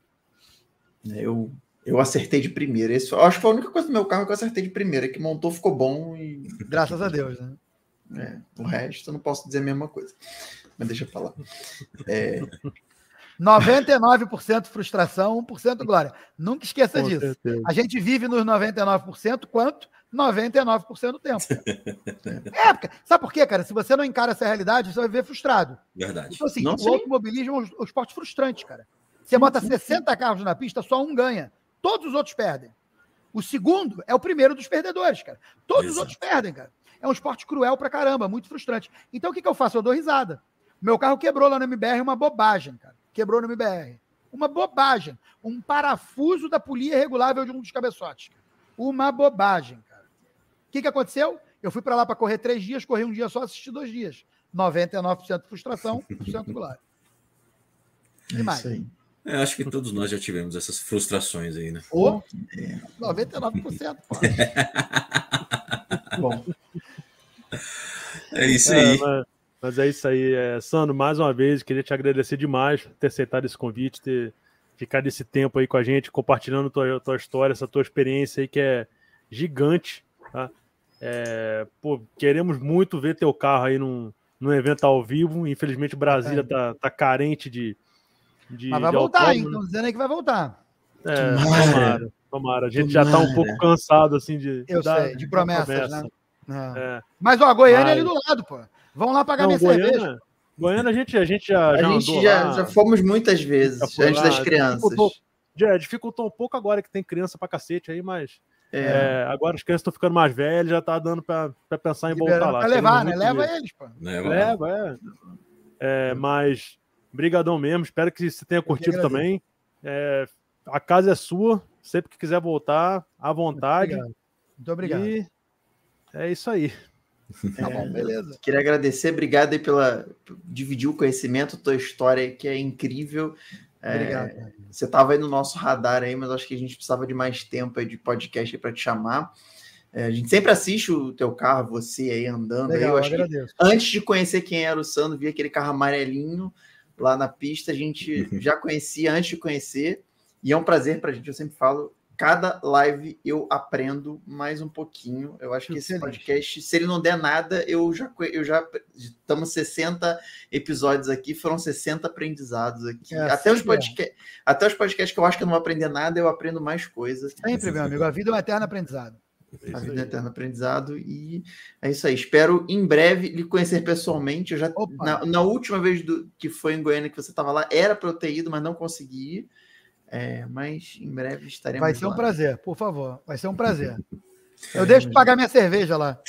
Eu, eu acertei de primeira. Isso, acho que foi a única coisa do meu carro que eu acertei de primeira, que montou, ficou bom e. Graças a Deus, né? É, o resto eu não posso dizer a mesma coisa. Mas deixa eu falar. É... 99% frustração, 1% glória. Nunca esqueça Com disso. Certeza. A gente vive nos 99%, quanto? 99% do tempo. é, porque, sabe por quê, cara? Se você não encara essa realidade, você vai viver frustrado. Verdade. Então, assim, não, o sim. automobilismo é um esporte frustrante, cara. Você bota 60 carros na pista, só um ganha. Todos os outros perdem. O segundo é o primeiro dos perdedores, cara. Todos Exato. os outros perdem, cara. É um esporte cruel pra caramba, muito frustrante. Então, o que, que eu faço? Eu dou risada. Meu carro quebrou lá no MBR, uma bobagem, cara. Quebrou no MBR. Uma bobagem. Um parafuso da polia regulável de um dos cabeçotes. Uma bobagem que, que aconteceu? Eu fui para lá para correr três dias, corri um dia só, assisti dois dias. 99% frustração, 1% glória. E é mais. É, acho que todos nós já tivemos essas frustrações aí, né? Oh, é. 99%. Bom. É isso aí. É, mas, mas, é isso aí. É, Sandro, mais uma vez, queria te agradecer demais por ter aceitado esse convite, ter ficado esse tempo aí com a gente, compartilhando tua, tua história, essa tua experiência aí que é gigante. Tá? É, pô, queremos muito ver teu carro aí num, num evento ao vivo. Infelizmente, Brasília tá, tá carente de. de Mas vai de voltar, hein? Estão dizendo aí que vai voltar. É, tomara, tomara. A gente tomara. já tá um pouco cansado assim de. Eu dar, sei, de promessas, promessa. né? É. Mas ó, a Goiânia Mas... é ali do lado, pô. Vão lá pagar Não, minha Goiânia, cerveja. Goiânia, a gente, a gente já. A já gente já, já, fomos muitas vezes, antes das crianças. Dificultou, já, dificultou um pouco agora que tem criança pra cacete aí, mas. É. É, agora as crianças estão ficando mais velhas, já tá dando para pensar em voltar lá. Pra levar, né? Leva eles, pô. Leva, Leva é. é. Mas, brigadão mesmo. Espero que você tenha curtido também. É, a casa é sua. Sempre que quiser voltar, à vontade. Muito obrigado. Muito obrigado. E é isso aí. Tá bom, beleza. Queria agradecer, obrigado aí pela dividir o conhecimento, tua história que é incrível. É, obrigado. É, você estava aí no nosso radar aí, mas acho que a gente precisava de mais tempo aí de podcast para te chamar. É, a gente sempre assiste o teu carro, você aí andando. Legal, aí, eu acho agradeço. antes de conhecer quem era o Sandro, vi aquele carro amarelinho lá na pista. A gente já conhecia antes de conhecer. E é um prazer para a gente, eu sempre falo, cada live eu aprendo mais um pouquinho. Eu acho que esse podcast, se ele não der nada, eu já eu já estamos 60 episódios aqui, foram 60 aprendizados aqui. É, até os podcasts, é. até os podcasts que eu acho que eu não vou aprender nada, eu aprendo mais coisas. Sempre, meu amigo, a vida é um eterno aprendizado. É a vida é eterno aprendizado e é isso aí. Espero em breve lhe conhecer pessoalmente. Eu já na, na, última vez do, que foi em Goiânia que você estava lá, era para eu ter ido, mas não consegui. É, mas em breve estaremos. Vai ser um lá. prazer, por favor. Vai ser um prazer. Eu deixo de pagar minha cerveja lá.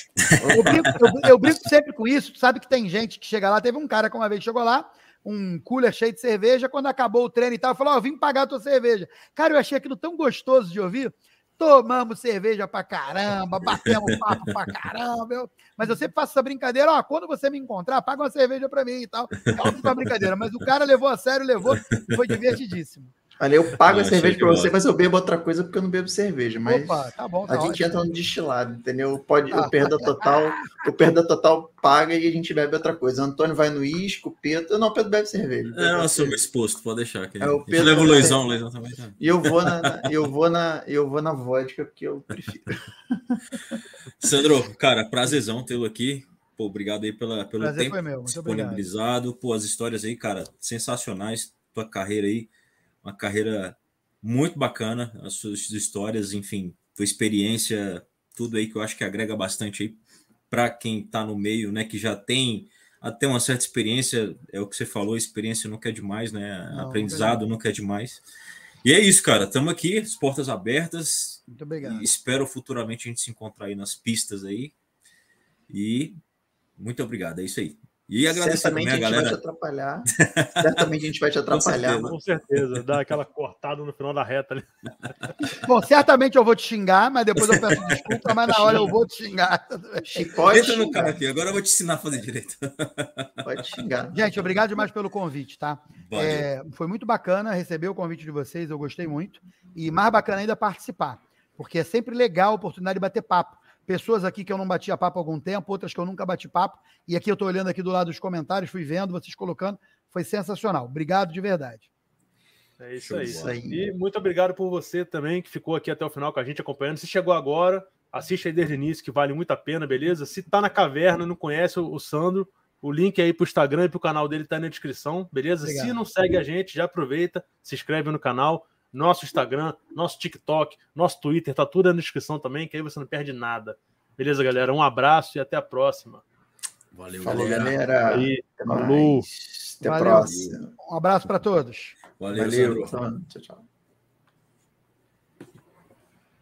Eu brinco, eu, eu brinco, sempre com isso. Tu sabe que tem gente que chega lá. Teve um cara que uma vez chegou lá, um cooler cheio de cerveja. Quando acabou o treino e tal, falou: Ó, oh, vim pagar a tua cerveja. Cara, eu achei aquilo tão gostoso de ouvir. Tomamos cerveja pra caramba, batemos papo pra caramba. Eu... Mas eu sempre faço essa brincadeira, ó, quando você me encontrar, paga uma cerveja pra mim e tal. É uma brincadeira, mas o cara levou a sério, levou, foi divertidíssimo. Olha, eu pago a cerveja para você, mas eu bebo outra coisa porque eu não bebo cerveja. Mas Opa, tá bom, tá a ótimo. gente entra no destilado, entendeu? Pode, ah, o perda total, o perda total paga e a gente bebe outra coisa. O Antônio vai no isco, o Pedro. Não, o Pedro bebe cerveja. É, eu sou exposto, pode deixar. aqui. é, o Pedro leva o Luizão, o Luizão também. Tá. E eu vou na, na, eu vou na, eu vou na vodka porque eu prefiro. Sandro, cara, prazerzão tê-lo aqui. Pô, obrigado aí pela, pelo Prazer tempo disponibilizado. Obrigado. Pô, as histórias aí, cara, sensacionais. Tua carreira aí, uma carreira muito bacana, as suas histórias, enfim, tua experiência, tudo aí que eu acho que agrega bastante aí para quem está no meio, né, que já tem até uma certa experiência, é o que você falou, experiência nunca é demais, né? Não, Aprendizado não nunca é demais. E é isso, cara. Estamos aqui, as portas abertas. Muito obrigado. espero futuramente a gente se encontrar aí nas pistas aí. E muito obrigado. É isso aí. E agradecer Certamente também a, a galera. Vai te atrapalhar. Certamente a gente vai te atrapalhar. com, certeza, com certeza, dá aquela cortada no final da reta ali. Bom, certamente eu vou te xingar, mas depois eu peço desculpa, mas na hora eu vou te xingar. Pode Entra no carro aqui, agora eu vou te ensinar a fazer direito. Pode xingar. Gente, obrigado demais pelo convite, tá? É, foi muito bacana receber o convite de vocês, eu gostei muito. E mais bacana ainda participar, porque é sempre legal a oportunidade de bater papo pessoas aqui que eu não batia papo há algum tempo, outras que eu nunca bati papo. E aqui eu estou olhando aqui do lado dos comentários, fui vendo, vocês colocando. Foi sensacional. Obrigado de verdade. É isso aí. isso aí. E muito obrigado por você também, que ficou aqui até o final com a gente acompanhando. Se chegou agora, assiste aí desde o início, que vale muito a pena, beleza? Se tá na caverna, não conhece o Sandro, o link aí para o Instagram e para o canal dele tá na descrição, beleza? Obrigado. Se não segue a gente, já aproveita, se inscreve no canal nosso Instagram, nosso TikTok, nosso Twitter, tá tudo na descrição também, que aí você não perde nada. Beleza, galera? Um abraço e até a próxima. Valeu, Falou, galera. galera. Aí, falou. Até a próxima. Um abraço para todos. Valeu, Valeu. Tchau, tchau.